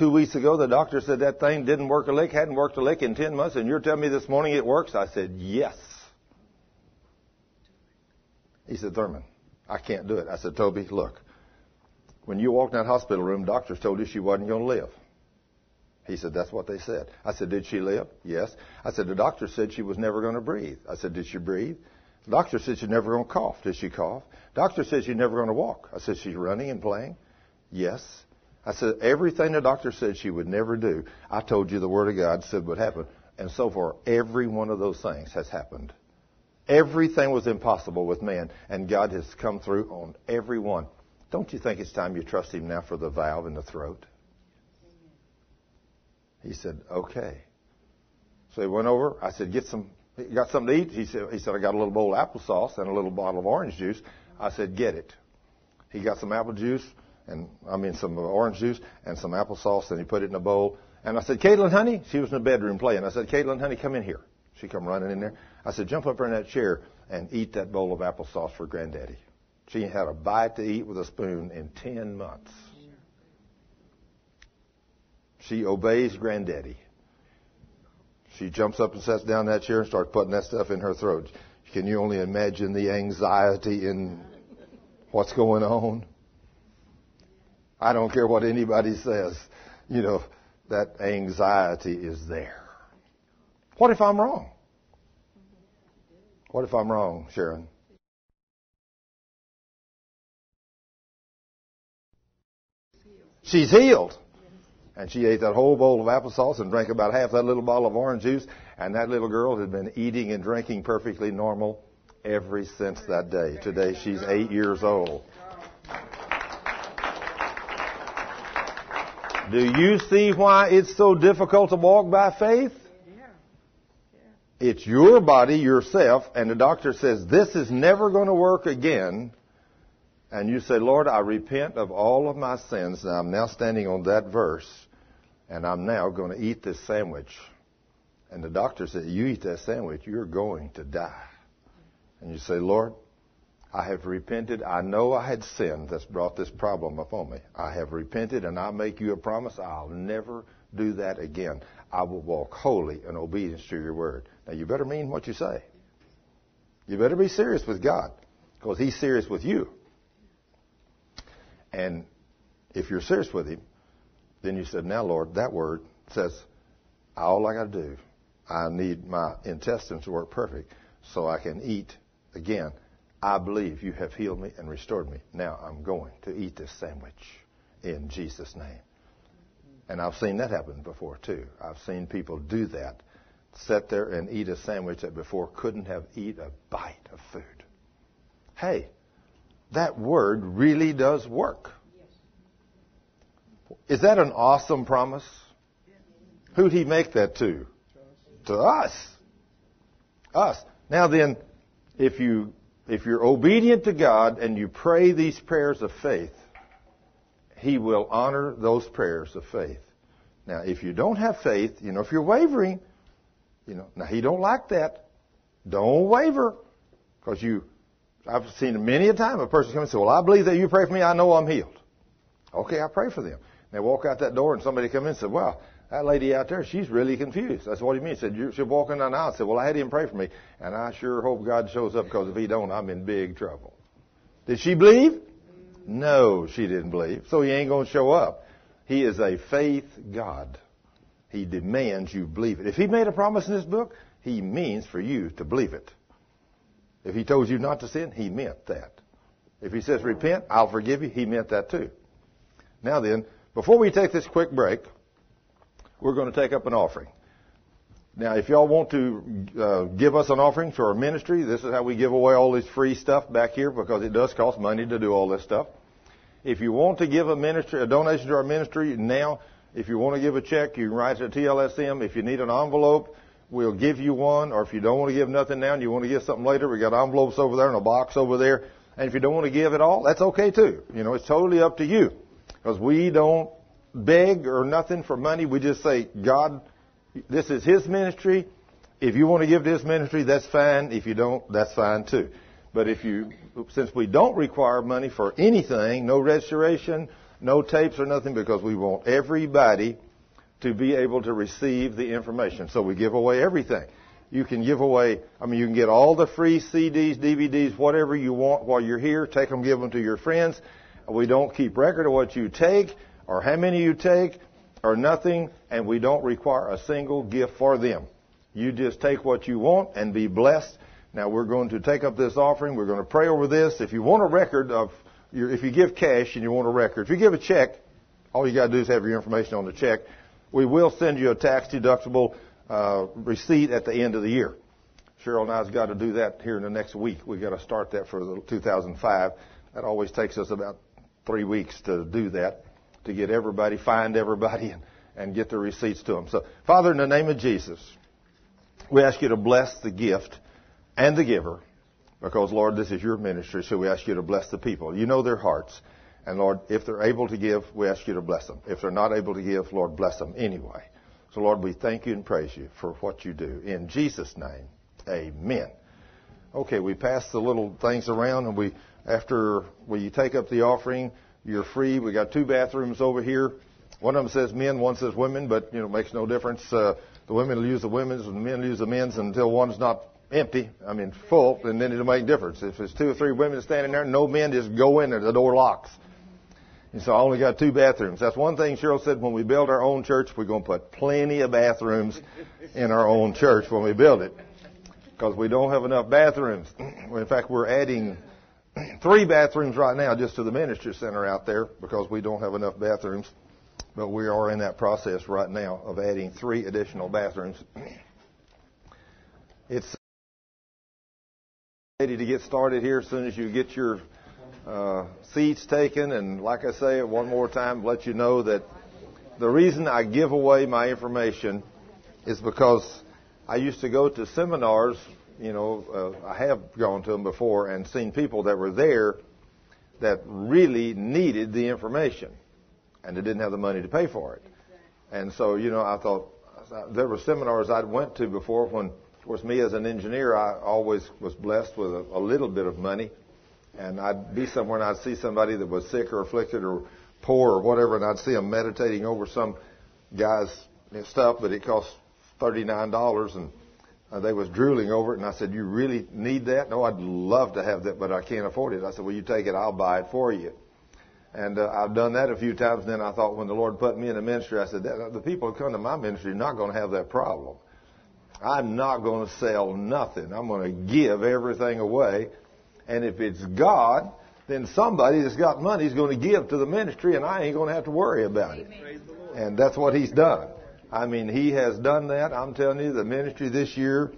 Two weeks ago, the doctor said that thing didn't work a lick, hadn't worked a lick in 10 months, and you're telling me this morning it works? I said, yes. He said, Thurman, I can't do it. I said, Toby, look, when you walked in that hospital room, doctors told you she wasn't going to live. He said, that's what they said. I said, did she live? Yes. I said, the doctor said she was never going to breathe. I said, did she breathe? The doctor said she's never going to cough. Did she cough? Doctor said she's never going to walk. I said, she's running and playing? Yes. I said, everything the doctor said she would never do, I told you the Word of God said would happen. And so far, every one of those things has happened. Everything was impossible with man, and God has come through on every one. Don't you think it's time you trust Him now for the valve in the throat? He said, okay. So he went over. I said, get some, got something to eat? He said, he said, I got a little bowl of applesauce and a little bottle of orange juice. I said, get it. He got some apple juice and, I mean, some orange juice and some applesauce and he put it in a bowl. And I said, Caitlin, honey, she was in the bedroom playing. I said, Caitlin, honey, come in here. She come running in there. I said, jump up in that chair and eat that bowl of applesauce for granddaddy. She had a bite to eat with a spoon in 10 months. She obeys granddaddy. She jumps up and sits down in that chair and starts putting that stuff in her throat. Can you only imagine the anxiety in what's going on? I don't care what anybody says. You know, that anxiety is there. What if I'm wrong? What if I'm wrong, Sharon? She's healed. And she ate that whole bowl of applesauce and drank about half that little bottle of orange juice. And that little girl had been eating and drinking perfectly normal ever since that day. Today she's eight years old. Do you see why it's so difficult to walk by faith? It's your body, yourself, and the doctor says this is never going to work again. And you say, Lord, I repent of all of my sins, and I'm now standing on that verse, and I'm now going to eat this sandwich. And the doctor said, You eat that sandwich, you're going to die. And you say, Lord, I have repented. I know I had sinned that's brought this problem upon me. I have repented, and I make you a promise I'll never do that again. I will walk holy in obedience to your word. Now, you better mean what you say. You better be serious with God, because He's serious with you. And if you're serious with Him, then you said, Now, Lord, that word says, all I got to do, I need my intestines to work perfect so I can eat again. I believe you have healed me and restored me. Now I'm going to eat this sandwich in Jesus' name. And I've seen that happen before too. I've seen people do that. Sit there and eat a sandwich that before couldn't have eat a bite of food. Hey, that word really does work. Is that an awesome promise? Who'd he make that to? To us. Us. Now then, if you if you're obedient to God and you pray these prayers of faith, He will honor those prayers of faith. Now, if you don't have faith, you know, if you're wavering, you know, now He don't like that. Don't waver, because you. I've seen many a time a person come and say, "Well, I believe that you pray for me. I know I'm healed." Okay, I pray for them. They walk out that door and somebody come in and say, "Well, that lady out there, she's really confused. That's what he means. He said, she's walking down the. I said, well, I had him pray for me, and I sure hope God shows up because if he don't, I'm in big trouble. Did she believe? No, she didn't believe. So he ain't going to show up. He is a faith God. He demands you believe it. If he made a promise in this book, he means for you to believe it. If he told you not to sin, he meant that. If he says repent, I'll forgive you, he meant that too. Now then, before we take this quick break, we're going to take up an offering. Now, if y'all want to uh, give us an offering for our ministry, this is how we give away all this free stuff back here because it does cost money to do all this stuff. If you want to give a ministry, a donation to our ministry now, if you want to give a check, you can write it to TLSM. If you need an envelope, we'll give you one. Or if you don't want to give nothing now and you want to give something later, we got envelopes over there and a box over there. And if you don't want to give at all, that's okay too. You know, it's totally up to you because we don't beg or nothing for money. We just say, God, this is His ministry. If you want to give to His ministry, that's fine. If you don't, that's fine too. But if you, since we don't require money for anything, no registration, no tapes or nothing, because we want everybody to be able to receive the information. So we give away everything. You can give away, I mean, you can get all the free CDs, DVDs, whatever you want while you're here. Take them, give them to your friends. We don't keep record of what you take or how many you take or nothing, and we don't require a single gift for them. You just take what you want and be blessed. Now we're going to take up this offering. We're going to pray over this. If you want a record of your, if you give cash and you want a record, if you give a check, all you got to do is have your information on the check. We will send you a tax deductible uh, receipt at the end of the year. Sharon and I's got to do that here in the next week. We've got to start that for the 2005. That always takes us about three weeks to do that to get everybody, find everybody, and, and get the receipts to them. So, Father, in the name of Jesus, we ask you to bless the gift and the giver, because, Lord, this is your ministry, so we ask you to bless the people. You know their hearts. And, Lord, if they're able to give, we ask you to bless them. If they're not able to give, Lord, bless them anyway. So, Lord, we thank you and praise you for what you do. In Jesus' name, amen. Okay, we pass the little things around, and we, after we take up the offering, you're free. We got two bathrooms over here. One of them says men, one says women, but you know, makes no difference. Uh, the women will use the women's, and the men will use the men's until one's not empty. I mean, full, and then it'll make difference. If there's two or three women standing there, no men just go in there. The door locks. And so I only got two bathrooms. That's one thing Sharon said when we build our own church, we're going to put plenty of bathrooms in our own church when we build it. Because we don't have enough bathrooms. In fact, we're adding three bathrooms right now just to the ministry center out there because we don't have enough bathrooms. But we are in that process right now of adding three additional bathrooms. It's ready to get started here as soon as you get your uh, seats taken. And like I say, one more time, let you know that the reason I give away my information is because I used to go to seminars. You know, uh, I have gone to them before and seen people that were there that really needed the information and they didn't have the money to pay for it. And so, you know, I thought there were seminars I'd went to before when, of course, me as an engineer, I always was blessed with a, a little bit of money. And I'd be somewhere and I'd see somebody that was sick or afflicted or poor or whatever, and I'd see them meditating over some guy's stuff, but it cost $39 and uh, they was drooling over it, and I said, "You really need that?" No, I'd love to have that, but I can't afford it. I said, "Well, you take it. I'll buy it for you." And uh, I've done that a few times. Then I thought, when the Lord put me in the ministry, I said, "The people who come to my ministry are not going to have that problem. I'm not going to sell nothing. I'm going to give everything away, and if it's God, then somebody that's got money is going to give to the ministry, and I ain't going to have to worry about it." And that's what He's done. I mean, he has done that. I'm telling you, the ministry this year,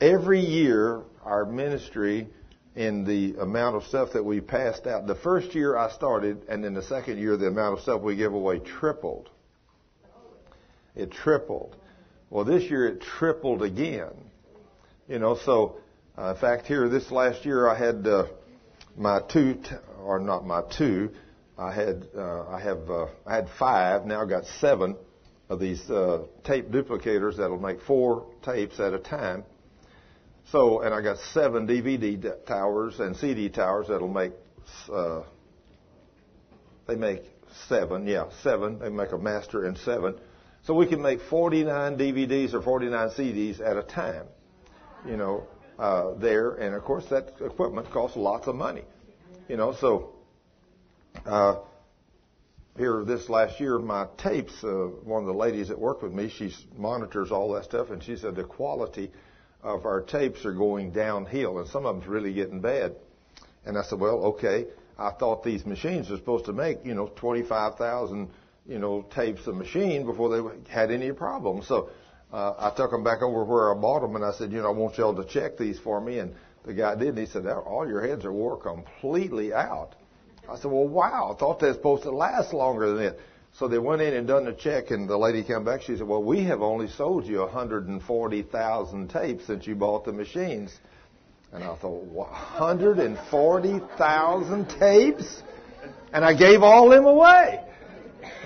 every year, our ministry in the amount of stuff that we passed out. The first year I started, and then the second year, the amount of stuff we give away tripled. It tripled. Well, this year it tripled again. You know, so uh, in fact, here this last year I had uh, my two, t- or not my two. I had uh, I have uh, I had five. Now I've got seven of these uh, tape duplicators that'll make four tapes at a time. So, and I got seven DVD towers and CD towers that'll make, uh, they make seven, yeah, seven. They make a master and seven. So we can make 49 DVDs or 49 CDs at a time, you know, uh, there. And of course that equipment costs lots of money, you know, so, uh, here this last year, my tapes, uh, one of the ladies that worked with me, she monitors all that stuff, and she said the quality of our tapes are going downhill, and some of them's really getting bad. And I said, well, okay. I thought these machines were supposed to make, you know, 25,000, you know, tapes a machine before they had any problems. So uh, I took them back over where I bought them, and I said, you know, I want y'all to check these for me. And the guy did, and he said, all your heads are wore completely out. I said, well, wow, I thought were supposed to last longer than that. So they went in and done the check, and the lady came back. She said, well, we have only sold you 140,000 tapes since you bought the machines. And I thought, 140,000 tapes? And I gave all them away.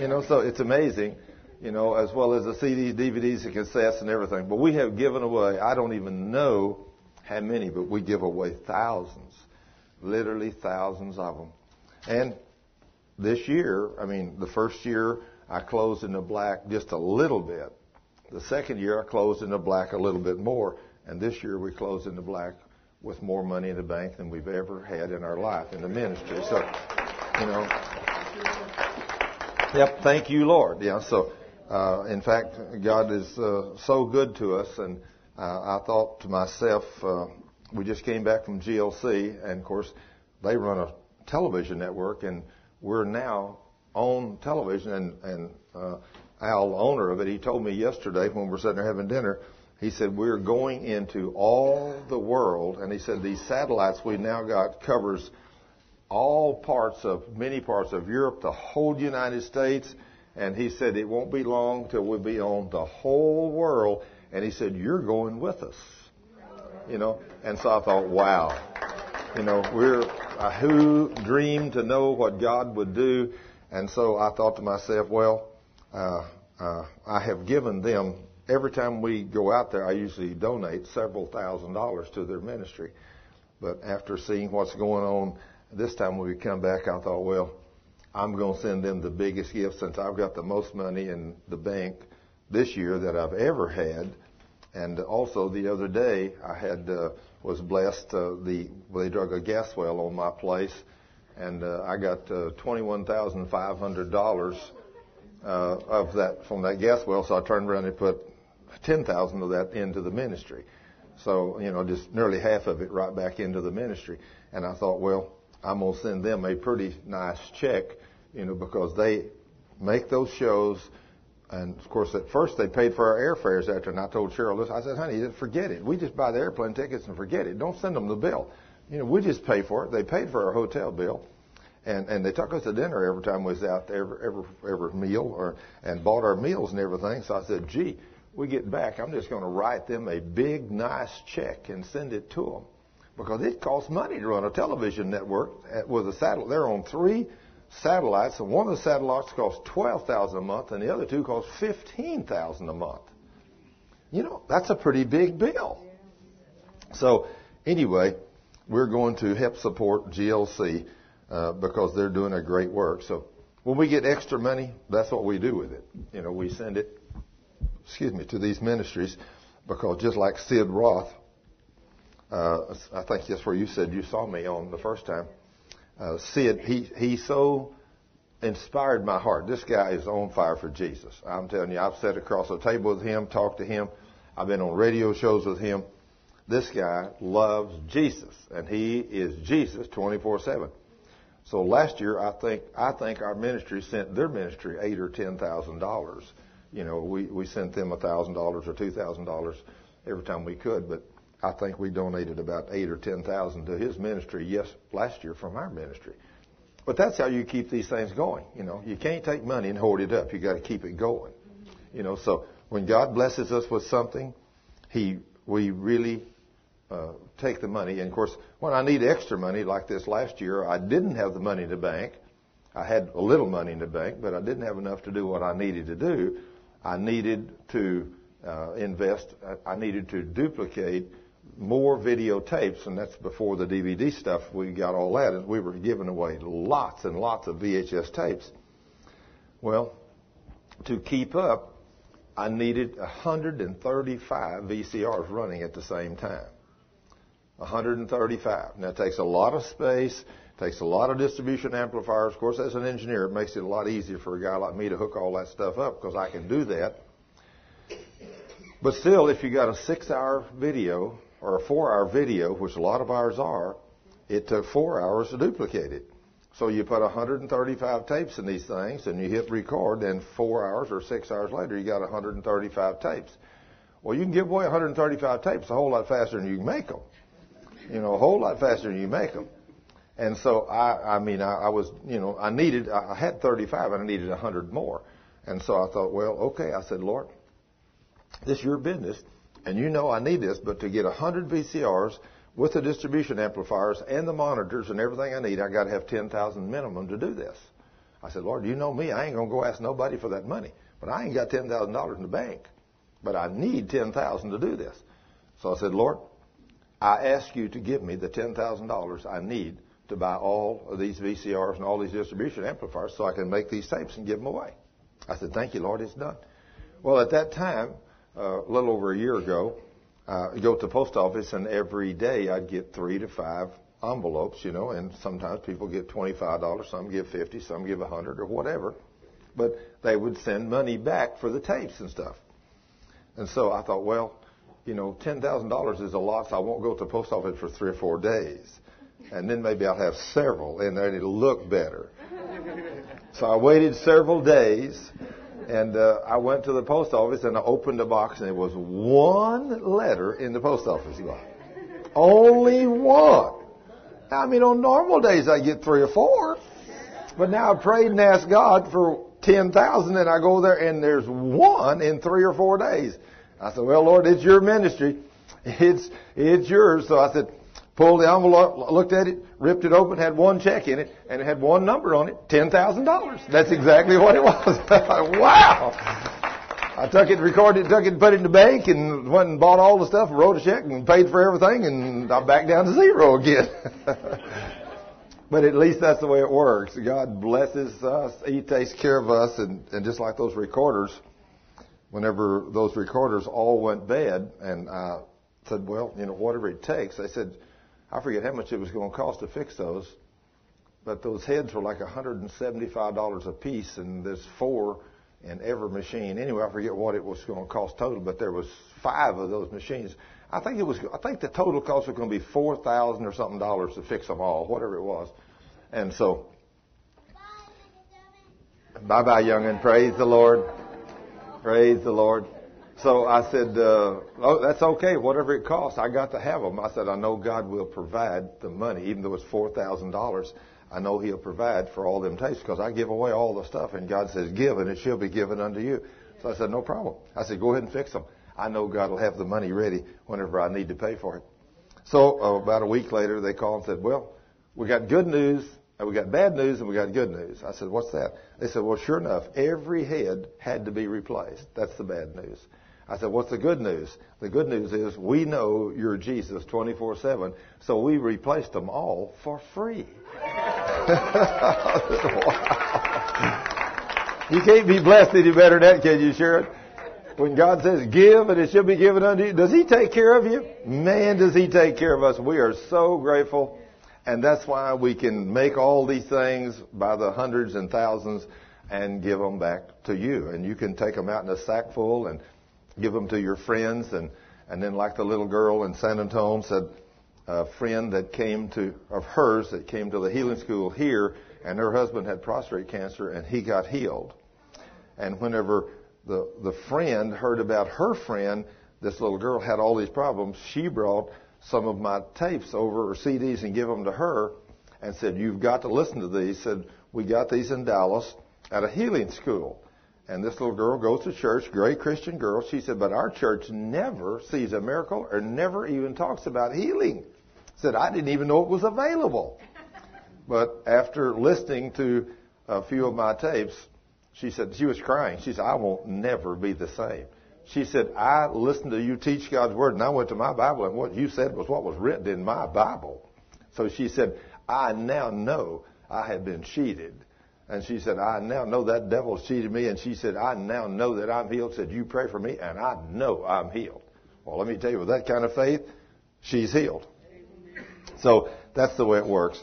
You know, so it's amazing, you know, as well as the CDs, DVDs, and cassettes and everything. But we have given away, I don't even know how many, but we give away thousands. Literally thousands of them. And this year, I mean, the first year I closed in the black just a little bit. The second year I closed in the black a little bit more. And this year we closed in the black with more money in the bank than we've ever had in our life in the ministry. So, you know. Yep, thank you, Lord. Yeah, so, uh, in fact, God is uh, so good to us. And uh, I thought to myself, uh, we just came back from GLC, and of course, they run a television network, and we're now on television. And, and uh, Al, the owner of it, he told me yesterday when we were sitting there having dinner, he said we're going into all the world, and he said these satellites we now got covers all parts of many parts of Europe, the whole United States, and he said it won't be long till we'll be on the whole world. And he said you're going with us, you know. And so I thought, wow, you know, we're uh, who dreamed to know what God would do? And so I thought to myself, well, uh, uh, I have given them every time we go out there. I usually donate several thousand dollars to their ministry. But after seeing what's going on this time when we come back, I thought, well, I'm going to send them the biggest gift since I've got the most money in the bank this year that I've ever had. And also the other day, I had uh, was blessed. Uh, the they dug a gas well on my place, and uh, I got uh, twenty-one thousand five hundred dollars uh, of that from that gas well. So I turned around and put ten thousand of that into the ministry. So you know, just nearly half of it right back into the ministry. And I thought, well, I'm to send them a pretty nice check, you know, because they make those shows. And of course, at first they paid for our airfares after, and I told Sharon this. I said, honey, forget it. We just buy the airplane tickets and forget it. Don't send them the bill. You know, we just pay for it. They paid for our hotel bill. And, and they took us to dinner every time we was out there, every, every, every meal, or, and bought our meals and everything. So I said, gee, we get back, I'm just going to write them a big, nice check and send it to them. Because it costs money to run a television network uh, with a satellite. They're on three satellites, and one of the satellites costs twelve thousand a month, and the other two cost fifteen thousand a month. You know, that's a pretty big bill. So, anyway, we're going to help support GLC uh, because they're doing a great work. So, when we get extra money, that's what we do with it. You know, we send it, excuse me, to these ministries because just like Sid Roth, uh, I think that's where you said you saw me on the first time uh, Sid, he, he so inspired my heart. This guy is on fire for Jesus. I'm telling you, I've sat across a table with him, talked to him. I've been on radio shows with him. This guy loves Jesus, and he is Jesus 24/7. So last year, I think I think our ministry sent their ministry eight or ten thousand dollars. You know, we we sent them a thousand dollars or two thousand dollars every time we could, but I think we donated about eight or ten thousand to his ministry. Yes, last year from our ministry. But that's how you keep these things going. You know, you can't take money and hoard it up. You got to keep it going. You know, so when God blesses us with something, He we really uh, take the money. And of course, when I need extra money, like this last year, I didn't have the money in the bank. I had a little money in the bank, but I didn't have enough to do what I needed to do. I needed to uh, invest. I needed to duplicate more videotapes, and that's before the DVD stuff. We got all that, and we were giving away lots and lots of VHS tapes. Well, to keep up, I needed 135 VCRs running at the same time. 135. Now, it takes a lot of space, takes a lot of distribution amplifiers. Of course, as an engineer, it makes it a lot easier for a guy like me to hook all that stuff up because I can do that. But still, if you got a six hour video or a four hour video, which a lot of ours are, it took four hours to duplicate it. So you put 135 tapes in these things and you hit record, and four hours or six hours later, you got 135 tapes. Well, you can give away 135 tapes a whole lot faster than you can make them. You know, a whole lot faster than you make them. And so I, I mean, I, I was, you know, I needed, I had 35 and I needed 100 more. And so I thought, well, okay. I said, Lord, this is your business. And you know I need this, but to get 100 VCRs with the distribution amplifiers and the monitors and everything I need, I got to have 10,000 minimum to do this. I said, Lord, you know me. I ain't going to go ask nobody for that money. But I ain't got $10,000 in the bank. But I need 10,000 to do this. So I said, Lord, I ask you to give me the $10,000 I need to buy all of these VCRs and all these distribution amplifiers so I can make these tapes and give them away. I said, thank you, Lord, it's done. Well, at that time, a little over a year ago, uh, go to the post office, and every day I'd get three to five envelopes, you know, and sometimes people get $25, some give 50, some give 100 or whatever. But they would send money back for the tapes and stuff. And so I thought, well, you know, $10,000 is a lot, so I won't go to the post office for three or four days. And then maybe I'll have several, and then it'll look better. so I waited several days, and uh, I went to the post office and I opened the box and there was one letter in the post office box. Only one. I mean, on normal days I get three or four. But now I prayed and asked God for 10,000 and I go there and there's one in three or four days. I said, well, Lord, it's your ministry. It's, it's yours. So I said, pulled the envelope, looked at it, ripped it open, had one check in it, and it had one number on it, $10,000. That's exactly what it was. wow! I took it, recorded it, took it, put it in the bank, and went and bought all the stuff, wrote a check, and paid for everything, and I'm back down to zero again. but at least that's the way it works. God blesses us. He takes care of us, and, and just like those recorders, whenever those recorders all went bad, and I said, well, you know, whatever it takes, they said, I forget how much it was going to cost to fix those, but those heads were like $175 a piece, and there's four in every machine. Anyway, I forget what it was going to cost total, but there was five of those machines. I think it was. I think the total cost was going to be four thousand or something dollars to fix them all, whatever it was. And so, bye bye, youngin. Praise the Lord. Praise the Lord. So I said, uh, oh, that's okay. Whatever it costs, I got to have them. I said, I know God will provide the money, even though it's four thousand dollars. I know He'll provide for all them tastes because I give away all the stuff, and God says, "Give, and it shall be given unto you." So I said, "No problem." I said, "Go ahead and fix them. I know God will have the money ready whenever I need to pay for it." So uh, about a week later, they called and said, "Well, we got good news, and we got bad news, and we got good news." I said, "What's that?" They said, "Well, sure enough, every head had to be replaced. That's the bad news." I said, what's the good news? The good news is we know you're Jesus 24-7, so we replaced them all for free. wow. You can't be blessed any better than that, can you, Sharon? When God says give and it shall be given unto you, does He take care of you? Man, does He take care of us. We are so grateful. And that's why we can make all these things by the hundreds and thousands and give them back to you. And you can take them out in a sack full and give them to your friends. And, and then like the little girl in San Antonio said, a friend that came to, of hers that came to the healing school here, and her husband had prostate cancer, and he got healed. And whenever the, the friend heard about her friend, this little girl had all these problems, she brought some of my tapes over, or CDs, and give them to her, and said, you've got to listen to these. Said, we got these in Dallas at a healing school. And this little girl goes to church, great Christian girl. She said, but our church never sees a miracle or never even talks about healing. Said, I didn't even know it was available. But after listening to a few of my tapes, she said, she was crying. She said, I won't never be the same. She said, I listened to you teach God's Word and I went to my Bible and what you said was what was written in my Bible. So she said, I now know I have been cheated. And she said, I now know that devil cheated me. And she said, I now know that I'm healed. Said, you pray for me and I know I'm healed. Well, let me tell you, with that kind of faith, she's healed. So that's the way it works.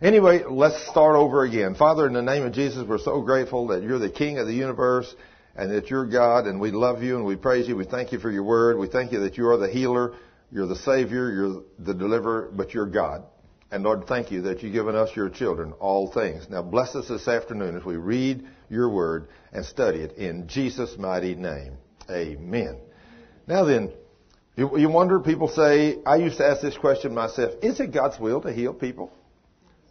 Anyway, let's start over again. Father, in the name of Jesus, we're so grateful that you're the King of the universe and that you're God and we love you and we praise you. We thank you for your word. We thank you that you are the healer, you're the Savior, you're the deliverer, but you're God. And Lord, thank you that you've given us, your children, all things. Now bless us this afternoon as we read your word and study it in Jesus' mighty name. Amen. Now then, you, you wonder, people say, I used to ask this question myself, is it God's will to heal people?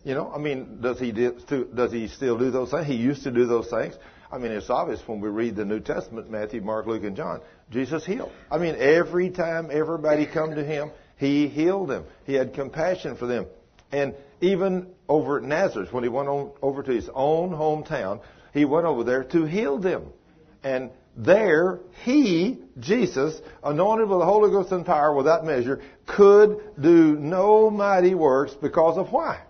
You know, I mean, does he, do, does he still do those things? He used to do those things. I mean, it's obvious when we read the New Testament, Matthew, Mark, Luke, and John. Jesus healed. I mean, every time everybody come to him, he healed them. He had compassion for them. And even over at Nazareth, when he went on over to his own hometown, he went over there to heal them. And there, he, Jesus, anointed with the Holy Ghost and power without measure, could do no mighty works because of why?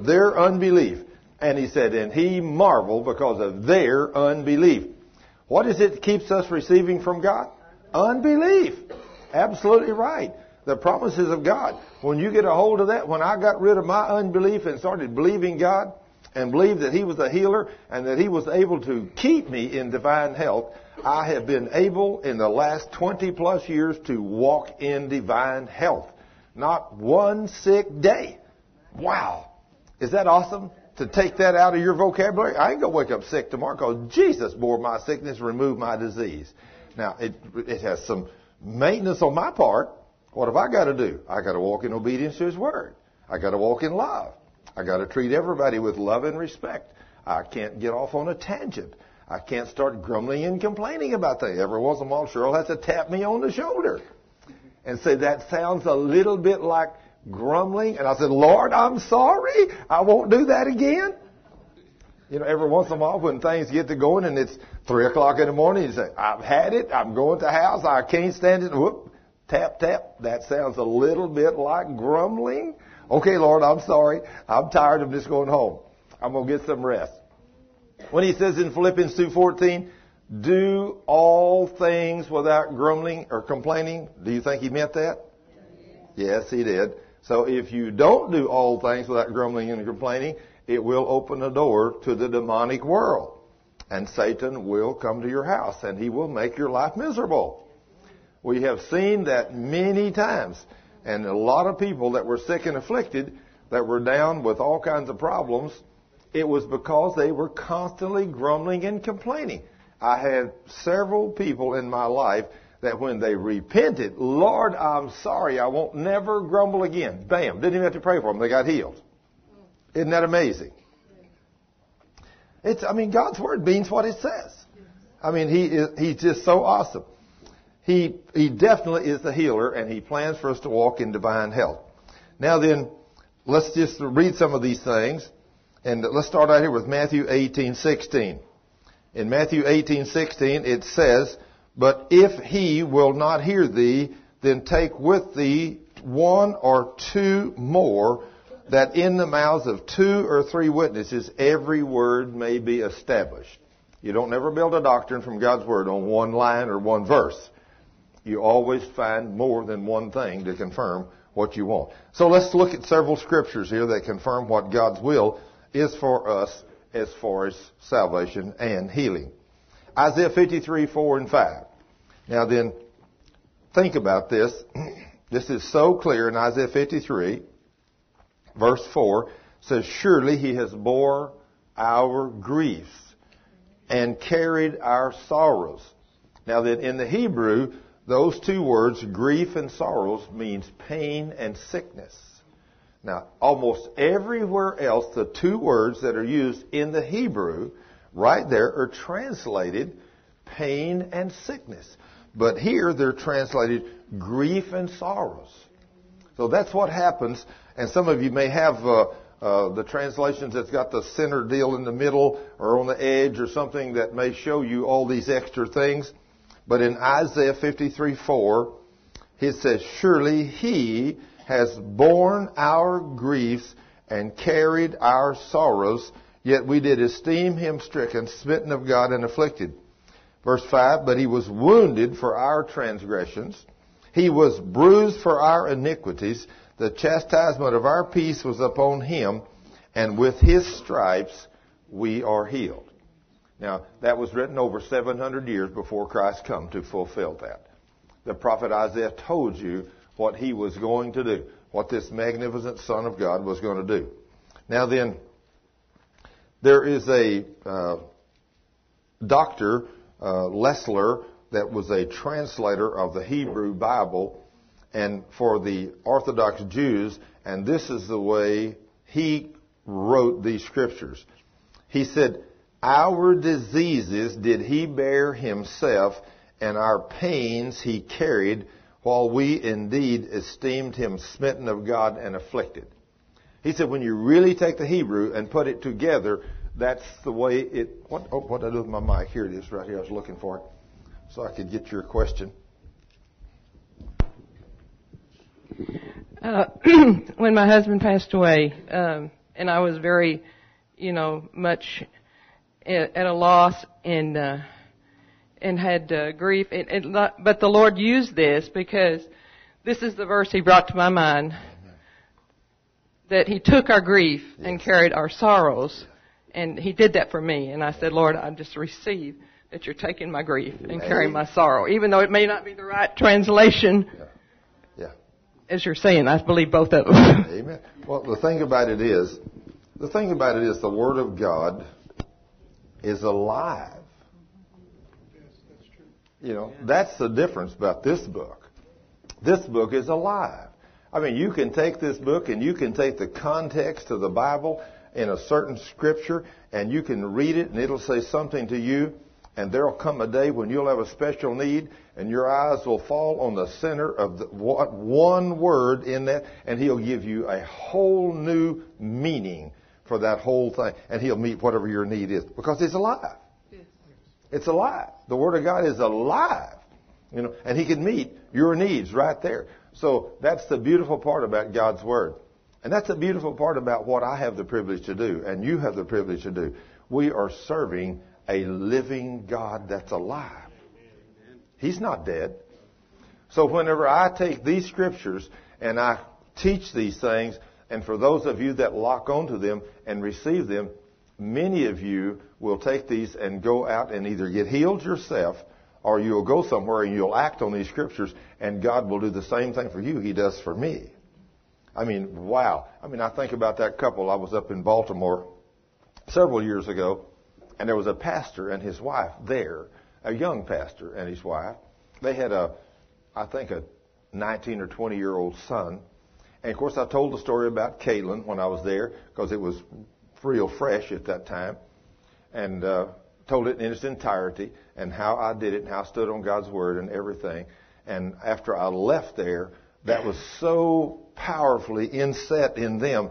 Their unbelief. And he said, and he marveled because of their unbelief. What is it that keeps us receiving from God? Unbelief. Absolutely right. The promises of God. When you get a hold of that, when I got rid of my unbelief and started believing God and believed that He was a healer and that He was able to keep me in divine health, I have been able in the last 20 plus years to walk in divine health. Not one sick day. Wow. Is that awesome? To take that out of your vocabulary? I ain't gonna wake up sick tomorrow because Jesus bore my sickness, removed my disease. Now, it, it has some maintenance on my part. What have I got to do? I got to walk in obedience to His Word. I got to walk in love. I got to treat everybody with love and respect. I can't get off on a tangent. I can't start grumbling and complaining about things. Every once in a while, Sharon has to tap me on the shoulder and say, that sounds a little bit like grumbling. And I said, Lord, I'm sorry. I won't do that again. You know, every once in a while when things get to going and it's three o'clock in the morning, you say, I've had it. I'm going to house. I can't stand it. Whoop, tap, tap. That sounds a little bit like grumbling. Okay, Lord, I'm sorry. I'm tired of just going home. I'm going to get some rest. When he says in Philippians 2.14, do all things without grumbling or complaining, do you think he meant that? Yes, he did. So if you don't do all things without grumbling and complaining, it will open the door to the demonic world. And Satan will come to your house and he will make your life miserable. We have seen that many times. And a lot of people that were sick and afflicted, that were down with all kinds of problems, it was because they were constantly grumbling and complaining. I had several people in my life that when they repented, Lord, I'm sorry, I won't never grumble again. Bam, didn't even have to pray for them. They got healed. Isn't that amazing? It's, I mean, God's word means what it says. I mean, he is, he's just so awesome. He, he definitely is the healer and he plans for us to walk in divine health. Now then, let's just read some of these things. And let's start out here with Matthew 18:16. In Matthew 18:16 it says, "But if he will not hear thee, then take with thee one or two more, that in the mouths of two or three witnesses every word may be established." You don't never build a doctrine from God's word on one line or one verse. You always find more than one thing to confirm what you want. So let's look at several scriptures here that confirm what God's will is for us as far as salvation and healing. Isaiah 53, 4 and 5. Now then, think about this. This is so clear in Isaiah 53, verse 4 says, Surely he has bore our griefs and carried our sorrows. Now then, in the Hebrew, those two words, grief and sorrows, means pain and sickness. Now, almost everywhere else, the two words that are used in the Hebrew, right there, are translated pain and sickness. But here, they're translated grief and sorrows. So that's what happens. And some of you may have uh, uh, the translations that's got the center deal in the middle or on the edge or something that may show you all these extra things. But in Isaiah 53 4, it says, Surely he has borne our griefs and carried our sorrows, yet we did esteem him stricken, smitten of God, and afflicted. Verse 5, But he was wounded for our transgressions, he was bruised for our iniquities, the chastisement of our peace was upon him, and with his stripes we are healed. Now, that was written over 700 years before Christ come to fulfill that. The prophet Isaiah told you what he was going to do, what this magnificent Son of God was going to do. Now then, there is a uh, doctor, uh, Leeser, that was a translator of the Hebrew Bible, and for the Orthodox Jews, and this is the way he wrote these scriptures. He said, Our diseases did he bear himself, and our pains he carried while we indeed esteemed him smitten of God and afflicted. He said, when you really take the Hebrew and put it together, that's the way it. What, oh, what did I do with my mic? Here it is, right here. I was looking for it, so I could get your question. Uh, when my husband passed away, um, and I was very, you know, much at, a loss and. Uh, and had uh, grief. And, and, but the Lord used this because this is the verse He brought to my mind that He took our grief yes. and carried our sorrows, and He did that for me. And I said, Lord, I just receive that You're taking my grief and carrying my sorrow, even though it may not be the right translation. Yeah. yeah. As you're saying, I believe both of them. Amen. Well, the thing about it is, the thing about it is, the Word of God is alive. You know, that's the difference about this book. This book is alive. I mean, you can take this book and you can take the context of the Bible in a certain scripture and you can read it and it'll say something to you and there'll come a day when you'll have a special need and your eyes will fall on the center of the, one word in that and he'll give you a whole new meaning for that whole thing and he'll meet whatever your need is because it's alive. It's alive. The Word of God is alive. You know, and He can meet your needs right there. So that's the beautiful part about God's Word. And that's the beautiful part about what I have the privilege to do, and you have the privilege to do. We are serving a living God that's alive. He's not dead. So whenever I take these scriptures and I teach these things, and for those of you that lock onto them and receive them, many of you will take these and go out and either get healed yourself or you'll go somewhere and you'll act on these scriptures and God will do the same thing for you He does for me. I mean, wow. I mean, I think about that couple. I was up in Baltimore several years ago, and there was a pastor and his wife there, a young pastor and his wife. They had a, I think, a 19 or 20 year old son. And of course, I told the story about Caitlin when I was there because it was real fresh at that time, and uh, told it in its entirety and how I did it and how I stood on God's word and everything. And after I left there, that was so powerfully inset in them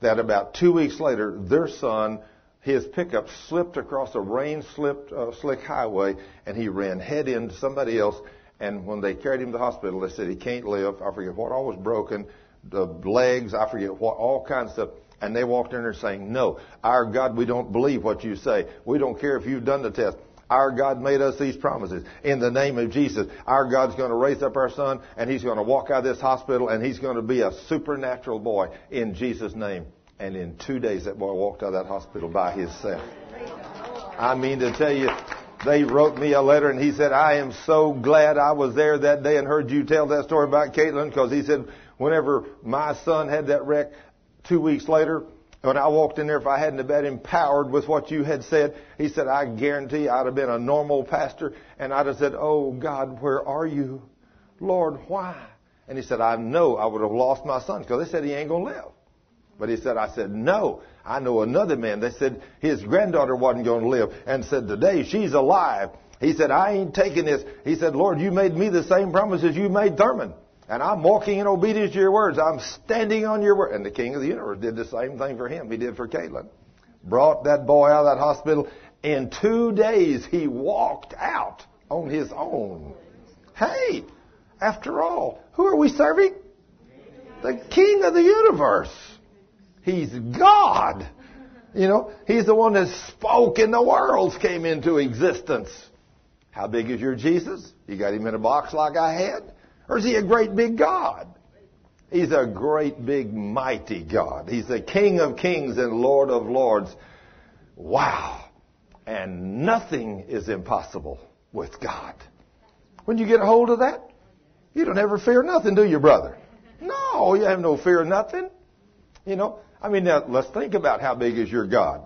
that about two weeks later, their son, his pickup slipped across a rain-slipped, uh, slick highway, and he ran head into somebody else. And when they carried him to the hospital, they said he can't live. I forget what all was broken, the legs, I forget what, all kinds of stuff. And they walked in there saying, No, our God, we don't believe what you say. We don't care if you've done the test. Our God made us these promises. In the name of Jesus, our God's going to raise up our son and he's going to walk out of this hospital and he's going to be a supernatural boy in Jesus' name. And in two days, that boy walked out of that hospital by himself. I mean to tell you, they wrote me a letter and he said, I am so glad I was there that day and heard you tell that story about Caitlin because he said, whenever my son had that wreck two weeks later, when I walked in there, if I hadn't have been empowered with what you had said, he said, I guarantee I'd have been a normal pastor and I'd have said, Oh God, where are you? Lord, why? And he said, I know I would have lost my son because they said he ain't going to live. But he said, I said, no. I know another man. They said his granddaughter wasn't going to live and said, today she's alive. He said, I ain't taking this. He said, Lord, you made me the same promises you made Thurman. And I'm walking in obedience to your words. I'm standing on your word. And the king of the universe did the same thing for him. He did for Caitlin. Brought that boy out of that hospital. In two days, he walked out on his own. Hey, after all, who are we serving? The king of the universe. He's God. You know, he's the one that spoke and the worlds came into existence. How big is your Jesus? You got him in a box like I had? Or is he a great big God? He's a great big mighty God. He's the King of kings and Lord of lords. Wow. And nothing is impossible with God. When you get a hold of that, you don't ever fear nothing, do you, brother? No, you have no fear of nothing. You know, I mean, now let's think about how big is your God.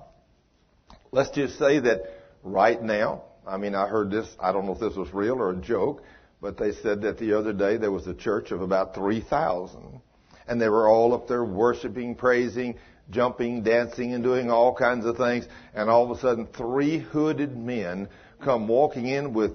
Let's just say that right now, I mean, I heard this, I don't know if this was real or a joke, but they said that the other day there was a church of about 3,000. And they were all up there worshiping, praising, jumping, dancing, and doing all kinds of things. And all of a sudden, three hooded men come walking in with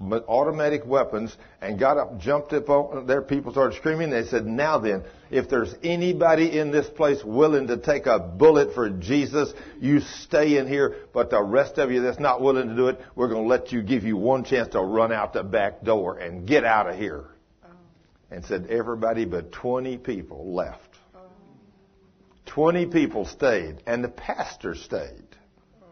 automatic weapons and got up, jumped up on uh, there. People started screaming. They said, now then, if there's anybody in this place willing to take a bullet for Jesus, you stay in here. But the rest of you that's not willing to do it, we're going to let you give you one chance to run out the back door and get out of here. Oh. And said everybody but 20 people left. 20 people stayed and the pastor stayed. Oh.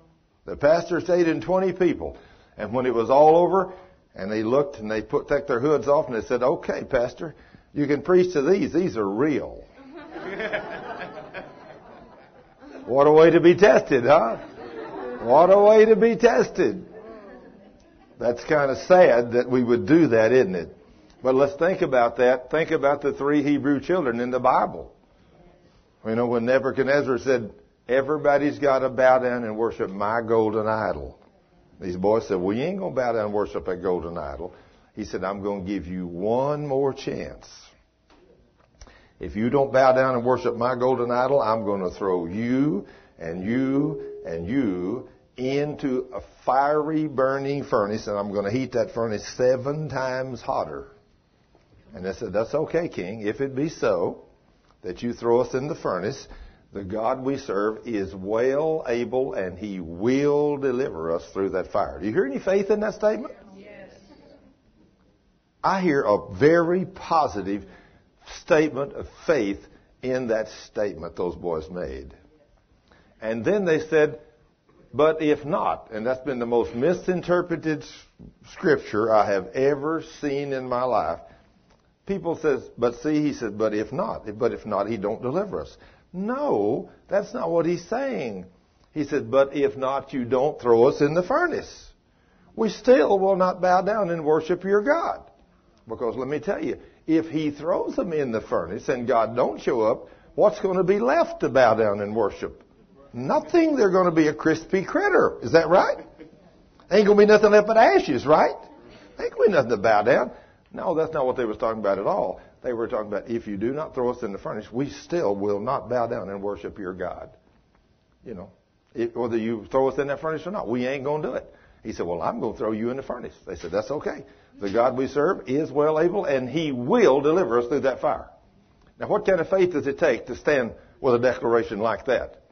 The pastor stayed and 20 people. And when it was all over, and they looked and they put took their hoods off and they said, "Okay, Pastor, you can preach to these. These are real." what a way to be tested, huh? What a way to be tested. That's kind of sad that we would do that, isn't it? But let's think about that. Think about the three Hebrew children in the Bible. You know, when Nebuchadnezzar said, everybody's got to bow down and worship my golden idol. These boys said, well, you ain't going to bow down and worship that golden idol. He said, I'm going to give you one more chance. If you don't bow down and worship my golden idol, I'm going to throw you and you and you into a fiery burning furnace and I'm going to heat that furnace seven times hotter. And they said, that's okay, king, if it be so that you throw us in the furnace the God we serve is well able and he will deliver us through that fire. Do you hear any faith in that statement? Yes. I hear a very positive statement of faith in that statement those boys made. And then they said, but if not, and that's been the most misinterpreted scripture I have ever seen in my life. People says, but see, he said, but if not, but if not, he don't deliver us. No, that's not what he's saying. He said, But if not, you don't throw us in the furnace. We still will not bow down and worship your God. Because let me tell you, if he throws them in the furnace and God don't show up, what's going to be left to bow down and worship? Nothing. They're going to be a crispy critter. Is that right? Ain't going to be nothing left but ashes, right? Ain't going to be nothing to bow down. No, that's not what they was talking about at all. They were talking about if you do not throw us in the furnace, we still will not bow down and worship your God. You know, it, whether you throw us in that furnace or not, we ain't going to do it. He said, well, I'm going to throw you in the furnace. They said, that's okay. The God we serve is well able and he will deliver us through that fire. Now, what kind of faith does it take to stand with a declaration like that?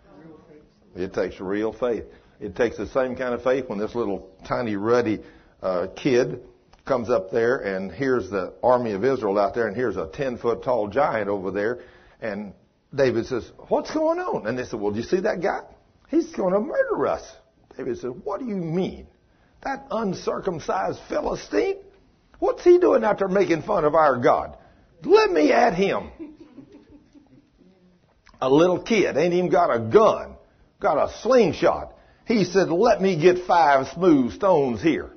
It takes real faith. It takes the same kind of faith when this little tiny ruddy uh, kid comes up there and here's the army of Israel out there and here's a 10 foot tall giant over there and David says, what's going on? And they said, well, do you see that guy? He's going to murder us. David said, what do you mean? That uncircumcised Philistine? What's he doing out there making fun of our God? Let me at him. A little kid ain't even got a gun, got a slingshot. He said, let me get five smooth stones here.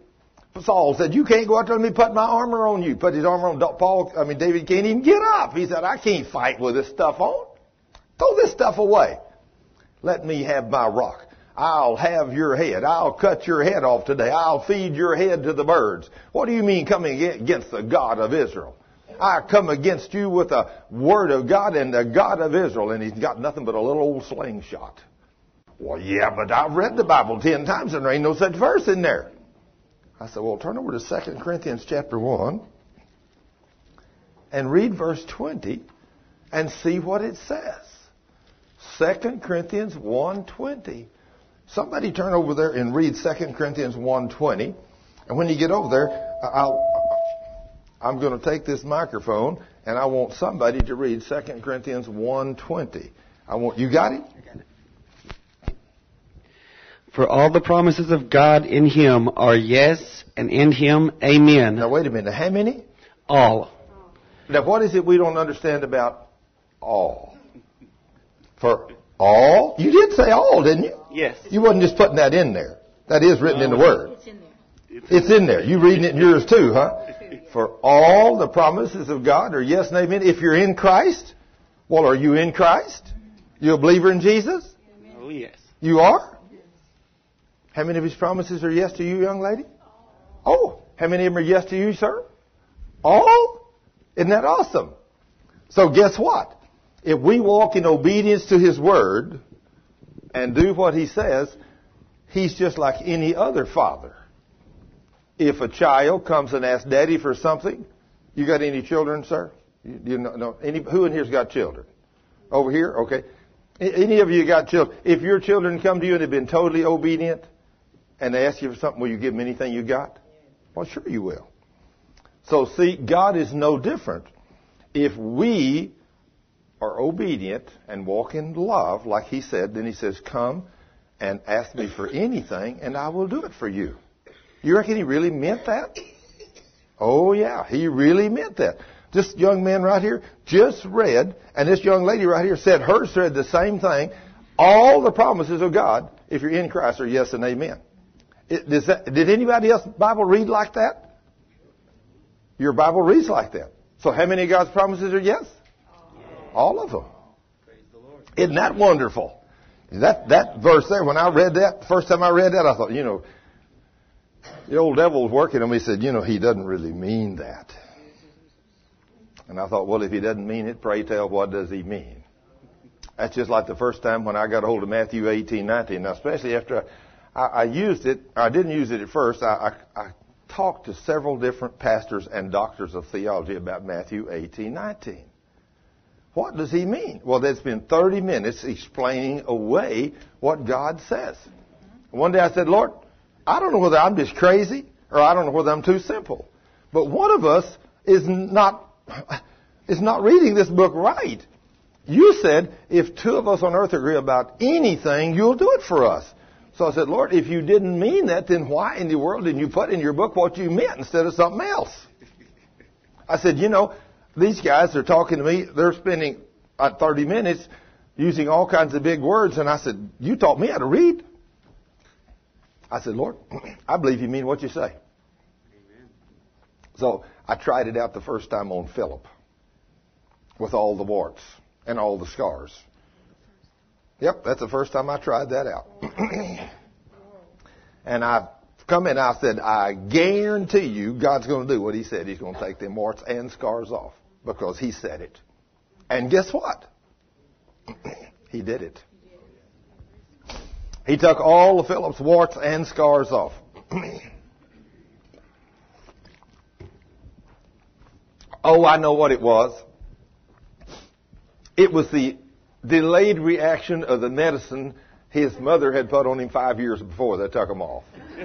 Saul said, you can't go out there and let me put my armor on you. Put his armor on Paul, I mean, David can't even get up. He said, I can't fight with this stuff on. Throw this stuff away. Let me have my rock. I'll have your head. I'll cut your head off today. I'll feed your head to the birds. What do you mean coming against the God of Israel? I come against you with the word of God and the God of Israel. And he's got nothing but a little old slingshot. Well, yeah, but I've read the Bible ten times and there ain't no such verse in there. I said, well, turn over to 2 Corinthians chapter 1 and read verse 20 and see what it says. 2 Corinthians 1.20. Somebody turn over there and read 2 Corinthians 1.20. And when you get over there, I'll, I'm going to take this microphone and I want somebody to read 2 Corinthians 1.20. I want, you got it? For all the promises of God in Him are yes, and in Him, amen. Now wait a minute. How many? All. Now what is it we don't understand about all? For all? You did say all, didn't you? Yes. You wasn't just putting that in there. That is written in the Word. It's in there. It's in there. You reading it in yours too, huh? For all the promises of God are yes and amen. If you're in Christ, well, are you in Christ? You a believer in Jesus? Oh, yes. You are? How many of his promises are yes to you, young lady? Oh, how many of them are yes to you, sir? All? Isn't that awesome? So guess what? If we walk in obedience to his word and do what he says, he's just like any other father. If a child comes and asks daddy for something, you got any children, sir? You, you know, no, any, who in here's got children? Over here? Okay. Any of you got children? If your children come to you and have been totally obedient and they ask you for something, will you give them anything you got? Well, sure you will. So see, God is no different. If we are obedient and walk in love, like he said, then he says, come and ask me for anything and I will do it for you. You reckon he really meant that? Oh yeah, he really meant that. This young man right here just read, and this young lady right here said hers said the same thing. All the promises of God, if you're in Christ, are yes and amen. That, did anybody else Bible read like that? Your Bible reads like that. So how many of God's promises are yes? All of them. Isn't that wonderful? That that verse there, when I read that, first time I read that, I thought, you know, the old devil was working on me. He said, you know, he doesn't really mean that. And I thought, well, if he doesn't mean it, pray tell, what does he mean? That's just like the first time when I got a hold of Matthew 18, 19. Now, especially after I, I used it, I didn't use it at first. I, I, I talked to several different pastors and doctors of theology about Matthew 18, 19. What does he mean? Well, there's been 30 minutes explaining away what God says. One day I said, Lord, I don't know whether I'm just crazy or I don't know whether I'm too simple. But one of us is not, is not reading this book right. You said, if two of us on earth agree about anything, you'll do it for us. So I said, Lord, if you didn't mean that, then why in the world didn't you put in your book what you meant instead of something else? I said, you know, these guys are talking to me, they're spending uh, 30 minutes using all kinds of big words, and I said, you taught me how to read. I said, Lord, I believe you mean what you say. Amen. So I tried it out the first time on Philip with all the warts and all the scars. Yep, that's the first time I tried that out. and I come in, and I said, I guarantee you God's going to do what He said. He's going to take them warts and scars off because He said it. And guess what? he did it. He took all of Philip's warts and scars off. oh, I know what it was. It was the delayed reaction of the medicine his mother had put on him five years before they took him off.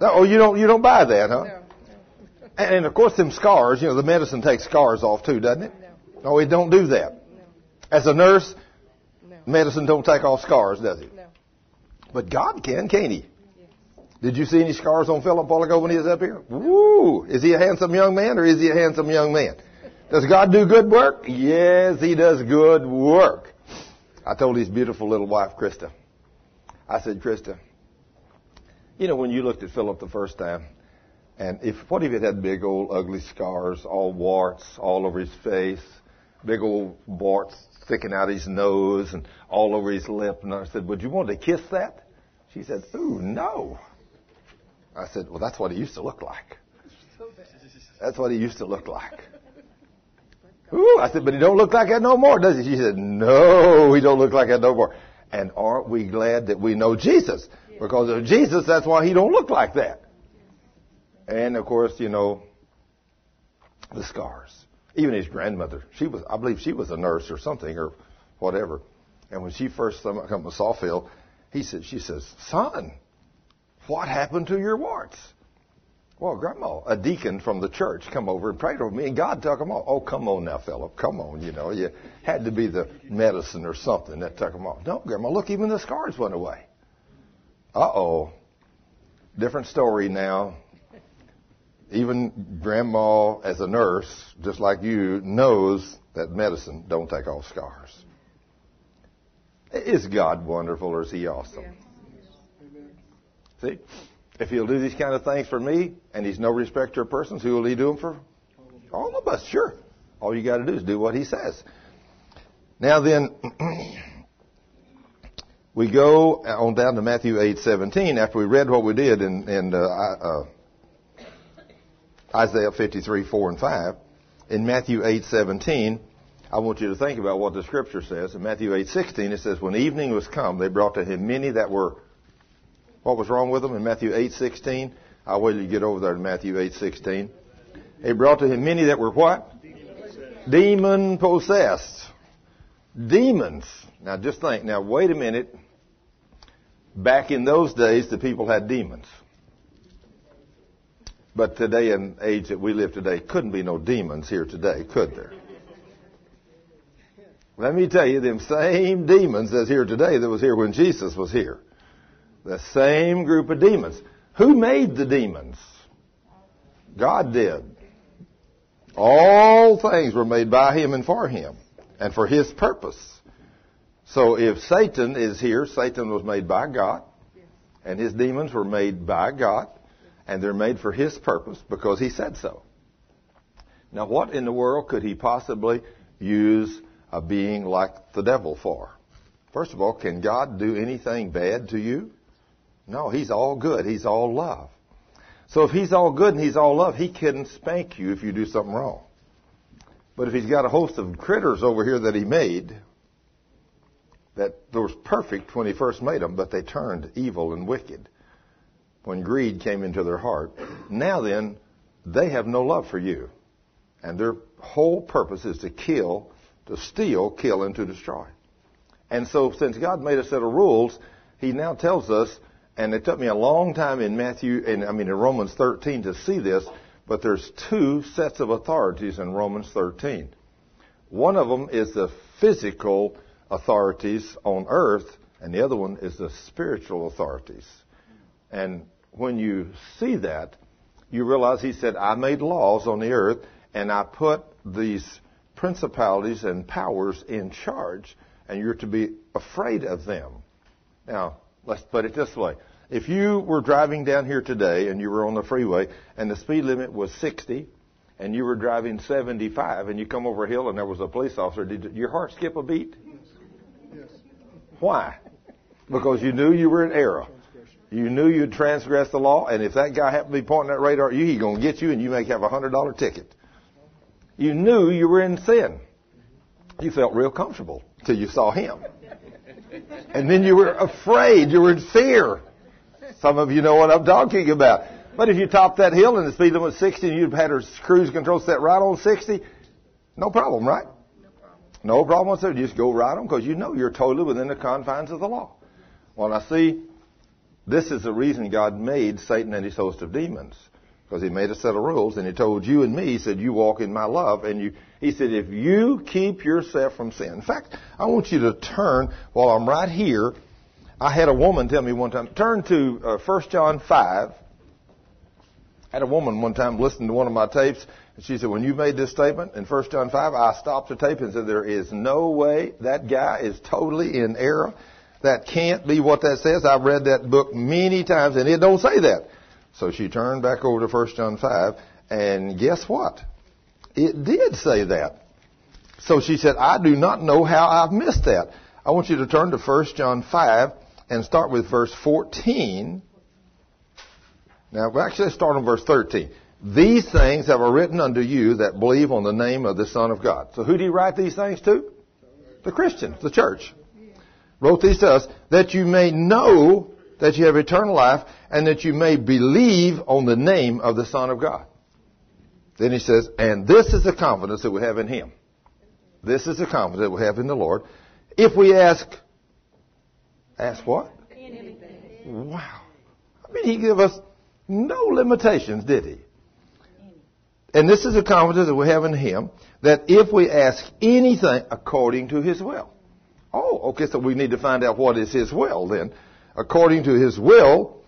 no. Oh, you don't you don't buy that, huh? No. And, and of course, them scars. You know, the medicine takes scars off too, doesn't it? No. No, it don't do that. No. As a nurse, medicine don't take off scars, does it? No. But God can, can't He? Yes. Did you see any scars on Philip ago when he was up here? Woo! Is he a handsome young man or is he a handsome young man? Does God do good work? Yes, He does good work. I told his beautiful little wife, Krista, I said, Krista, you know, when you looked at Philip the first time, and if, what if it had big old ugly scars, all warts all over his face, big old warts sticking out his nose and all over his lip? And I said, would you want to kiss that? She said, ooh, no. I said, well, that's what he used to look like. That's what he used to look like. Ooh, I said, but he don't look like that no more, does he? She said, no, he don't look like that no more. And aren't we glad that we know Jesus? Because of Jesus, that's why he don't look like that. And of course, you know, the scars. Even his grandmother, she was, I believe she was a nurse or something or whatever. And when she first come to Sawfield, he said, she says, son, what happened to your warts? Well, Grandma, a deacon from the church come over and prayed over me, and God took them off. Oh, come on now, Philip. Come on, you know. You had to be the medicine or something that took them off. No, Grandma, look, even the scars went away. Uh-oh. Different story now. Even Grandma, as a nurse, just like you, knows that medicine don't take off scars. Is God wonderful or is He awesome? See? If he'll do these kind of things for me, and he's no respecter of persons, who will he do them for? All of us, sure. All you got to do is do what he says. Now then, we go on down to Matthew 8:17 after we read what we did in, in uh, uh, Isaiah 53, 4 and 5. In Matthew 8:17, I want you to think about what the scripture says. In Matthew 8:16, it says, "When evening was come, they brought to him many that were what was wrong with them in Matthew 8:16? I'll wait you get over there to Matthew 8:16. He brought to him many that were what? Demon possessed. Demons. Now just think. Now wait a minute. Back in those days, the people had demons. But today, in age that we live today, couldn't be no demons here today, could there? Let me tell you, them same demons that's here today that was here when Jesus was here. The same group of demons. Who made the demons? God did. All things were made by Him and for Him and for His purpose. So if Satan is here, Satan was made by God and his demons were made by God and they're made for His purpose because He said so. Now what in the world could He possibly use a being like the devil for? First of all, can God do anything bad to you? No, he's all good. He's all love. So if he's all good and he's all love, he can spank you if you do something wrong. But if he's got a host of critters over here that he made, that was perfect when he first made them, but they turned evil and wicked when greed came into their heart. Now then, they have no love for you. And their whole purpose is to kill, to steal, kill, and to destroy. And so since God made a set of rules, he now tells us and it took me a long time in Matthew, and I mean in Romans 13 to see this, but there's two sets of authorities in Romans 13. One of them is the physical authorities on earth, and the other one is the spiritual authorities. And when you see that, you realize he said, I made laws on the earth, and I put these principalities and powers in charge, and you're to be afraid of them. Now, let's put it this way. If you were driving down here today and you were on the freeway and the speed limit was 60 and you were driving 75 and you come over a hill and there was a police officer, did your heart skip a beat? Yes. Why? Because you knew you were in error. You knew you'd transgressed the law, and if that guy happened to be pointing that radar at you, he's going to get you, and you may have a hundred dollar ticket. You knew you were in sin. You felt real comfortable till you saw him, and then you were afraid. You were in fear. Some of you know what I'm talking about. But if you topped that hill and the speed limit was 60 and you'd had her cruise control set right on 60, no problem, right? No problem. No problem. You just go right on because you know you're totally within the confines of the law. Well, I see this is the reason God made Satan and his host of demons. Because he made a set of rules and he told you and me, he said, you walk in my love. And you, he said, if you keep yourself from sin. In fact, I want you to turn while I'm right here. I had a woman tell me one time, turn to uh, 1 John 5. I had a woman one time listening to one of my tapes, and she said, when you made this statement in 1 John 5, I stopped the tape and said, there is no way that guy is totally in error. That can't be what that says. I've read that book many times and it don't say that. So she turned back over to 1 John 5 and guess what? It did say that. So she said, I do not know how I've missed that. I want you to turn to 1 John 5 and start with verse 14. Now, actually start on verse 13. These things have I written unto you that believe on the name of the Son of God. So who do you write these things to? The Christians, the church wrote these to us, that you may know that you have eternal life and that you may believe on the name of the Son of God. Then he says, and this is the confidence that we have in Him. This is the confidence that we have in the Lord. If we ask, ask what? Anything. Wow. I mean, He gave us no limitations, did He? And this is the confidence that we have in Him, that if we ask anything according to His will, Oh, okay, so we need to find out what is His will then. According to His will,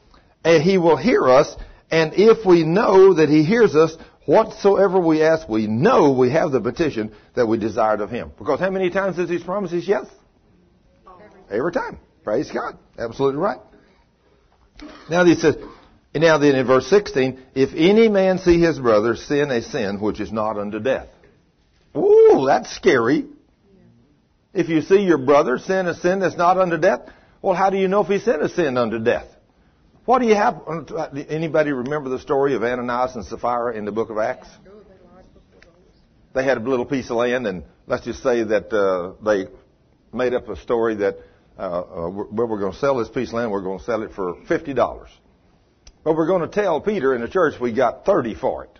and He will hear us, and if we know that He hears us, whatsoever we ask, we know we have the petition that we desired of Him. Because how many times does He promise His yes? Every time. Praise God. Absolutely right. Now he says, now then in verse 16, if any man see his brother sin a sin which is not unto death. Ooh, that's scary. If you see your brother sin a sin that's not unto death, well, how do you know if he sinned a sin unto death? What do you have? Anybody remember the story of Ananias and Sapphira in the book of Acts? They had a little piece of land, and let's just say that uh, they made up a story that uh, uh, we're, we're going to sell this piece of land. We're going to sell it for fifty dollars, but we're going to tell Peter in the church we got thirty for it,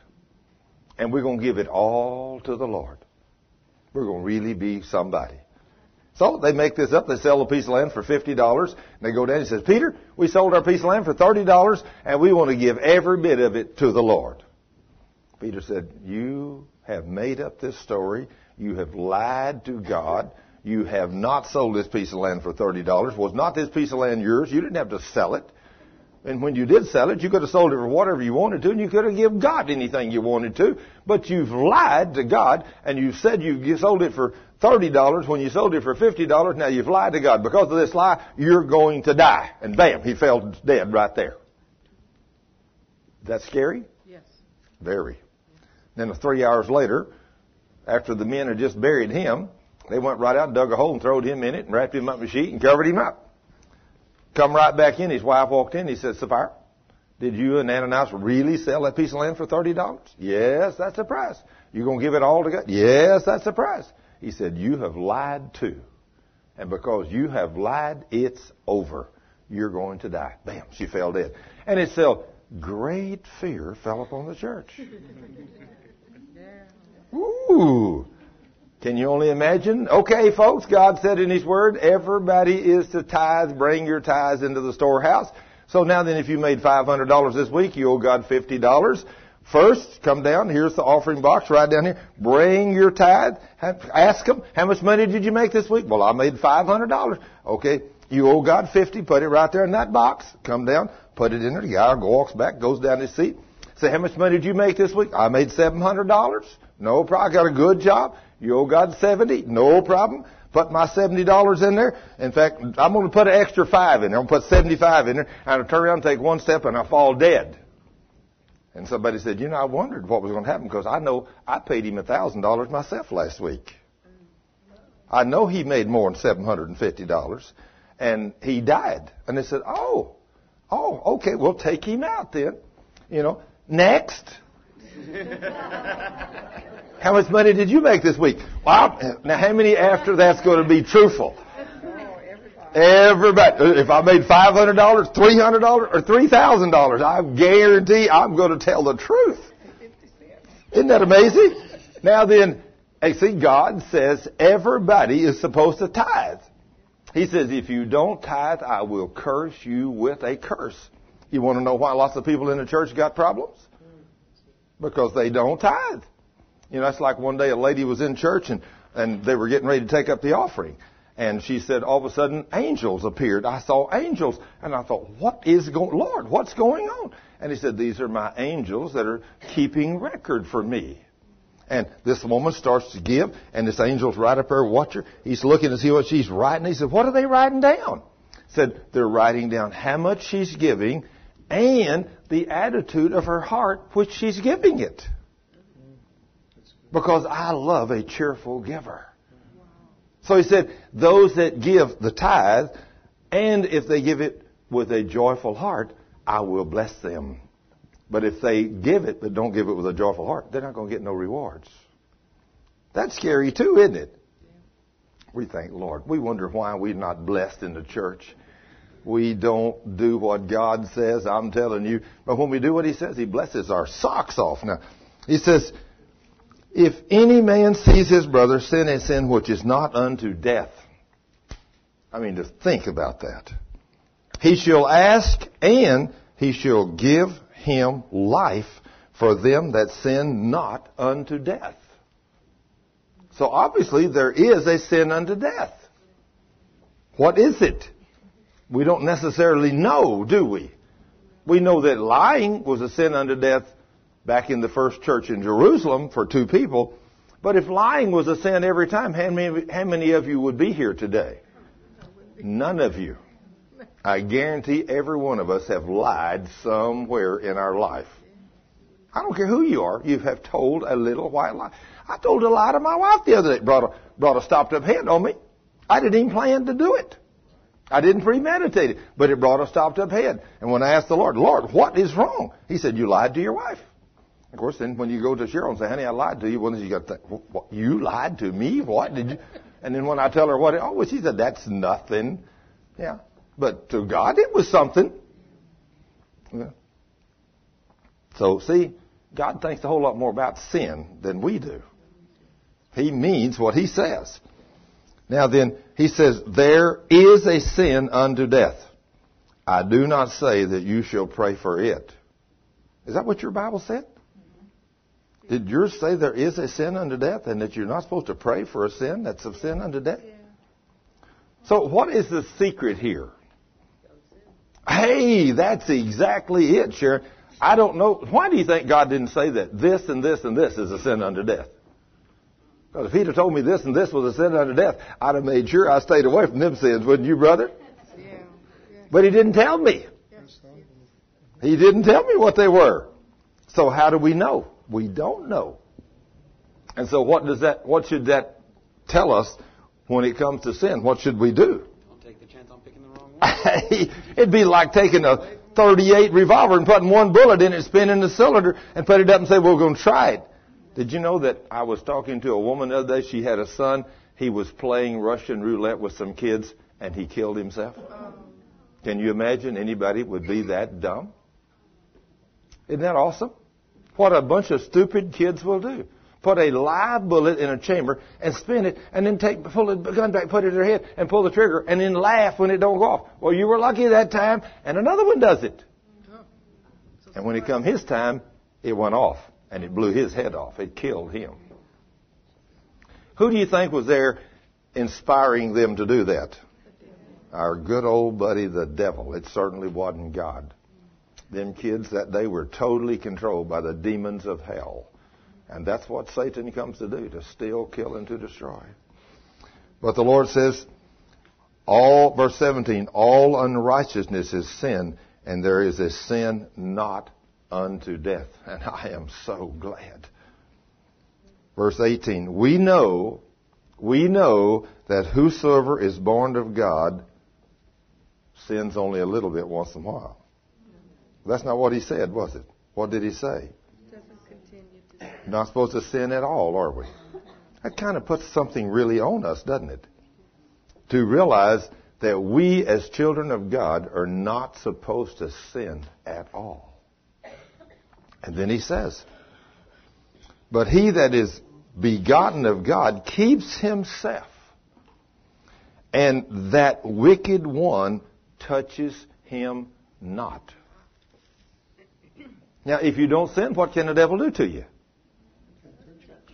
and we're going to give it all to the Lord. We're going to really be somebody. So they make this up. They sell a piece of land for fifty dollars. They go down and says, Peter, we sold our piece of land for thirty dollars, and we want to give every bit of it to the Lord. Peter said, You have made up this story. You have lied to God. You have not sold this piece of land for thirty dollars. Was not this piece of land yours? You didn't have to sell it. And when you did sell it, you could have sold it for whatever you wanted to, and you could have given God anything you wanted to. But you've lied to God, and you said you sold it for $30 when you sold it for $50. Now you've lied to God. Because of this lie, you're going to die. And bam, he fell dead right there. Is that scary? Yes. Very. Then three hours later, after the men had just buried him, they went right out dug a hole and throwed him in it and wrapped him up in a sheet and covered him up. Come right back in. His wife walked in. He said, Sapphira, did you and Ananias really sell that piece of land for $30? Yes, that's the price. You're gonna give it all to God? Yes, that's the price. He said, You have lied too. And because you have lied, it's over. You're going to die. Bam, she fell dead. And it said, Great fear fell upon the church. Ooh. Can you only imagine? Okay, folks, God said in His Word, everybody is to tithe, bring your tithes into the storehouse. So now then, if you made $500 this week, you owe God $50. First, come down. Here's the offering box right down here. Bring your tithe. Ask them, how much money did you make this week? Well, I made $500. Okay. You owe God 50. Put it right there in that box. Come down. Put it in there. The guy walks back, goes down his seat. Say, how much money did you make this week? I made $700. No problem. I got a good job. You owe God 70. No problem. put my seventy dollars in there. In fact, I'm going to put an extra five in there. I'm going to put seventy-five in there. And I turn around and take one step, and I fall dead. And somebody said, you know, I wondered what was going to happen because I know I paid him a thousand dollars myself last week. I know he made more than seven hundred and fifty dollars, and he died. And they said, oh, oh, okay, we'll take him out then. You know, next. how much money did you make this week? Well, now how many after that's going to be truthful? Everybody. If I made five hundred dollars, three hundred dollars, or three thousand dollars, I guarantee I'm going to tell the truth. Isn't that amazing? Now then, hey, see, God says everybody is supposed to tithe. He says, if you don't tithe, I will curse you with a curse. You want to know why lots of people in the church got problems? Because they don't tithe. You know, that's like one day a lady was in church and, and they were getting ready to take up the offering. And she said, all of a sudden, angels appeared. I saw angels. And I thought, what is going, Lord, what's going on? And he said, these are my angels that are keeping record for me. And this woman starts to give, and this angel's right up there watching. He's looking to see what she's writing. He said, what are they writing down? Said, they're writing down how much she's giving and the attitude of her heart which she's giving it. Because I love a cheerful giver. So he said, those that give the tithe, and if they give it with a joyful heart, I will bless them. But if they give it, but don't give it with a joyful heart, they're not going to get no rewards. That's scary too, isn't it? We think, Lord, we wonder why we're not blessed in the church. We don't do what God says, I'm telling you. But when we do what He says, He blesses our socks off. Now, He says, if any man sees his brother sin a sin which is not unto death, I mean, to think about that. He shall ask and he shall give him life for them that sin not unto death. So obviously there is a sin unto death. What is it? We don't necessarily know, do we? We know that lying was a sin unto death back in the first church in Jerusalem for two people. But if lying was a sin every time, how many, how many of you would be here today? None of you. I guarantee every one of us have lied somewhere in our life. I don't care who you are, you have told a little white lie. I told a lie to my wife the other day, brought a, brought a stopped up hand on me. I didn't even plan to do it. I didn't premeditate it, but it brought a stopped up head. And when I asked the Lord, Lord, what is wrong? He said, you lied to your wife. Of course, then when you go to Cheryl and say, honey, I lied to you, well, you got to think, what, you lied to me? What did you? And then when I tell her what, oh, well, she said, that's nothing. Yeah. But to God, it was something. Yeah. So, see, God thinks a whole lot more about sin than we do. He means what He says. Now then, He says, there is a sin unto death. I do not say that you shall pray for it. Is that what your Bible said? Did yours say there is a sin unto death and that you're not supposed to pray for a sin that's a sin unto death? So what is the secret here? Hey, that's exactly it, Sharon. I don't know. Why do you think God didn't say that this and this and this is a sin unto death? Because if he'd have told me this and this was a sin unto death, I'd have made sure I stayed away from them sins, wouldn't you, brother? But he didn't tell me. He didn't tell me what they were. So how do we know? We don't know. And so what does that, what should that tell us when it comes to sin? What should we do? Don't take the chance on picking the wrong one. It'd be like taking a 38 revolver and putting one bullet in it, spinning the cylinder, and put it up and say, well, we're going to try it. Did you know that I was talking to a woman the other day? She had a son. He was playing Russian roulette with some kids, and he killed himself. Can you imagine anybody would be that dumb? Isn't that awesome? What a bunch of stupid kids will do. Put a live bullet in a chamber and spin it and then take, pull the gun back, put it in their head and pull the trigger and then laugh when it don't go off. Well, you were lucky that time and another one does it. Oh. And when it come his time, it went off and it blew his head off. It killed him. Who do you think was there inspiring them to do that? Our good old buddy, the devil. It certainly wasn't God. Them kids that day were totally controlled by the demons of hell. And that's what Satan comes to do, to steal, kill, and to destroy. But the Lord says, all, verse 17, all unrighteousness is sin, and there is a sin not unto death. And I am so glad. Verse 18, we know, we know that whosoever is born of God sins only a little bit once in a while. That's not what he said, was it? What did he say? Not supposed to sin at all, are we? That kind of puts something really on us, doesn't it? To realize that we as children of God are not supposed to sin at all. And then he says, But he that is begotten of God keeps himself, and that wicked one touches him not. Now, if you don't sin, what can the devil do to you?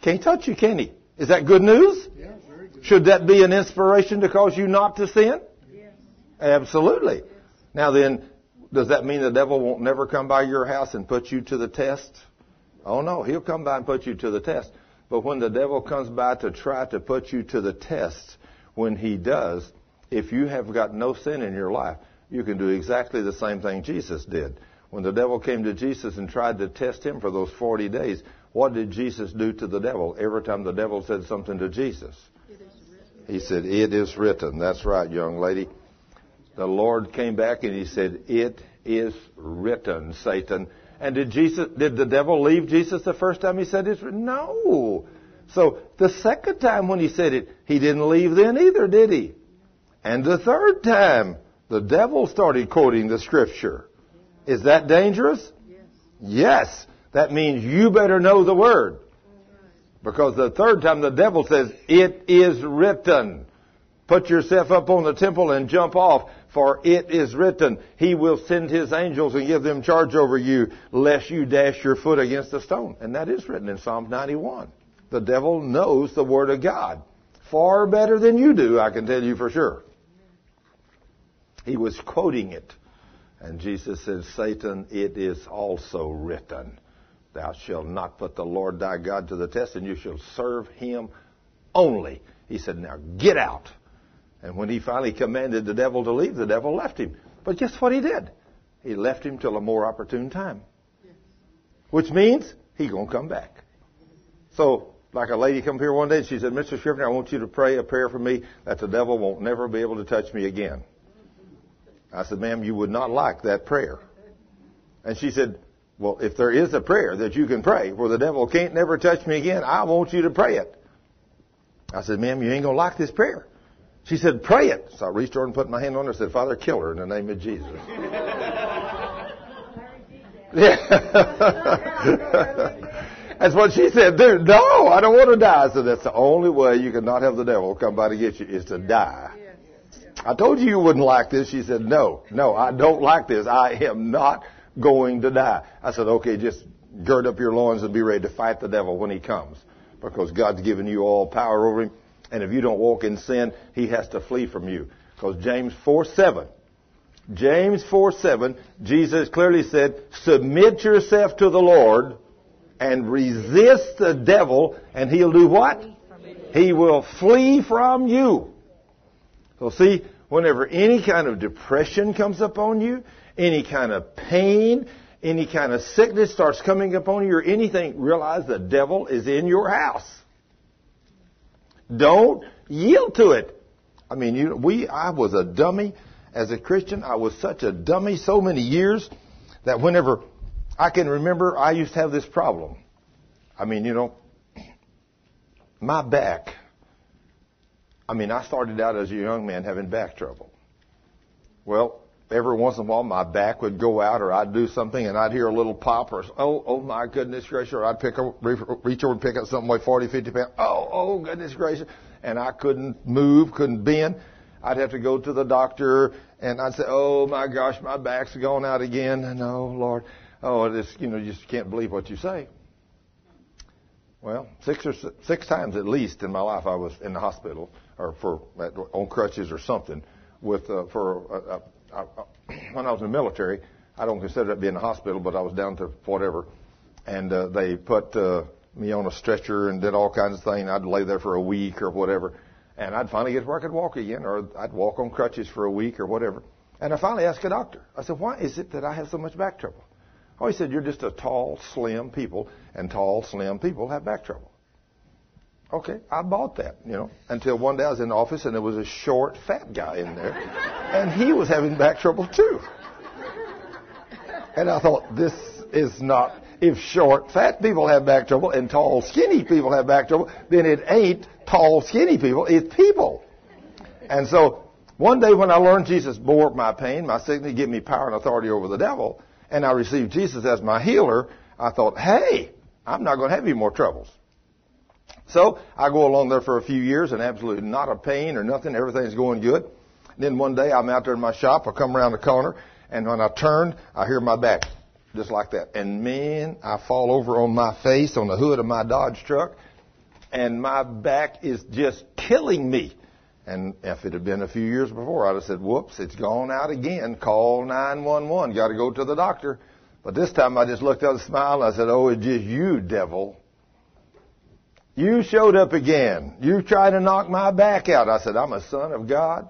Can't touch you, can he? Is that good news? Yeah, very good. Should that be an inspiration to cause you not to sin? Yes. Absolutely. Now then, does that mean the devil won't never come by your house and put you to the test? Oh no, he'll come by and put you to the test. But when the devil comes by to try to put you to the test, when he does, if you have got no sin in your life, you can do exactly the same thing Jesus did. When the devil came to Jesus and tried to test him for those 40 days, what did Jesus do to the devil every time the devil said something to Jesus? He said, It is written. That's right, young lady. The Lord came back and he said, It is written, Satan. And did Jesus, did the devil leave Jesus the first time he said it? No. So the second time when he said it, he didn't leave then either, did he? And the third time, the devil started quoting the scripture. Is that dangerous? Yes. Yes. That means you better know the word. Because the third time the devil says, it is written. Put yourself up on the temple and jump off, for it is written, He will send His angels and give them charge over you, lest you dash your foot against a stone. And that is written in Psalm 91. The devil knows the Word of God. Far better than you do, I can tell you for sure. He was quoting it. And Jesus said, Satan, it is also written, Thou shalt not put the Lord thy God to the test, and you shall serve him only. He said, Now get out. And when he finally commanded the devil to leave, the devil left him. But guess what he did? He left him till a more opportune time. Which means he's going to come back. So, like a lady come here one day and she said, Mr. Scrivner, I want you to pray a prayer for me that the devil won't never be able to touch me again. I said, ma'am, you would not like that prayer. And she said, well, if there is a prayer that you can pray where the devil can't never touch me again, I want you to pray it. I said, ma'am, you ain't going to like this prayer. She said, pray it. So I reached over and put my hand on her and said, Father, kill her in the name of Jesus. That's what she said. Dude, no, I don't want to die. I said, that's the only way you can not have the devil come by to get you is to die. I told you you wouldn't like this. She said, no, no, I don't like this. I am not going to die. I said, okay, just gird up your loins and be ready to fight the devil when he comes. Because God's given you all power over him. And if you don't walk in sin, he has to flee from you. Because James 4 7, James 4 7, Jesus clearly said, submit yourself to the Lord and resist the devil and he'll do what? He will flee from you. So see, whenever any kind of depression comes upon you, any kind of pain, any kind of sickness starts coming upon you or anything, realize the devil is in your house. Don't yield to it. I mean, you, we, I was a dummy as a Christian. I was such a dummy so many years that whenever I can remember, I used to have this problem. I mean, you know, my back. I mean, I started out as a young man having back trouble. Well, every once in a while my back would go out or I'd do something and I'd hear a little pop or, oh, oh my goodness gracious, or I'd pick up, reach over and pick up something like 40, 50 pounds. Oh, oh goodness gracious. And I couldn't move, couldn't bend. I'd have to go to the doctor and I'd say, oh my gosh, my back's gone out again. And oh Lord, oh, this, you know, you just can't believe what you say. Well, six or six times at least in my life I was in the hospital or for on crutches or something with uh, for uh, uh, when I was in the military. I don't consider it being a hospital, but I was down to whatever, and uh, they put uh, me on a stretcher and did all kinds of things. I'd lay there for a week or whatever, And I'd finally get where I could walk again, or I'd walk on crutches for a week or whatever. And I finally asked a doctor. I said, why is it that I have so much back trouble? Oh, he said, you're just a tall, slim people, and tall, slim people have back trouble. Okay, I bought that, you know, until one day I was in the office and there was a short, fat guy in there, and he was having back trouble too. And I thought, this is not, if short, fat people have back trouble and tall, skinny people have back trouble, then it ain't tall, skinny people, it's people. And so, one day when I learned Jesus bore my pain, my sickness, gave me power and authority over the devil, and I received Jesus as my healer, I thought, hey, I'm not going to have any more troubles. So I go along there for a few years and absolutely not a pain or nothing. Everything's going good. Then one day I'm out there in my shop. I come around the corner and when I turn, I hear my back just like that. And man, I fall over on my face on the hood of my Dodge truck and my back is just killing me. And if it had been a few years before, I'd have said, whoops, it's gone out again. Call 911. Got to go to the doctor. But this time I just looked up and smiled. And I said, oh, it's just you, devil. You showed up again. You tried to knock my back out. I said, I'm a son of God.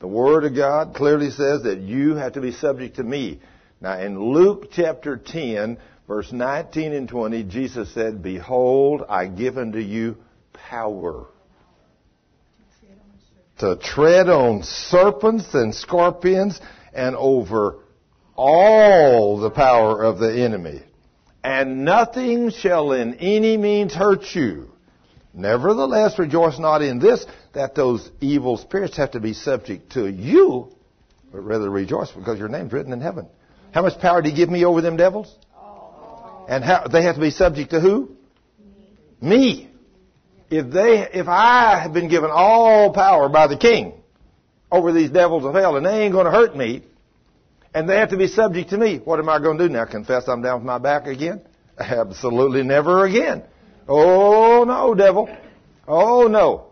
The Word of God clearly says that you have to be subject to me. Now in Luke chapter 10, verse 19 and 20, Jesus said, Behold, I give unto you power to tread on serpents and scorpions and over all the power of the enemy. And nothing shall in any means hurt you. Nevertheless, rejoice not in this, that those evil spirits have to be subject to you, but rather rejoice because your name's written in heaven. How much power do you give me over them devils? And how, they have to be subject to who? Me. If they, if I have been given all power by the king over these devils of hell and they ain't going to hurt me, and they have to be subject to me, what am I going to do now? Confess I'm down with my back again? Absolutely never again. Oh no, devil. Oh no.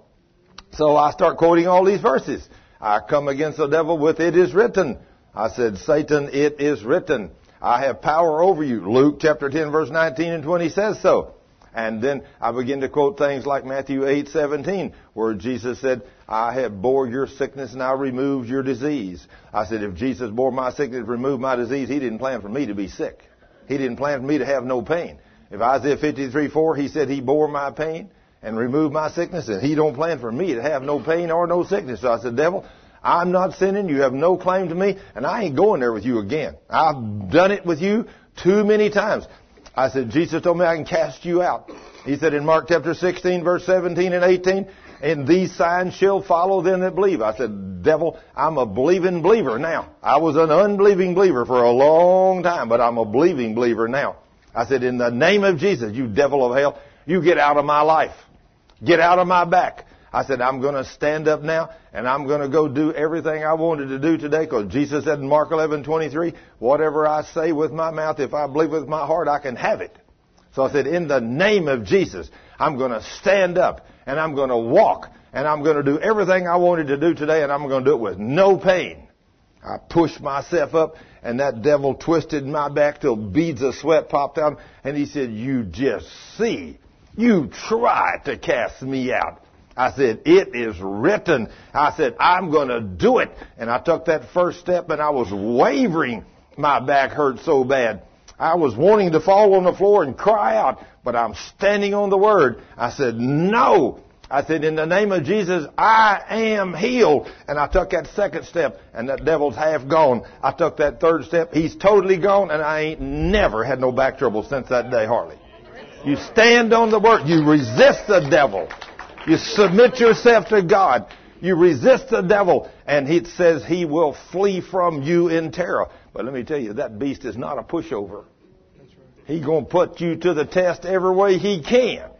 So I start quoting all these verses. I come against the devil with it is written. I said, Satan, it is written. I have power over you. Luke chapter 10 verse 19 and 20 says so. And then I begin to quote things like Matthew 8:17, where Jesus said, "I have bore your sickness and I removed your disease." I said, if Jesus bore my sickness, and removed my disease, He didn't plan for me to be sick. He didn't plan for me to have no pain. If Isaiah 53:4, He said He bore my pain and removed my sickness, and He don't plan for me to have no pain or no sickness. So I said, devil, I'm not sinning. You have no claim to me, and I ain't going there with you again. I've done it with you too many times. I said, Jesus told me I can cast you out. He said in Mark chapter 16 verse 17 and 18, and these signs shall follow them that believe. I said, devil, I'm a believing believer now. I was an unbelieving believer for a long time, but I'm a believing believer now. I said, in the name of Jesus, you devil of hell, you get out of my life. Get out of my back. I said, I'm going to stand up now and I'm going to go do everything I wanted to do today because Jesus said in Mark 11:23, whatever I say with my mouth, if I believe with my heart, I can have it. So I said, in the name of Jesus, I'm going to stand up and I'm going to walk and I'm going to do everything I wanted to do today and I'm going to do it with no pain. I pushed myself up and that devil twisted my back till beads of sweat popped out and he said, you just see you tried to cast me out. I said, it is written. I said, I'm going to do it. And I took that first step and I was wavering. My back hurt so bad. I was wanting to fall on the floor and cry out, but I'm standing on the word. I said, no. I said, in the name of Jesus, I am healed. And I took that second step, and that devil's half gone. I took that third step, he's totally gone, and I ain't never had no back trouble since that day, Harley. You stand on the word. You resist the devil. You submit yourself to God. You resist the devil, and he says he will flee from you in terror. But let me tell you, that beast is not a pushover. He's going to put you to the test every way he can.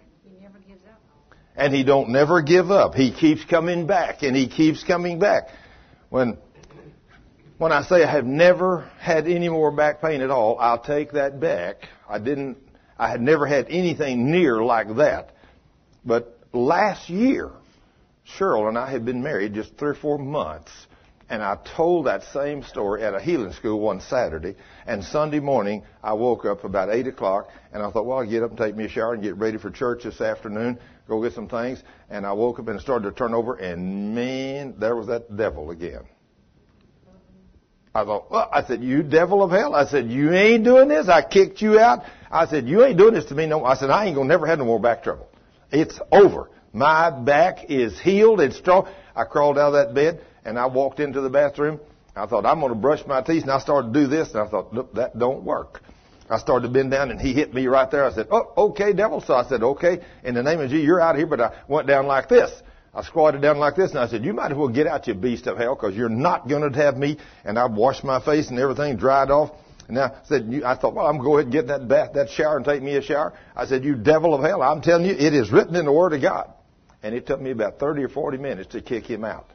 And he don't never give up. He keeps coming back, and he keeps coming back. When when I say I have never had any more back pain at all, I'll take that back. I didn't I had never had anything near like that. But last year, Cheryl and I had been married just three or four months, And I told that same story at a healing school one Saturday. And Sunday morning, I woke up about 8 o'clock and I thought, well, I'll get up and take me a shower and get ready for church this afternoon, go get some things. And I woke up and started to turn over and man, there was that devil again. I thought, well, I said, you devil of hell. I said, you ain't doing this. I kicked you out. I said, you ain't doing this to me no more. I said, I ain't gonna never have no more back trouble. It's over. My back is healed. It's strong. I crawled out of that bed and I walked into the bathroom. I thought, I'm going to brush my teeth. And I started to do this. And I thought, look, that don't work. I started to bend down and he hit me right there. I said, oh, okay, devil. So I said, okay, in the name of Jesus, you're out of here. But I went down like this. I squatted down like this and I said, you might as well get out, you beast of hell, because you're not going to have me. And I washed my face and everything dried off. And I said, I thought, well, I'm going to go ahead and get that bath, that shower and take me a shower. I said, you devil of hell, I'm telling you, it is written in the Word of God. And it took me about 30 or 40 minutes to kick him out.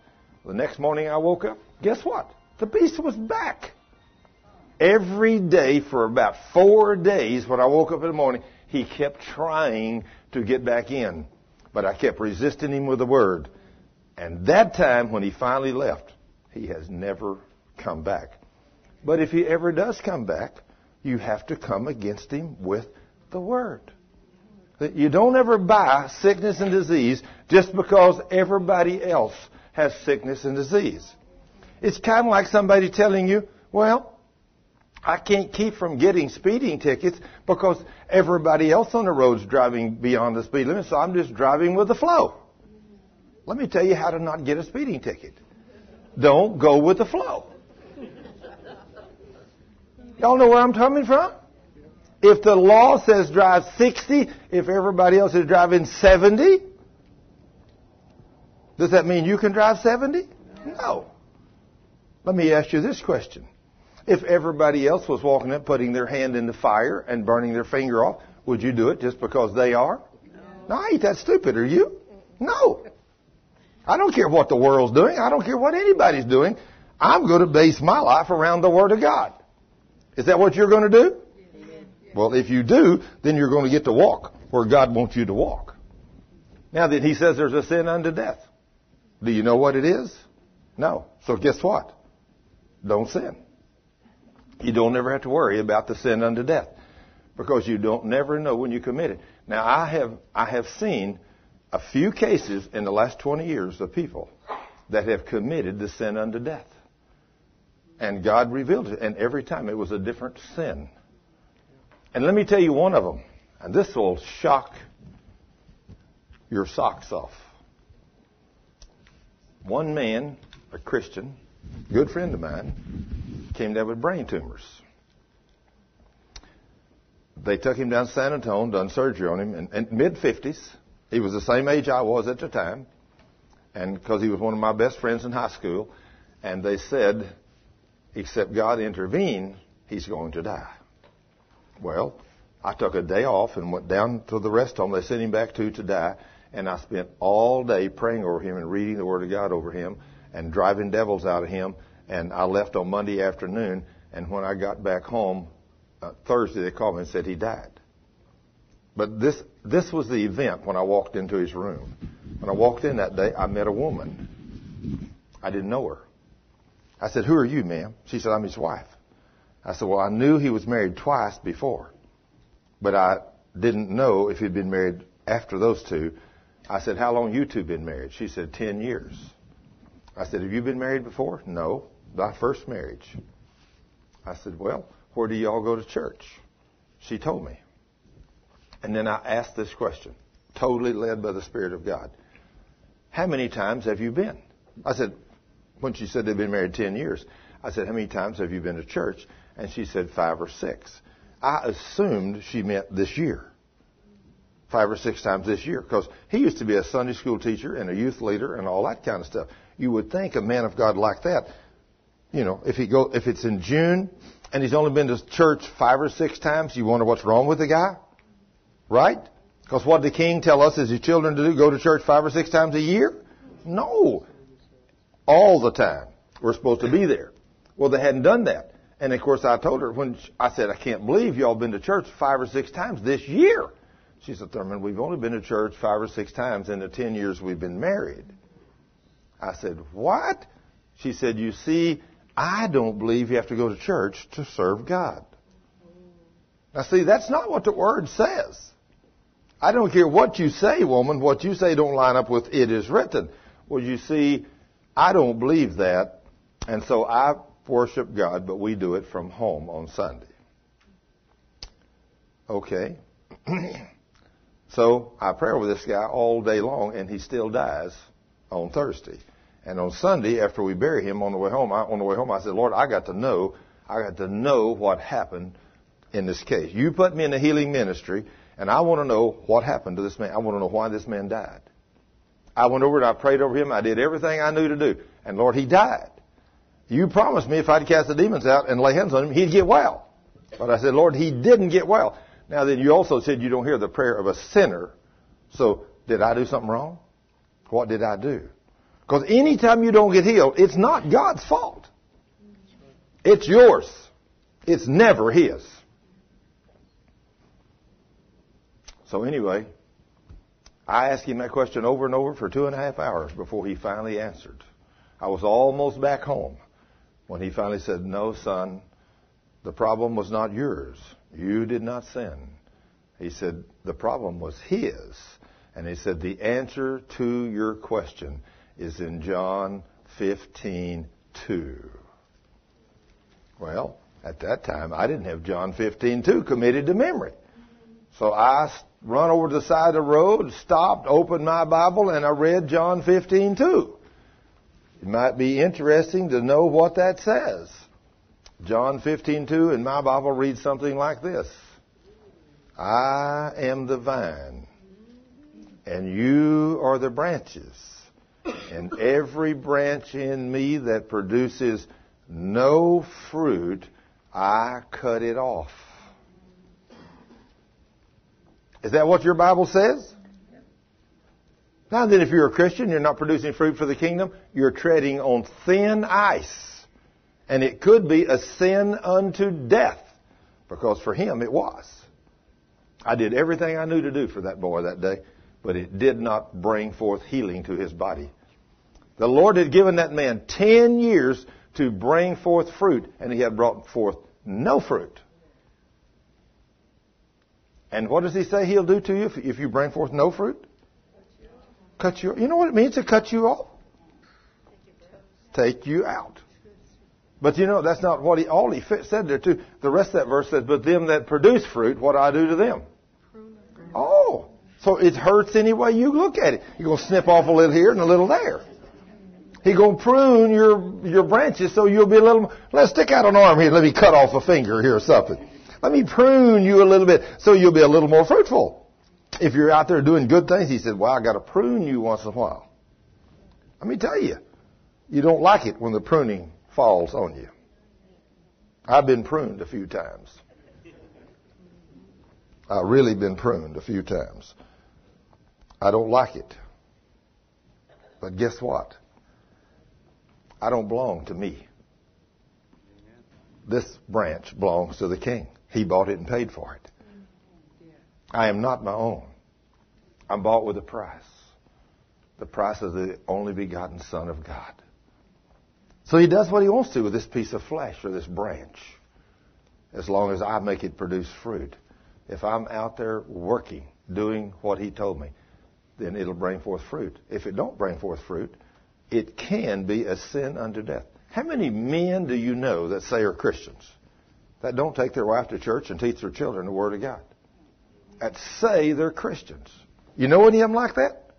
The next morning I woke up, guess what? The beast was back. Every day for about four days when I woke up in the morning, he kept trying to get back in. But I kept resisting him with the word. And that time when he finally left, he has never come back. But if he ever does come back, you have to come against him with the word. You don't ever buy sickness and disease just because everybody else has sickness and disease. It's kind of like somebody telling you, well, I can't keep from getting speeding tickets because everybody else on the road's driving beyond the speed limit, so I'm just driving with the flow. Let me tell you how to not get a speeding ticket. Don't go with the flow. Y'all know where I'm coming from? If the law says drive 60, if everybody else is driving 70, does that mean you can drive 70? No. Let me ask you this question. If everybody else was walking up, putting their hand in the fire and burning their finger off, would you do it just because they are? No, I ain't that stupid, are you? No. I don't care what the world's doing. I don't care what anybody's doing. I'm going to base my life around the Word of God. Is that what you're going to do? Well, if you do, then you're going to get to walk where God wants you to walk. Now that He says there's a sin unto death. Do you know what it is? No. So guess what? Don't sin. You don't ever have to worry about the sin unto death because you don't never know when you commit it. Now I have I have seen a few cases in the last 20 years of people that have committed the sin unto death. And God revealed it and every time it was a different sin. And let me tell you one of them, and this will shock your socks off. One man, a Christian, good friend of mine, came down with brain tumors. They took him down to San Antonio, done surgery on him in, mid 50s. He was the same age I was at the time, and because he was one of my best friends in high school, and they said, except God intervene, he's going to die. Well, I took a day off and went down to the rest home they sent him back to to die, and I spent all day praying over him and reading the Word of God over him and driving devils out of him. And I left on Monday afternoon, and when I got back home uh, Thursday, they called me and said he died. But this this was the event when I walked into his room. When I walked in that day, I met a woman. I didn't know her. I said, "Who are you, ma'am?" She said, "I'm his wife." I said, "Well, I knew he was married twice before, but I didn't know if he'd been married after those two." I said, "How long you two been married?" She said, 10 years." I said, "Have you been married before?" "No, my first marriage." I said, "Well, where do y'all go to church?" She told me. And then I asked this question, totally led by the Spirit of God. How many times have you been? I said, when she said they've been married 10 years, I said, how many times have you been to church? And she said, five or six. I assumed she meant this year. Five or six times this year. Because he used to be a Sunday school teacher and a youth leader and all that kind of stuff. You would think a man of God like that, you know, if he go, if it's in June and he's only been to church five or six times, you wonder what's wrong with the guy? Right? Because what did the king tell us as his children to do? Go to church five or six times a year? No. All the time. We're supposed to be there. Well, they hadn't done that. And of course, I told her when I said, I can't believe y'all been to church five or six times this year. She said, Thurman, we've only been to church five or six times in the ten years we've been married. I said, what? She said, You see, I don't believe you have to go to church to serve God. Now, see, that's not what the Word says. I don't care what you say, woman. What you say don't line up with it is written. Well, you see, I don't believe that, and so I worship God, but we do it from home on Sunday. Okay. so I pray over this guy all day long, and he still dies on Thursday. And on Sunday, after we bury him on the way home, I, on the way home, I said, Lord, I got to know, I got to know what happened in this case. You put me in the healing ministry, and I want to know what happened to this man. I want to know why this man died. I went over and I prayed over him. I did everything I knew to do. And Lord, he died. You promised me if I'd cast the demons out and lay hands on him, he'd get well. But I said, Lord, he didn't get well. Now then, you also said you don't hear the prayer of a sinner. So, did I do something wrong? What did I do? Because anytime you don't get healed, it's not God's fault. It's yours. It's never His. So anyway, I asked him that question over and over for two and a half hours before he finally answered. I was almost back home when he finally said, No, son, the problem was not yours. You did not sin. He said, The problem was his. And he said, The answer to your question is in John 15, 2. Well, at that time, I didn't have John 15, 2 committed to memory. So I run over to the side of the road, stopped, opened my Bible, and I read John 15, 2. It might be interesting to know what that says. John 15:2 in my Bible reads something like this. I am the vine, and you are the branches. And every branch in me that produces no fruit, I cut it off. Is that what your Bible says? Now then, if you're a Christian, you're not producing fruit for the kingdom, you're treading on thin ice. And it could be a sin unto death, because for him it was. I did everything I knew to do for that boy that day, but it did not bring forth healing to his body. The Lord had given that man ten years to bring forth fruit, and he had brought forth no fruit. And what does he say he'll do to you if, if you bring forth no fruit? Cut you. You know what it means to cut you off? Take you out. But you know that's not what he all he said there too. The rest of that verse says, "But them that produce fruit, what do I do to them?" Oh, so it hurts any way you look at it. You're gonna snip off a little here and a little there. He's gonna prune your your branches so you'll be a little. Let's stick out an arm here. Let me cut off a finger here or something. Let me prune you a little bit so you'll be a little more fruitful. If you're out there doing good things, he said, well, I got to prune you once in a while. Let me tell you, you don't like it when the pruning falls on you. I've been pruned a few times. I've really been pruned a few times. I don't like it. But guess what? I don't belong to me. This branch belongs to the king. He bought it and paid for it. Mm-hmm. I am not my own. I'm bought with a price. The price of the only begotten Son of God. So he does what he wants to with this piece of flesh or this branch, as long as I make it produce fruit. If I'm out there working, doing what he told me, then it'll bring forth fruit. If it don't bring forth fruit, it can be a sin unto death. How many men do you know that say are Christians? that don't take their wife to church and teach their children the Word of God. That say they're Christians. You know any of them like that?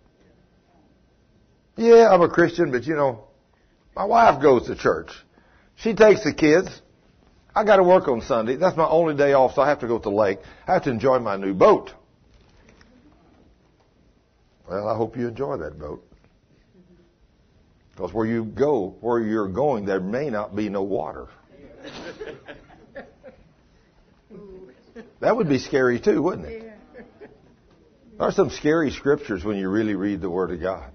Yeah, I'm a Christian, but you know, my wife goes to church. She takes the kids. I got to work on Sunday. That's my only day off, so I have to go to the lake. I have to enjoy my new boat. Well, I hope you enjoy that boat. Because where you go, where you're going, there may not be no water. That would be scary too, wouldn't it? There are some scary scriptures when you really read the Word of God.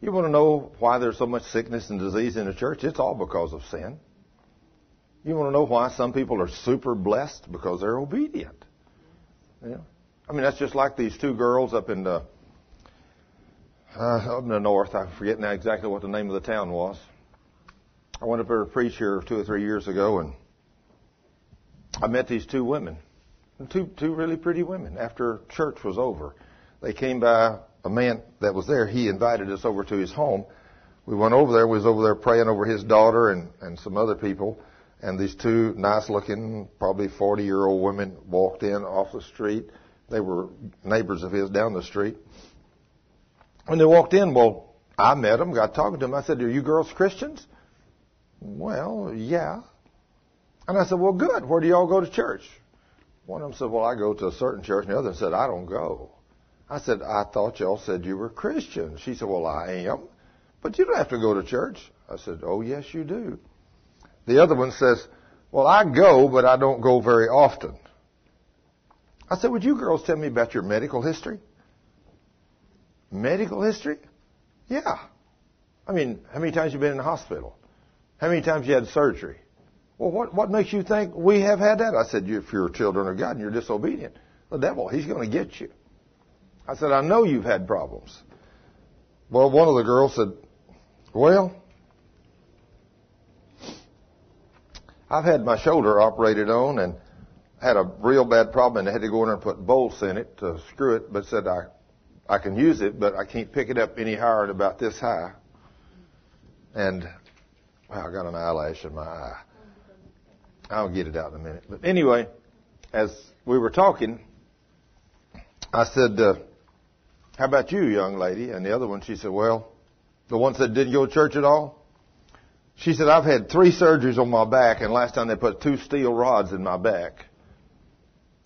You want to know why there's so much sickness and disease in the church? It's all because of sin. You want to know why some people are super blessed? Because they're obedient. Yeah. I mean, that's just like these two girls up in the uh, up in the north. I forget now exactly what the name of the town was. I went up there to preach here two or three years ago, and I met these two women, two two really pretty women. After church was over, they came by a man that was there. He invited us over to his home. We went over there. We was over there praying over his daughter and and some other people. And these two nice-looking, probably 40-year-old women walked in off the street. They were neighbors of his down the street. When they walked in, well, I met them, got talking to them. I said, "Are you girls Christians?" Well, yeah. And I said, well, good. Where do y'all go to church? One of them said, well, I go to a certain church. And the other said, I don't go. I said, I thought y'all said you were Christians. She said, well, I am. But you don't have to go to church. I said, oh, yes, you do. The other one says, well, I go, but I don't go very often. I said, would you girls tell me about your medical history? Medical history? Yeah. I mean, how many times you been in the hospital? How many times you had surgery? Well, what, what makes you think we have had that? I said, if you're children of God and you're disobedient, the devil, he's going to get you. I said, I know you've had problems. Well, one of the girls said, well, I've had my shoulder operated on and had a real bad problem and I had to go in there and put bolts in it to screw it, but said I, I can use it, but I can't pick it up any higher than about this high. And well, I got an eyelash in my eye. I'll get it out in a minute. But anyway, as we were talking, I said, uh, how about you, young lady? And the other one, she said, well, the one said didn't go to church at all. She said, I've had three surgeries on my back, and last time they put two steel rods in my back.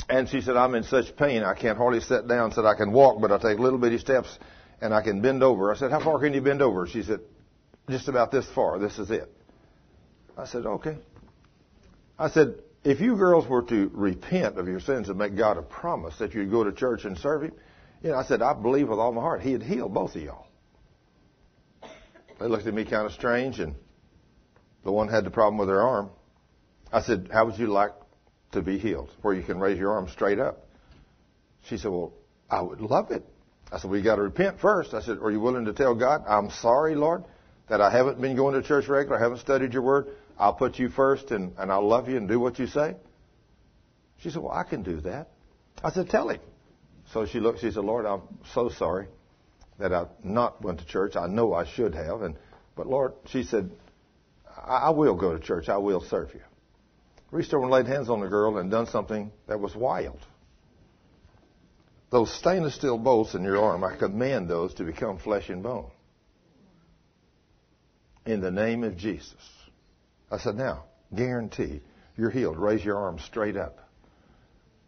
And she said, I'm in such pain, I can't hardly sit down. Said, I can walk, but I take little bitty steps, and I can bend over. I said, how far can you bend over? She said, just about this far. This is it. I said, okay. I said, if you girls were to repent of your sins and make God a promise that you'd go to church and serve Him, you know, I said, I believe with all my heart He'd heal both of y'all. They looked at me kind of strange, and the one had the problem with her arm. I said, how would you like to be healed, where you can raise your arm straight up? She said, well, I would love it. I said, well, you got to repent first. I said, are you willing to tell God, I'm sorry, Lord, that I haven't been going to church regular, I haven't studied your word. I'll put you first and, and I'll love you and do what you say. She said, Well, I can do that. I said, Tell him. So she looked, she said, Lord, I'm so sorry that I not went to church. I know I should have. And but Lord, she said, I, I will go to church. I will serve you. Reached over and laid hands on the girl and done something that was wild. Those stainless steel bolts in your arm, I command those to become flesh and bone. In the name of Jesus. I said, now, guarantee you're healed. Raise your arm straight up.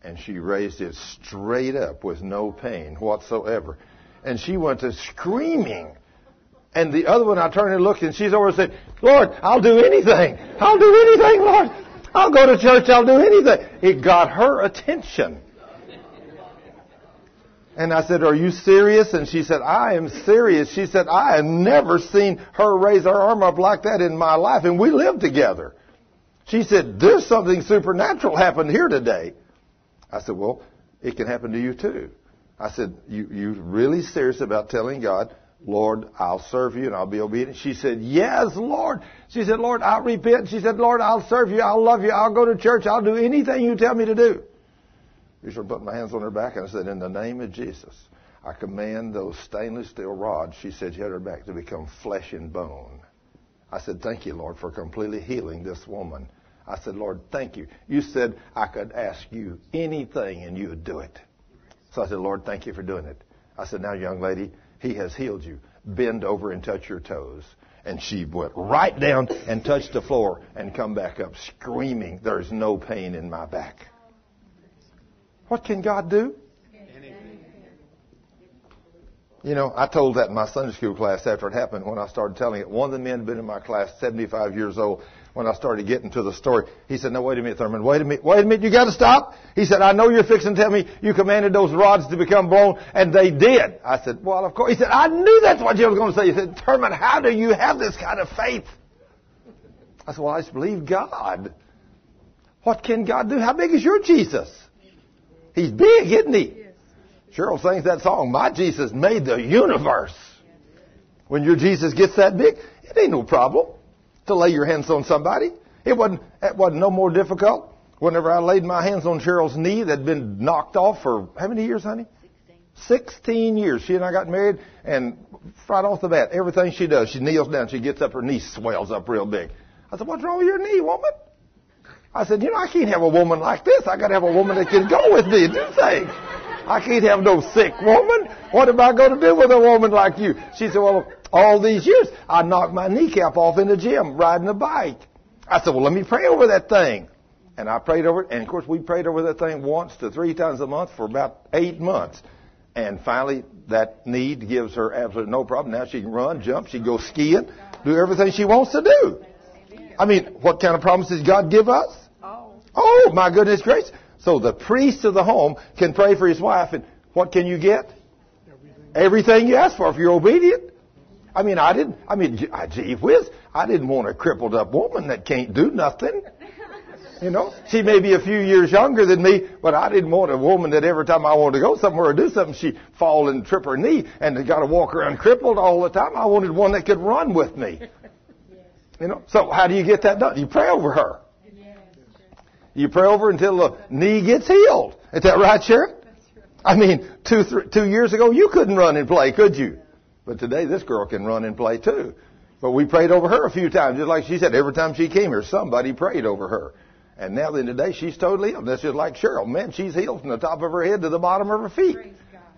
And she raised it straight up with no pain whatsoever. And she went to screaming. And the other one, I turned and looked, and she's over and said, Lord, I'll do anything. I'll do anything, Lord. I'll go to church. I'll do anything. It got her attention. And I said, Are you serious? And she said, I am serious. She said, I have never seen her raise her arm up like that in my life. And we lived together. She said, There's something supernatural happened here today. I said, Well, it can happen to you too. I said, You you really serious about telling God, Lord, I'll serve you and I'll be obedient? She said, Yes, Lord. She said, Lord, I'll repent. She said, Lord, I'll serve you. I'll love you. I'll go to church. I'll do anything you tell me to do. I putting my hands on her back and I said, In the name of Jesus, I command those stainless steel rods, she said she had her back, to become flesh and bone. I said, Thank you, Lord, for completely healing this woman. I said, Lord, thank you. You said I could ask you anything and you would do it. So I said, Lord, thank you for doing it. I said, Now, young lady, he has healed you. Bend over and touch your toes. And she went right down and touched the floor and come back up screaming, There's no pain in my back. What can God do? You know, I told that in my Sunday school class after it happened when I started telling it. One of the men had been in my class, 75 years old, when I started getting to the story. He said, no, wait a minute, Thurman, wait a minute, wait a minute, you gotta stop. He said, I know you're fixing to tell me you commanded those rods to become bone, and they did. I said, well, of course. He said, I knew that's what you were going to say. He said, Thurman, how do you have this kind of faith? I said, well, I just believe God. What can God do? How big is your Jesus? He's big, isn't he? Cheryl sings that song, My Jesus made the universe. When your Jesus gets that big, it ain't no problem. To lay your hands on somebody. It wasn't, it wasn't no more difficult. Whenever I laid my hands on Cheryl's knee that had been knocked off for how many years, honey? 16 years. She and I got married, and right off the bat, everything she does, she kneels down, she gets up, her knee swells up real big. I said, What's wrong with your knee, woman? I said, You know, I can't have a woman like this. I got to have a woman that can go with me and do things. I can't have no sick woman. What am I going to do with a woman like you? She said, Well, all these years, I knocked my kneecap off in the gym riding a bike. I said, Well, let me pray over that thing. And I prayed over it, and of course, we prayed over that thing once to three times a month for about eight months. And finally, that need gives her absolutely no problem. Now she can run, jump, she can go skiing, do everything she wants to do. I mean, what kind of promises God give us? Oh. oh, my goodness gracious. So the priest of the home can pray for his wife, and what can you get? Everything you ask for if you're obedient. I mean, I didn't, I mean, gee whiz, I didn't want a crippled up woman that can't do nothing. You know, she may be a few years younger than me, but I didn't want a woman that every time I wanted to go somewhere or do something, she'd fall and trip her knee and got to walk around crippled all the time. I wanted one that could run with me. You know, so how do you get that done? You pray over her. You pray over until the knee gets healed. Is that right, Sharon? I mean, two, three, two years ago, you couldn't run and play, could you? But today, this girl can run and play too. But we prayed over her a few times, just like she said. Every time she came here, somebody prayed over her. And now then today, she's totally healed. That's just like Cheryl. Man, she's healed from the top of her head to the bottom of her feet.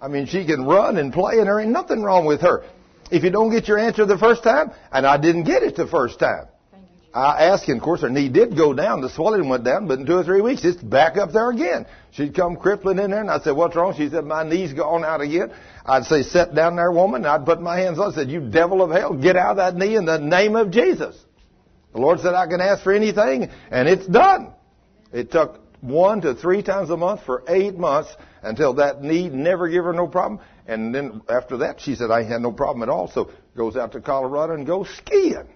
I mean, she can run and play, and there ain't nothing wrong with her. If you don't get your answer the first time, and I didn't get it the first time, I asked, and of course her knee did go down, the swelling went down, but in two or three weeks it's back up there again. She'd come crippling in there, and I said, "What's wrong?" She said, "My knee's gone out again." I'd say, "Sit down there, woman." And I'd put my hands on. I said, "You devil of hell, get out of that knee in the name of Jesus." The Lord said, "I can ask for anything, and it's done." It took one to three times a month for eight months until that knee never gave her no problem. And then after that, she said, I had no problem at all. So goes out to Colorado and goes skiing.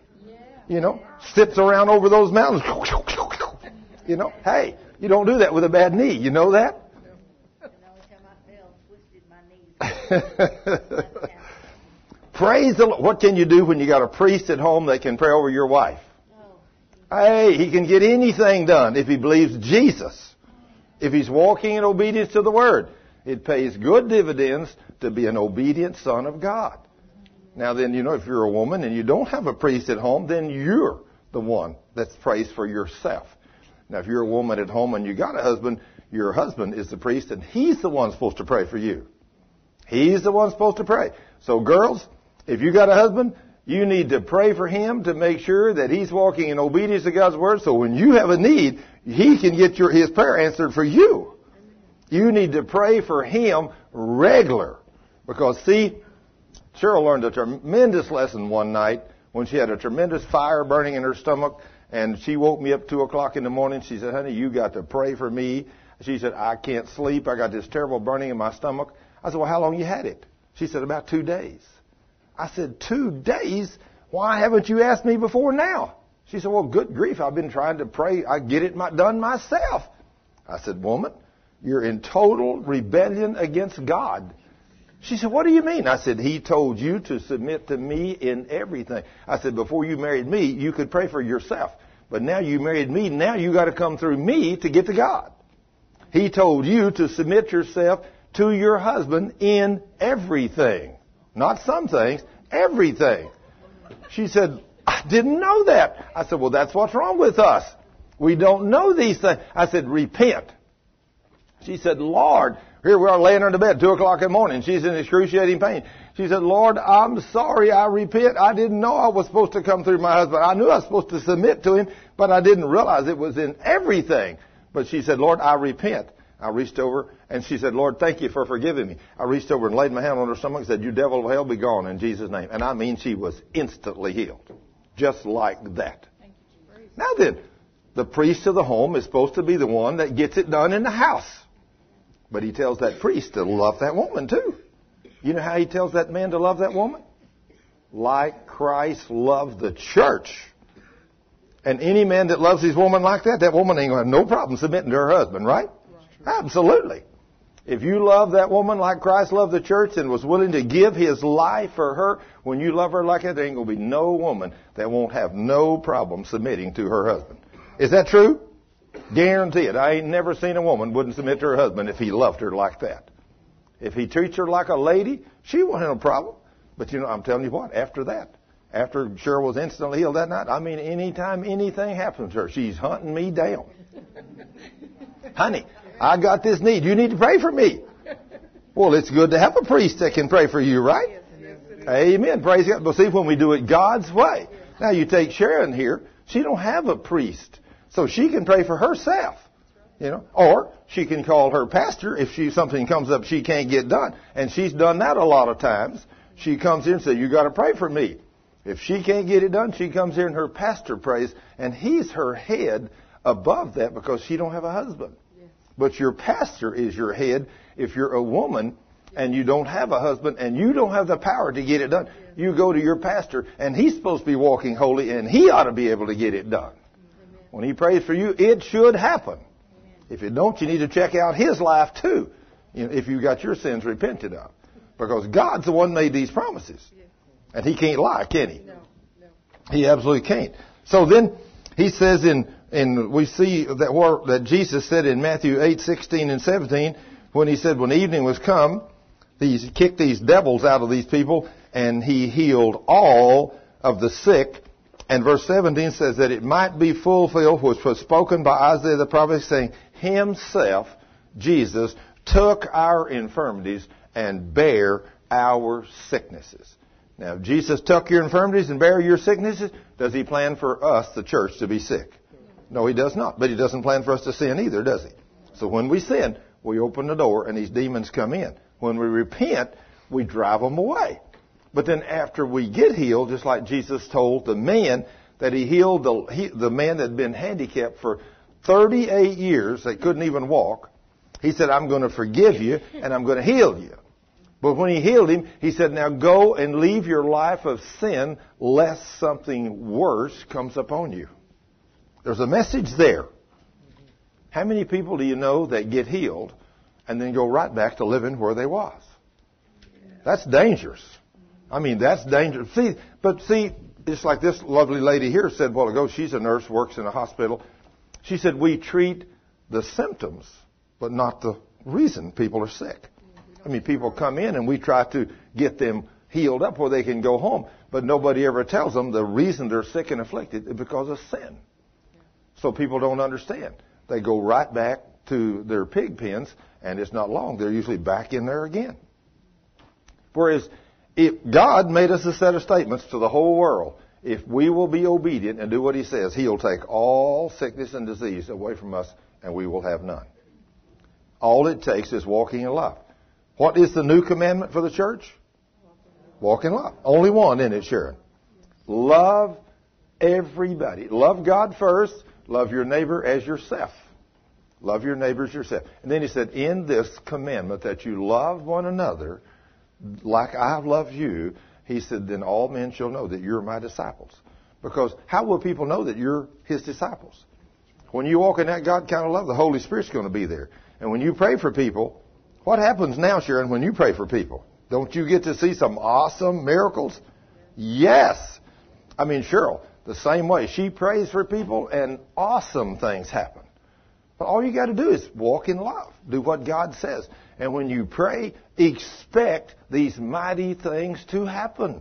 You know, sits around over those mountains. You know, hey, you don't do that with a bad knee. You know that? Praise the Lord. What can you do when you got a priest at home that can pray over your wife? Hey, he can get anything done if he believes Jesus. If he's walking in obedience to the Word. It pays good dividends to be an obedient son of God. Now then, you know, if you're a woman and you don't have a priest at home, then you're the one that's prays for yourself. Now if you're a woman at home and you got a husband, your husband is the priest and he's the one supposed to pray for you. He's the one supposed to pray. So girls, if you got a husband, you need to pray for him to make sure that he's walking in obedience to God's word. So when you have a need, he can get your, his prayer answered for you. You need to pray for him regular. Because see, Cheryl learned a tremendous lesson one night when she had a tremendous fire burning in her stomach and she woke me up two o'clock in the morning. She said, honey, you got to pray for me. She said, I can't sleep. I got this terrible burning in my stomach. I said, well, how long you had it? She said, about two days. I said, two days? Why haven't you asked me before now? She said, well, good grief. I've been trying to pray. I get it done myself. I said, woman, you're in total rebellion against God. She said, what do you mean? I said, he told you to submit to me in everything. I said, before you married me, you could pray for yourself. But now you married me, now you got to come through me to get to God. He told you to submit yourself to your husband in everything. Not some things, everything. She said, I didn't know that. I said, well, that's what's wrong with us. We don't know these things. I said, repent. She said, Lord, here we are laying her the bed, 2 o'clock in the morning. She's in excruciating pain. She said, Lord, I'm sorry. I repent. I didn't know I was supposed to come through my husband. I knew I was supposed to submit to him, but I didn't realize it was in everything. But she said, Lord, I repent. I reached over and she said, Lord, thank you for forgiving me. I reached over and laid my hand on her stomach and said, you devil of hell, be gone in Jesus' name. And I mean, she was instantly healed. Just like that. Now then, the priest of the home is supposed to be the one that gets it done in the house. But he tells that priest to love that woman too. You know how he tells that man to love that woman? Like Christ loved the church. And any man that loves his woman like that, that woman ain't going to have no problem submitting to her husband, right? Absolutely. If you love that woman like Christ loved the church and was willing to give his life for her, when you love her like that, there ain't going to be no woman that won't have no problem submitting to her husband. Is that true? Guarantee it. I ain't never seen a woman wouldn't submit to her husband if he loved her like that. If he treats her like a lady, she won't have a problem. But you know, I'm telling you what, after that, after Cheryl was instantly healed that night, I mean, anytime anything happens to her, she's hunting me down. Honey, I got this need. You need to pray for me. Well, it's good to have a priest that can pray for you, right? Amen. Praise God. But see, when we do it God's way. Now you take Sharon here. She don't have a priest. So she can pray for herself. You know, or she can call her pastor if she something comes up she can't get done. And she's done that a lot of times. She comes here and says, You gotta pray for me. If she can't get it done, she comes here and her pastor prays, and he's her head above that because she don't have a husband. But your pastor is your head if you're a woman and you don't have a husband and you don't have the power to get it done. You go to your pastor and he's supposed to be walking holy and he ought to be able to get it done. When he prays for you, it should happen. If it don't, you need to check out his life too. If you got your sins repented of. Because God's the one made these promises. And he can't lie, can he? No, no. He absolutely can't. So then he says in, in we see that where, that Jesus said in Matthew 8, 16 and 17, when he said when evening was come, he kicked these devils out of these people and he healed all of the sick and verse 17 says that it might be fulfilled which was spoken by Isaiah the prophet saying, Himself, Jesus, took our infirmities and bare our sicknesses. Now, if Jesus took your infirmities and bare your sicknesses, does He plan for us, the church, to be sick? No, He does not. But He doesn't plan for us to sin either, does He? So when we sin, we open the door and these demons come in. When we repent, we drive them away. But then after we get healed, just like Jesus told the man that he healed the, he, the man that had been handicapped for 38 years that couldn't even walk, he said, I'm going to forgive you and I'm going to heal you. But when he healed him, he said, now go and leave your life of sin lest something worse comes upon you. There's a message there. How many people do you know that get healed and then go right back to living where they was? That's dangerous. I mean, that's dangerous. See, but see, just like this lovely lady here said a while ago, she's a nurse, works in a hospital. She said, we treat the symptoms, but not the reason people are sick. I mean, people come in and we try to get them healed up where they can go home, but nobody ever tells them the reason they're sick and afflicted is because of sin. So people don't understand. They go right back to their pig pens, and it's not long. They're usually back in there again. Whereas if God made us a set of statements to the whole world, if we will be obedient and do what He says, He'll take all sickness and disease away from us and we will have none. All it takes is walking in love. What is the new commandment for the church? Walk in love. Only one in it, Sharon. Love everybody. Love God first. Love your neighbor as yourself. Love your neighbors yourself. And then he said, in this commandment that you love one another like I loved you, he said, then all men shall know that you're my disciples. Because how will people know that you're his disciples? When you walk in that God kind of love, the Holy Spirit's going to be there. And when you pray for people, what happens now, Sharon, when you pray for people? Don't you get to see some awesome miracles? Yes. I mean, Cheryl, the same way. She prays for people and awesome things happen. But all you got to do is walk in love. Do what God says. And when you pray, expect these mighty things to happen.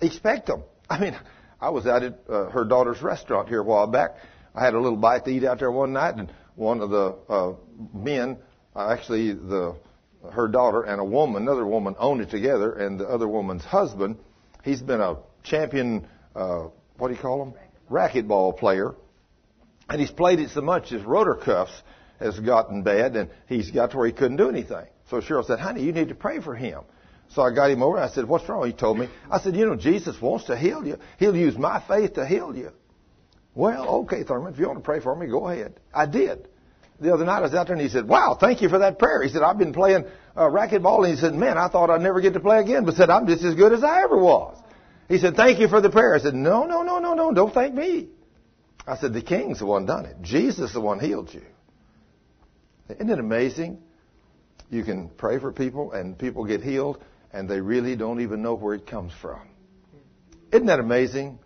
Expect them. I mean, I was out at uh, her daughter's restaurant here a while back. I had a little bite to eat out there one night, and one of the uh, men, uh, actually the her daughter and a woman, another woman, owned it together, and the other woman's husband, he's been a champion. Uh, what do you call him? Racquetball player, and he's played it so much his rotor cuffs has gotten bad, and he's got to where he couldn't do anything. So Cheryl said, honey, you need to pray for him. So I got him over. I said, what's wrong? He told me. I said, you know, Jesus wants to heal you. He'll use my faith to heal you. Well, okay, Thurman, if you want to pray for me, go ahead. I did. The other night I was out there and he said, wow, thank you for that prayer. He said, I've been playing uh, racquetball. And he said, man, I thought I'd never get to play again, but said, I'm just as good as I ever was. He said, thank you for the prayer. I said, no, no, no, no, no, don't thank me. I said, the king's the one done it. Jesus the one healed you. Isn't it amazing? You can pray for people and people get healed and they really don't even know where it comes from. Isn't that amazing?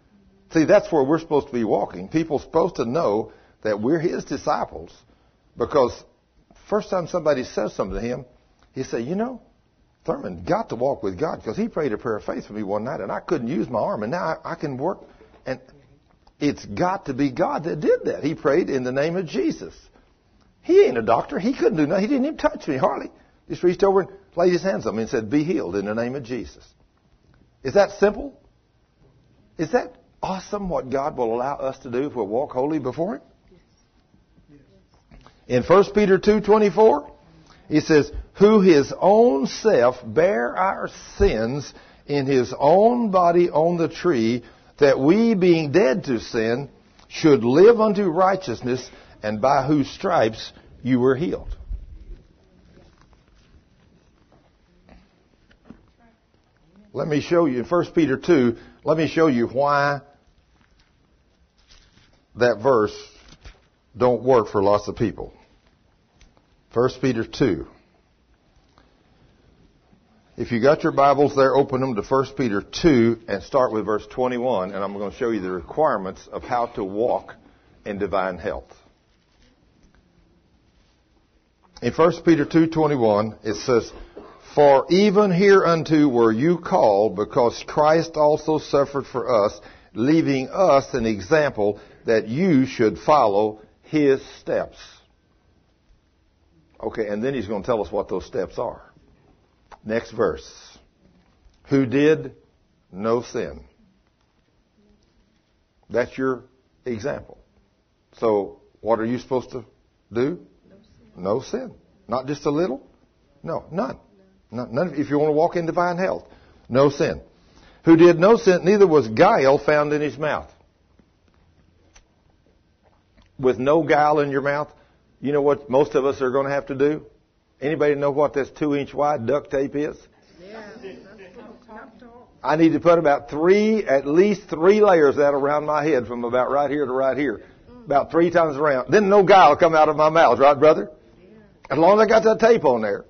See, that's where we're supposed to be walking. People are supposed to know that we're His disciples because first time somebody says something to him, he said, you know, Thurman got to walk with God because he prayed a prayer of faith for me one night and I couldn't use my arm and now I, I can work and it's got to be God that did that. He prayed in the name of Jesus. He ain't a doctor. He couldn't do nothing. He didn't even touch me hardly. Just reached over and laid his hands on me and said, be healed in the name of Jesus. Is that simple? Is that awesome what God will allow us to do if we walk holy before Him? Yes. In 1 Peter 2.24, he says, who his own self bare our sins in his own body on the tree, that we being dead to sin should live unto righteousness, and by whose stripes you were healed. Let me show you in 1 Peter 2, let me show you why that verse don't work for lots of people. 1 Peter 2. If you got your Bibles there, open them to 1 Peter 2 and start with verse 21, and I'm going to show you the requirements of how to walk in divine health. In 1 Peter 2:21 it says, "For even hereunto were you called, because Christ also suffered for us, leaving us an example that you should follow his steps." Okay, and then he's going to tell us what those steps are. Next verse. Who did no sin. That's your example. So, what are you supposed to do? No sin. Not just a little? No, none. None. If you want to walk in divine health, no sin. Who did no sin, neither was guile found in his mouth. With no guile in your mouth, you know what most of us are going to have to do? Anybody know what this two inch wide duct tape is? I need to put about three, at least three layers of that around my head from about right here to right here. About three times around. Then no guile will come out of my mouth, right, brother? As long as I got that tape on there.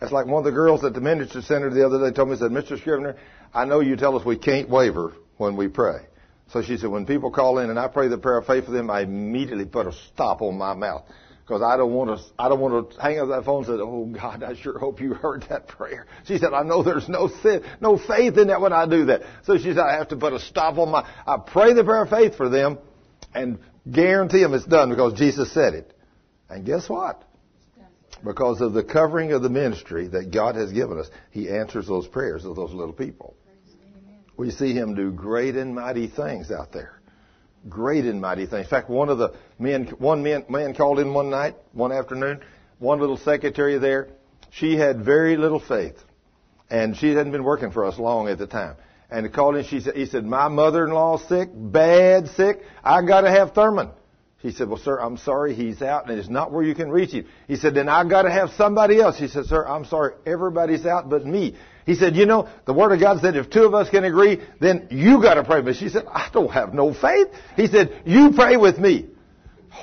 That's like one of the girls at the ministry center the other day told me, said, Mr. Scrivner, I know you tell us we can't waver when we pray. So she said, when people call in and I pray the prayer of faith for them, I immediately put a stop on my mouth because I don't want to. I don't want to hang up that phone and say, "Oh God, I sure hope you heard that prayer." She said, "I know there's no sin, no faith in that when I do that." So she said, "I have to put a stop on my. I pray the prayer of faith for them, and guarantee them it's done because Jesus said it." And guess what? Because of the covering of the ministry that God has given us, He answers those prayers of those little people. We see Him do great and mighty things out there great and mighty things. In fact, one of the men, one man, man called in one night, one afternoon, one little secretary there, she had very little faith. And she hadn't been working for us long at the time. And he called in, she said, he said, my mother-in-law's sick, bad sick, I gotta have Thurman. He said, well, sir, I'm sorry, he's out and it's not where you can reach him. He said, then I gotta have somebody else. He said, sir, I'm sorry, everybody's out but me. He said, you know, the Word of God said if two of us can agree, then you gotta pray me. She said, I don't have no faith. He said, you pray with me.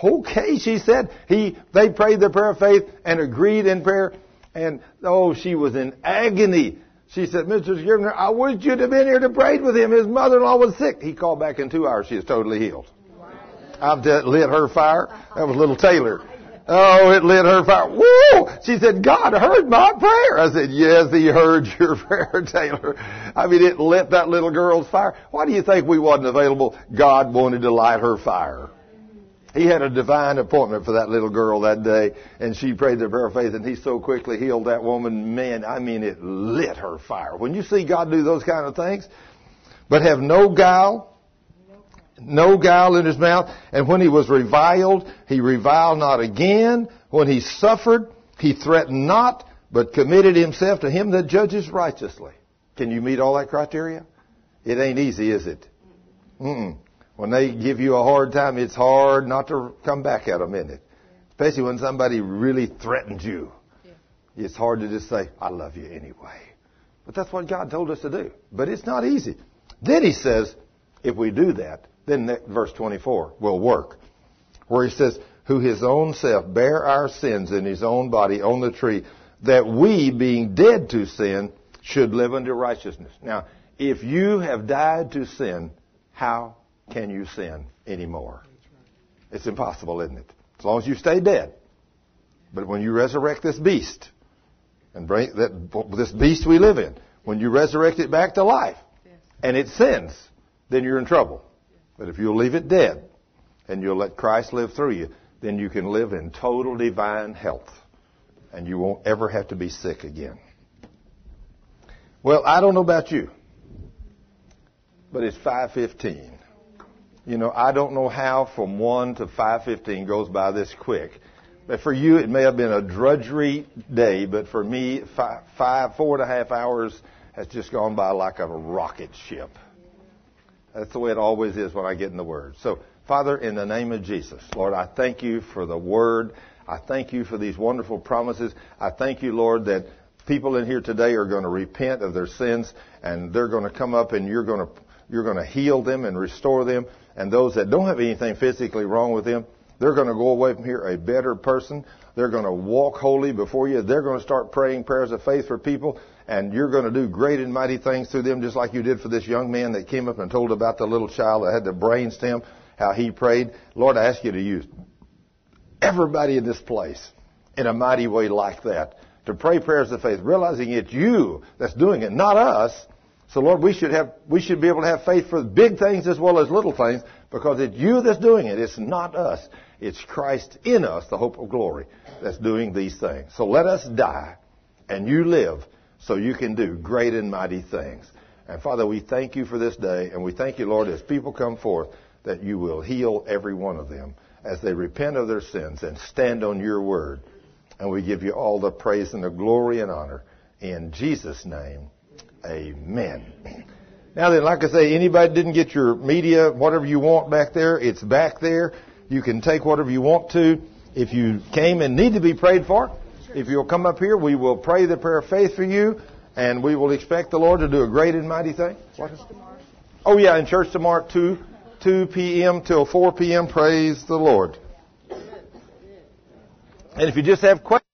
Okay, she said. He, they prayed the prayer of faith and agreed in prayer. And, oh, she was in agony. She said, Mr. Scrivner, I wish you'd have been here to pray with him. His mother-in-law was sick. He called back in two hours. She is totally healed. I've lit her fire. That was little Taylor. Oh, it lit her fire. Woo! She said, God heard my prayer. I said, yes, he heard your prayer, Taylor. I mean, it lit that little girl's fire. Why do you think we wasn't available? God wanted to light her fire. He had a divine appointment for that little girl that day, and she prayed the prayer of faith, and he so quickly healed that woman. Man, I mean, it lit her fire. When you see God do those kind of things, but have no guile, no guile in his mouth. And when he was reviled, he reviled not again. When he suffered, he threatened not, but committed himself to him that judges righteously. Can you meet all that criteria? It ain't easy, is it? Mm-mm. When they give you a hard time, it's hard not to come back at them, isn't it? Especially when somebody really threatens you. It's hard to just say, I love you anyway. But that's what God told us to do. But it's not easy. Then he says, if we do that, then verse 24 will work. Where he says, who his own self bare our sins in his own body on the tree, that we, being dead to sin, should live unto righteousness. Now, if you have died to sin, how can you sin anymore? It's impossible, isn't it? As long as you stay dead. But when you resurrect this beast, and bring that this beast we live in, when you resurrect it back to life, and it sins, then you're in trouble. But if you'll leave it dead, and you'll let Christ live through you, then you can live in total divine health. And you won't ever have to be sick again. Well, I don't know about you, but it's 515. You know, I don't know how from 1 to 515 goes by this quick. But for you, it may have been a drudgery day, but for me, five, five four and a half hours has just gone by like a rocket ship. That's the way it always is when I get in the Word. So, Father, in the name of Jesus, Lord, I thank you for the Word. I thank you for these wonderful promises. I thank you, Lord, that people in here today are going to repent of their sins and they're going to come up and you're going to, you're going to heal them and restore them. And those that don't have anything physically wrong with them, they're going to go away from here a better person. They're going to walk holy before you. They're going to start praying prayers of faith for people and you're going to do great and mighty things through them just like you did for this young man that came up and told about the little child that had the brain stem, how he prayed. Lord, I ask you to use everybody in this place in a mighty way like that to pray prayers of faith, realizing it's you that's doing it, not us. So Lord, we should have, we should be able to have faith for big things as well as little things because it's you that's doing it. It's not us. It's Christ in us, the hope of glory, that's doing these things. So let us die and you live so you can do great and mighty things. And Father, we thank you for this day and we thank you, Lord, as people come forth that you will heal every one of them as they repent of their sins and stand on your word. And we give you all the praise and the glory and honor. In Jesus' name, amen. Now then, like I say, anybody didn't get your media, whatever you want back there, it's back there. You can take whatever you want to. If you came and need to be prayed for, if you'll come up here, we will pray the prayer of faith for you, and we will expect the Lord to do a great and mighty thing. What? Oh yeah, in church tomorrow, 2, 2 p.m. till 4 p.m. Praise the Lord. And if you just have questions,